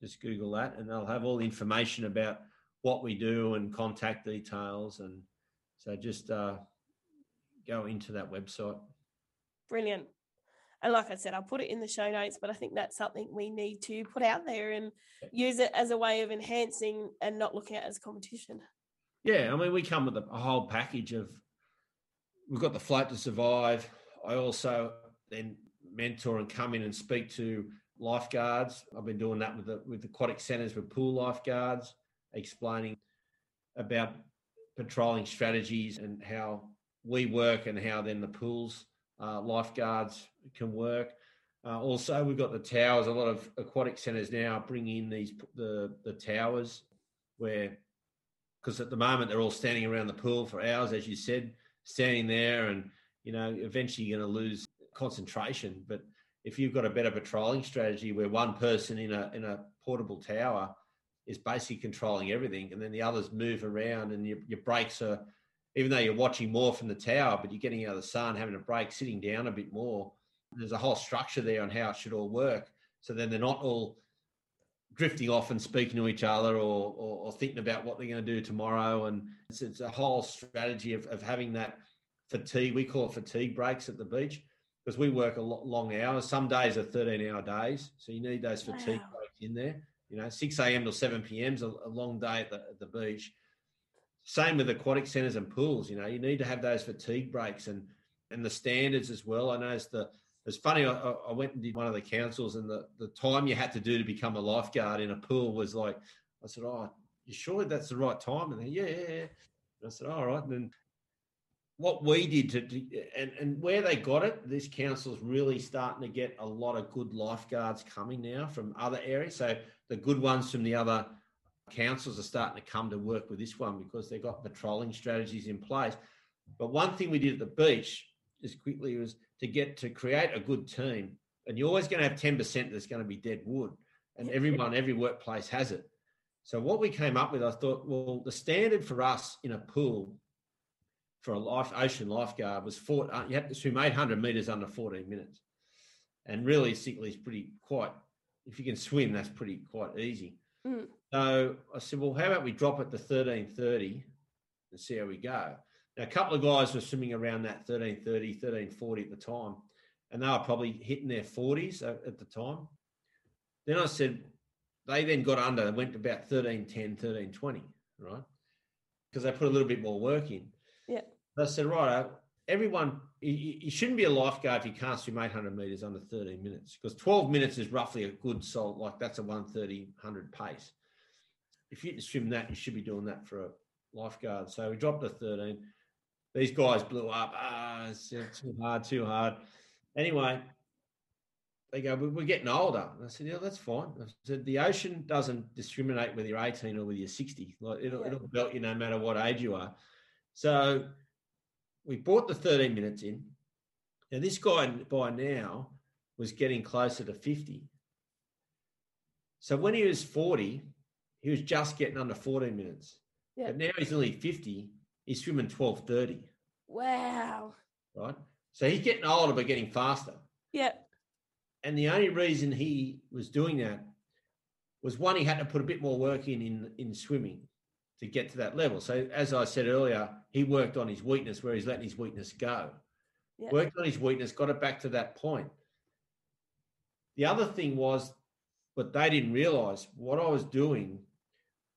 Just Google that, and they'll have all the information about what we do and contact details. And so just uh, go into that website. Brilliant. And like I said, I'll put it in the show notes, but I think that's something we need to put out there and use it as a way of enhancing and not looking at it as competition. Yeah, I mean, we come with a, a whole package of. We've got the float to survive. I also then mentor and come in and speak to lifeguards. I've been doing that with the with aquatic centres with pool lifeguards, explaining about patrolling strategies and how we work and how then the pools uh, lifeguards can work. Uh, also, we've got the towers. A lot of aquatic centres now bring in these the the towers where because at the moment they're all standing around the pool for hours, as you said, standing there, and you know eventually you're going to lose concentration. But if you've got a better patrolling strategy where one person in a in a portable tower is basically controlling everything, and then the others move around, and your, your breaks are, even though you're watching more from the tower, but you're getting out of the sun, having a break, sitting down a bit more. There's a whole structure there on how it should all work. So then they're not all drifting off and speaking to each other or, or, or thinking about what they're going to do tomorrow. And it's, it's a whole strategy of, of having that fatigue. We call it fatigue breaks at the beach because we work a lot long hours. Some days are 13 hour days. So you need those fatigue wow. breaks in there. You know, 6 a.m. to 7 p.m. is a, a long day at the, at the beach. Same with aquatic centres and pools. You know, you need to have those fatigue breaks and and the standards as well. I noticed the it's funny. I, I, went and did one of the councils, and the, the time you had to do to become a lifeguard in a pool was like, I said, "Oh, you sure that's the right time?" And they, yeah. And I said, "All right." And then what we did to, to, and, and where they got it, this council's really starting to get a lot of good lifeguards coming now from other areas. So the good ones from the other councils are starting to come to work with this one because they've got patrolling strategies in place. But one thing we did at the beach just quickly was to get to create a good team. And you're always going to have 10% that's going to be dead wood. And everyone, every workplace has it. So what we came up with, I thought, well, the standard for us in a pool for a life ocean lifeguard was four, uh, you have to swim 800 meters under 14 minutes. And really, realistically, it's pretty quite, if you can swim, that's pretty quite easy. Mm. So I said, well, how about we drop it to 1330 and see how we go? Now, a couple of guys were swimming around that 1330, 1340 at the time, and they were probably hitting their 40s at the time. Then I said, they then got under, went to about 1310, 1320, right? Because they put a little bit more work in. Yeah. I said, right, everyone, you, shouldn't be a lifeguard if you can't swim 800 meters under 13 minutes because 12 minutes is roughly a good salt, like that's a 130, 100 pace. If you can swim that, you should be doing that for a lifeguard. So we dropped to 13. These guys blew up. Ah, it's too hard, too hard. Anyway, they go, we're getting older. And I said, yeah, that's fine. I said, the ocean doesn't discriminate whether you're 18 or whether you're 60. Like it'll, yeah. it'll belt you no matter what age you are. So we brought the 13 minutes in. Now, this guy by now was getting closer to 50. So when he was 40, he was just getting under 14 minutes. Yeah. But now he's only 50. He's swimming 12.30. Wow. Right. So he's getting older, but getting faster. Yeah. And the only reason he was doing that was one, he had to put a bit more work in, in in swimming to get to that level. So as I said earlier, he worked on his weakness where he's letting his weakness go. Yeah. Worked on his weakness, got it back to that point. The other thing was, but they didn't realize what I was doing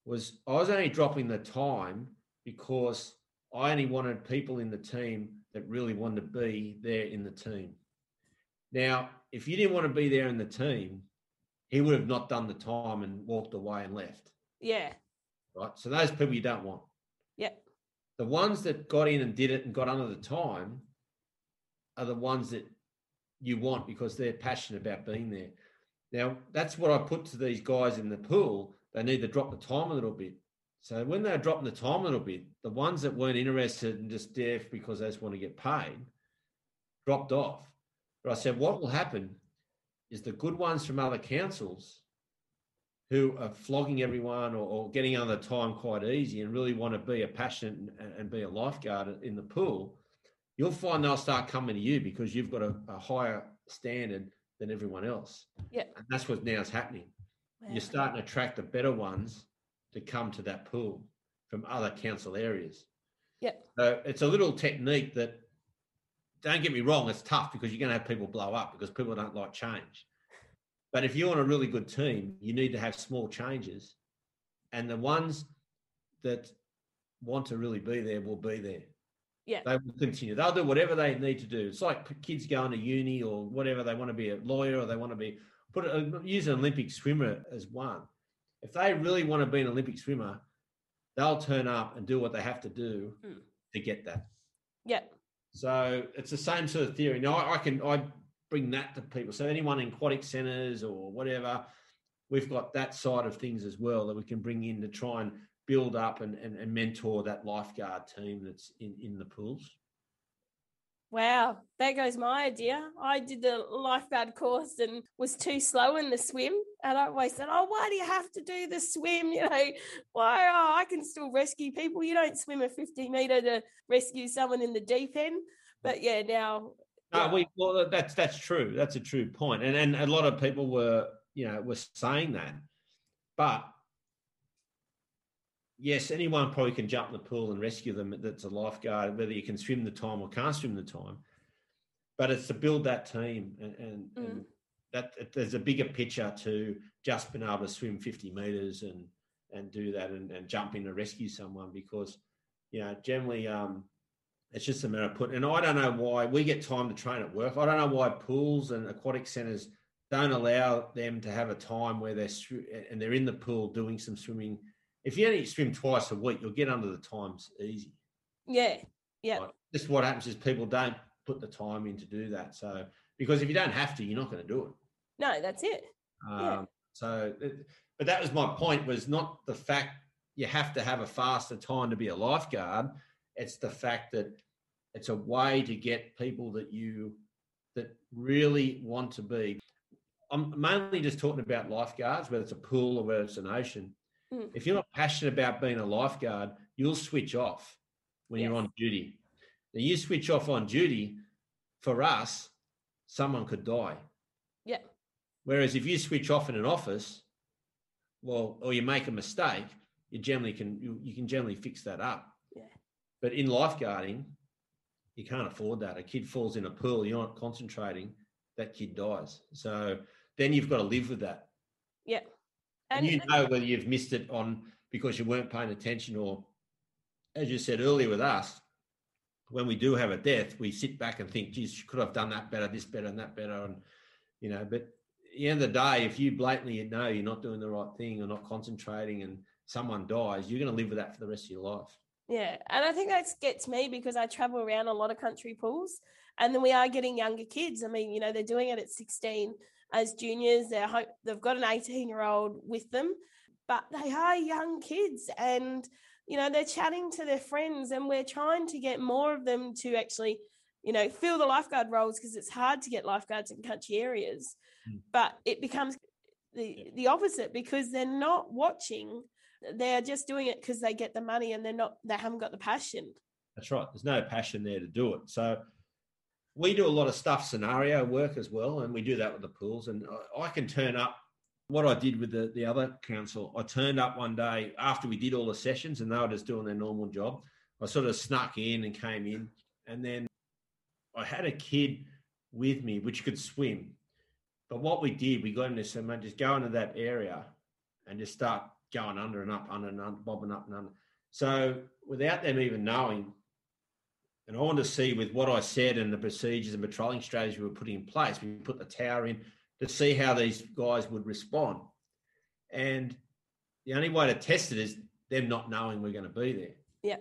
was I was only dropping the time because I only wanted people in the team that really wanted to be there in the team. Now, if you didn't want to be there in the team, he would have not done the time and walked away and left. Yeah right? So those people you don't want. Yeah. The ones that got in and did it and got under the time are the ones that you want because they're passionate about being there. Now, that's what I put to these guys in the pool. They need to drop the time a little bit. So when they're dropping the time a little bit, the ones that weren't interested and just deaf because they just want to get paid dropped off. But I said, what will happen is the good ones from other councils who are flogging everyone or, or getting under the time quite easy and really want to be a passionate and, and, be a lifeguard in the pool, you'll find they'll start coming to you because you've got a, a higher standard than everyone else. Yeah. And that's what now is happening. Wow. you're starting to attract the better ones to come to that pool from other council areas. Yep. So it's a little technique that, don't get me wrong, it's tough because you're going to have people blow up because people don't like change. But if you want a really good team, you need to have small changes. And the ones that want to really be there will be there. Yeah. They will continue. They'll do whatever they need to do. It's like kids going to uni or whatever. They want to be a lawyer or they want to be, put a, use an Olympic swimmer as one. If they really want to be an Olympic swimmer, they'll turn up and do what they have to do Mm. to get that. Yeah. So it's the same sort of theory. Now I, I can I bring that to people. So anyone in aquatic centres or whatever, we've got that side of things as well that we can bring in to try and build up and, and, and mentor that lifeguard team that's in, in the pools. Wow, there goes my idea. I did the lifeguard course and was too slow in the swim. And I always said, Oh, why do you have to do the swim? You know, why? Oh, I can still rescue people. You don't swim a 50 meter to rescue someone in the deep end. But yeah, now. No, yeah. we well that's that's true. That's a true. And and a lot of people were, you know, were saying that. But yes, anyone probably can jump in the pool and rescue them that's a lifeguard, whether you can swim the time or can't swim the time. But it's to build that team and, and, Mm. and that that there's a bigger picture to just being able to swim 50 meters and and do that and, and jump in to rescue someone because you know generally um it's just a matter of putting and I don't know why we get time to train at work. I don't know why pools and aquatic centres don't allow them to have a time where they're and they're in the pool doing some swimming. If you only swim twice a week, you'll get under the times easy. Yeah. Yeah. Like, just what happens is people don't put the time in to do that. So because if you don't have to, you're not going to do it. No, that's it. Um, Yeah. So, but that was my point. Was not the fact you have to have a faster time to be a lifeguard. It's the fact that it's a way to get people that you that really want to be. I'm mainly just talking about lifeguards, whether it's a pool or whether it's an ocean. Mm. If you're not passionate about being a lifeguard, you'll switch off when you're on duty. Now, you switch off on duty, for us, someone could die. Yeah. Whereas if you switch off in an office, well, or you make a mistake, you generally can you, you can generally fix that up. But in lifeguarding, you can't afford that. A kid falls in a pool, you're not concentrating, that kid dies. So then you've got to live with that. Yeah. And, you know whether you've missed it on because you weren't paying attention or as you said earlier with us, when we do have a death, we sit back and think, geez, could have done that better, this better, and that better. And, you know, but at the end of the day, if you blatantly know you're not doing the right thing or not concentrating and someone dies, you're going to live with that for the rest of your life. Yeah, and I think that gets me because I travel around a lot of country pools, and then we are getting younger kids. I mean, you know, they're doing it at 16 as juniors. They're ho- they've got an 18 year old with them, but they are young kids, and you know, they're chatting to their friends, and we're trying to get more of them to actually, you know, fill the lifeguard roles because it's hard to get lifeguards in country areas, Mm. but it becomes the the opposite because they're not watching they're just doing it because they get the money and they're not they haven't got the passion That's right. There's no passion there to do it. So we do a lot of stuff scenario work as well, and we do that with the pools. And I- can turn up. What I did with the, the other council, I turned up one day after we did all the sessions and they were just doing their normal job. I sort of snuck in and came in, and then I had a kid with me which could swim. But what we did, we got him to say, "Man, just go into that area and just start going under and up, under and under, bobbing up and under. So without them even knowing, and I want to see with what I said and the procedures and patrolling strategy we were putting in place, we put the tower in to see how these guys would respond. And the only way to test it is them not knowing we're going to be there. Yeah.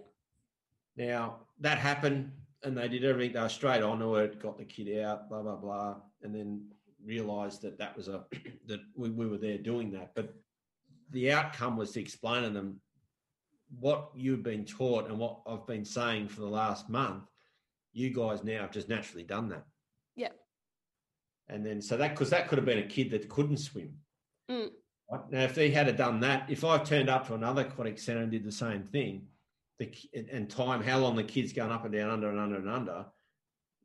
Now that happened and they did everything. They were straight onto it, got the kid out, blah, blah, blah. And then realized that that was a, that we, we were there doing that. But the outcome was to explain to them what you've been taught and what I've been saying for the last month. You guys now have just naturally done that. Yeah. And then so that because that could have been a kid that couldn't swim. Mm. Right? Now, if they had done that, if I turned up to another aquatic centre and did the same thing, the and- and time how long the kid's going up and down, under and under and under,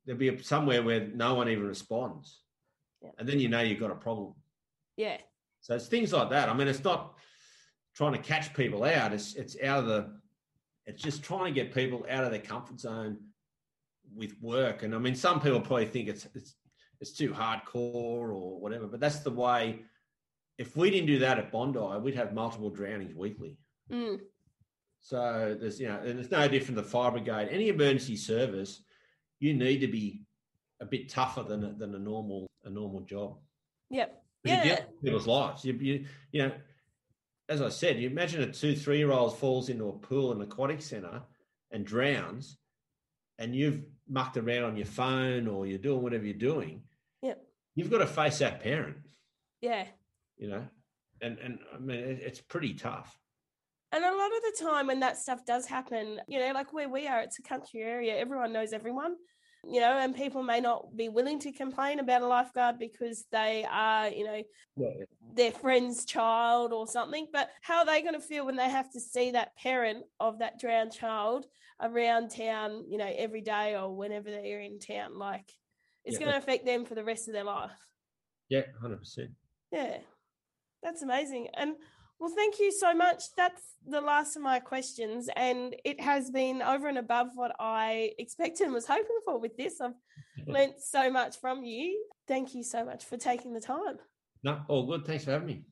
there'd be a, somewhere where no one even responds, Yeah. and then you know you've got a problem. yeah So it's things like that. I mean, it's not trying to catch people out. It's it's out of the. It's just trying to get people out of their comfort zone with work. And I mean, some people probably think it's it's it's too hardcore or whatever, but that's the way. If we didn't do that at Bondi, we'd have multiple drownings weekly. Mm. So there's you know, and it's no different to fire brigade. Any emergency service, you need to be a bit tougher than a, than a normal a normal job. Yep. Yeah. with people's lives. You, you you know, as I said, you imagine a two three year old falls into a pool in an aquatic centre and drowns, and you've mucked around on your phone or you're doing whatever you're doing. Yep. You've got to face that parent. Yeah. You know, and and I mean it, it's pretty tough. And a lot of the time when that stuff does happen, you know, like where we are, it's a country area, everyone knows everyone, you know, and people may not be willing to complain about a lifeguard because they are, you know, Yeah. their friend's child or something. But how are they going to feel when they have to see that parent of that drowned child around town, you know, every day or whenever they're in town? Like, it's Yeah. going to affect them for the rest of their life. Yeah, hundred percent. Yeah, that's amazing. And well, thank you so much. That's the last of my questions, and it has been over and above what I expected and was hoping for with this. I've learnt so much from you. Thank you so much for taking the time. No, all good. Thanks for having me.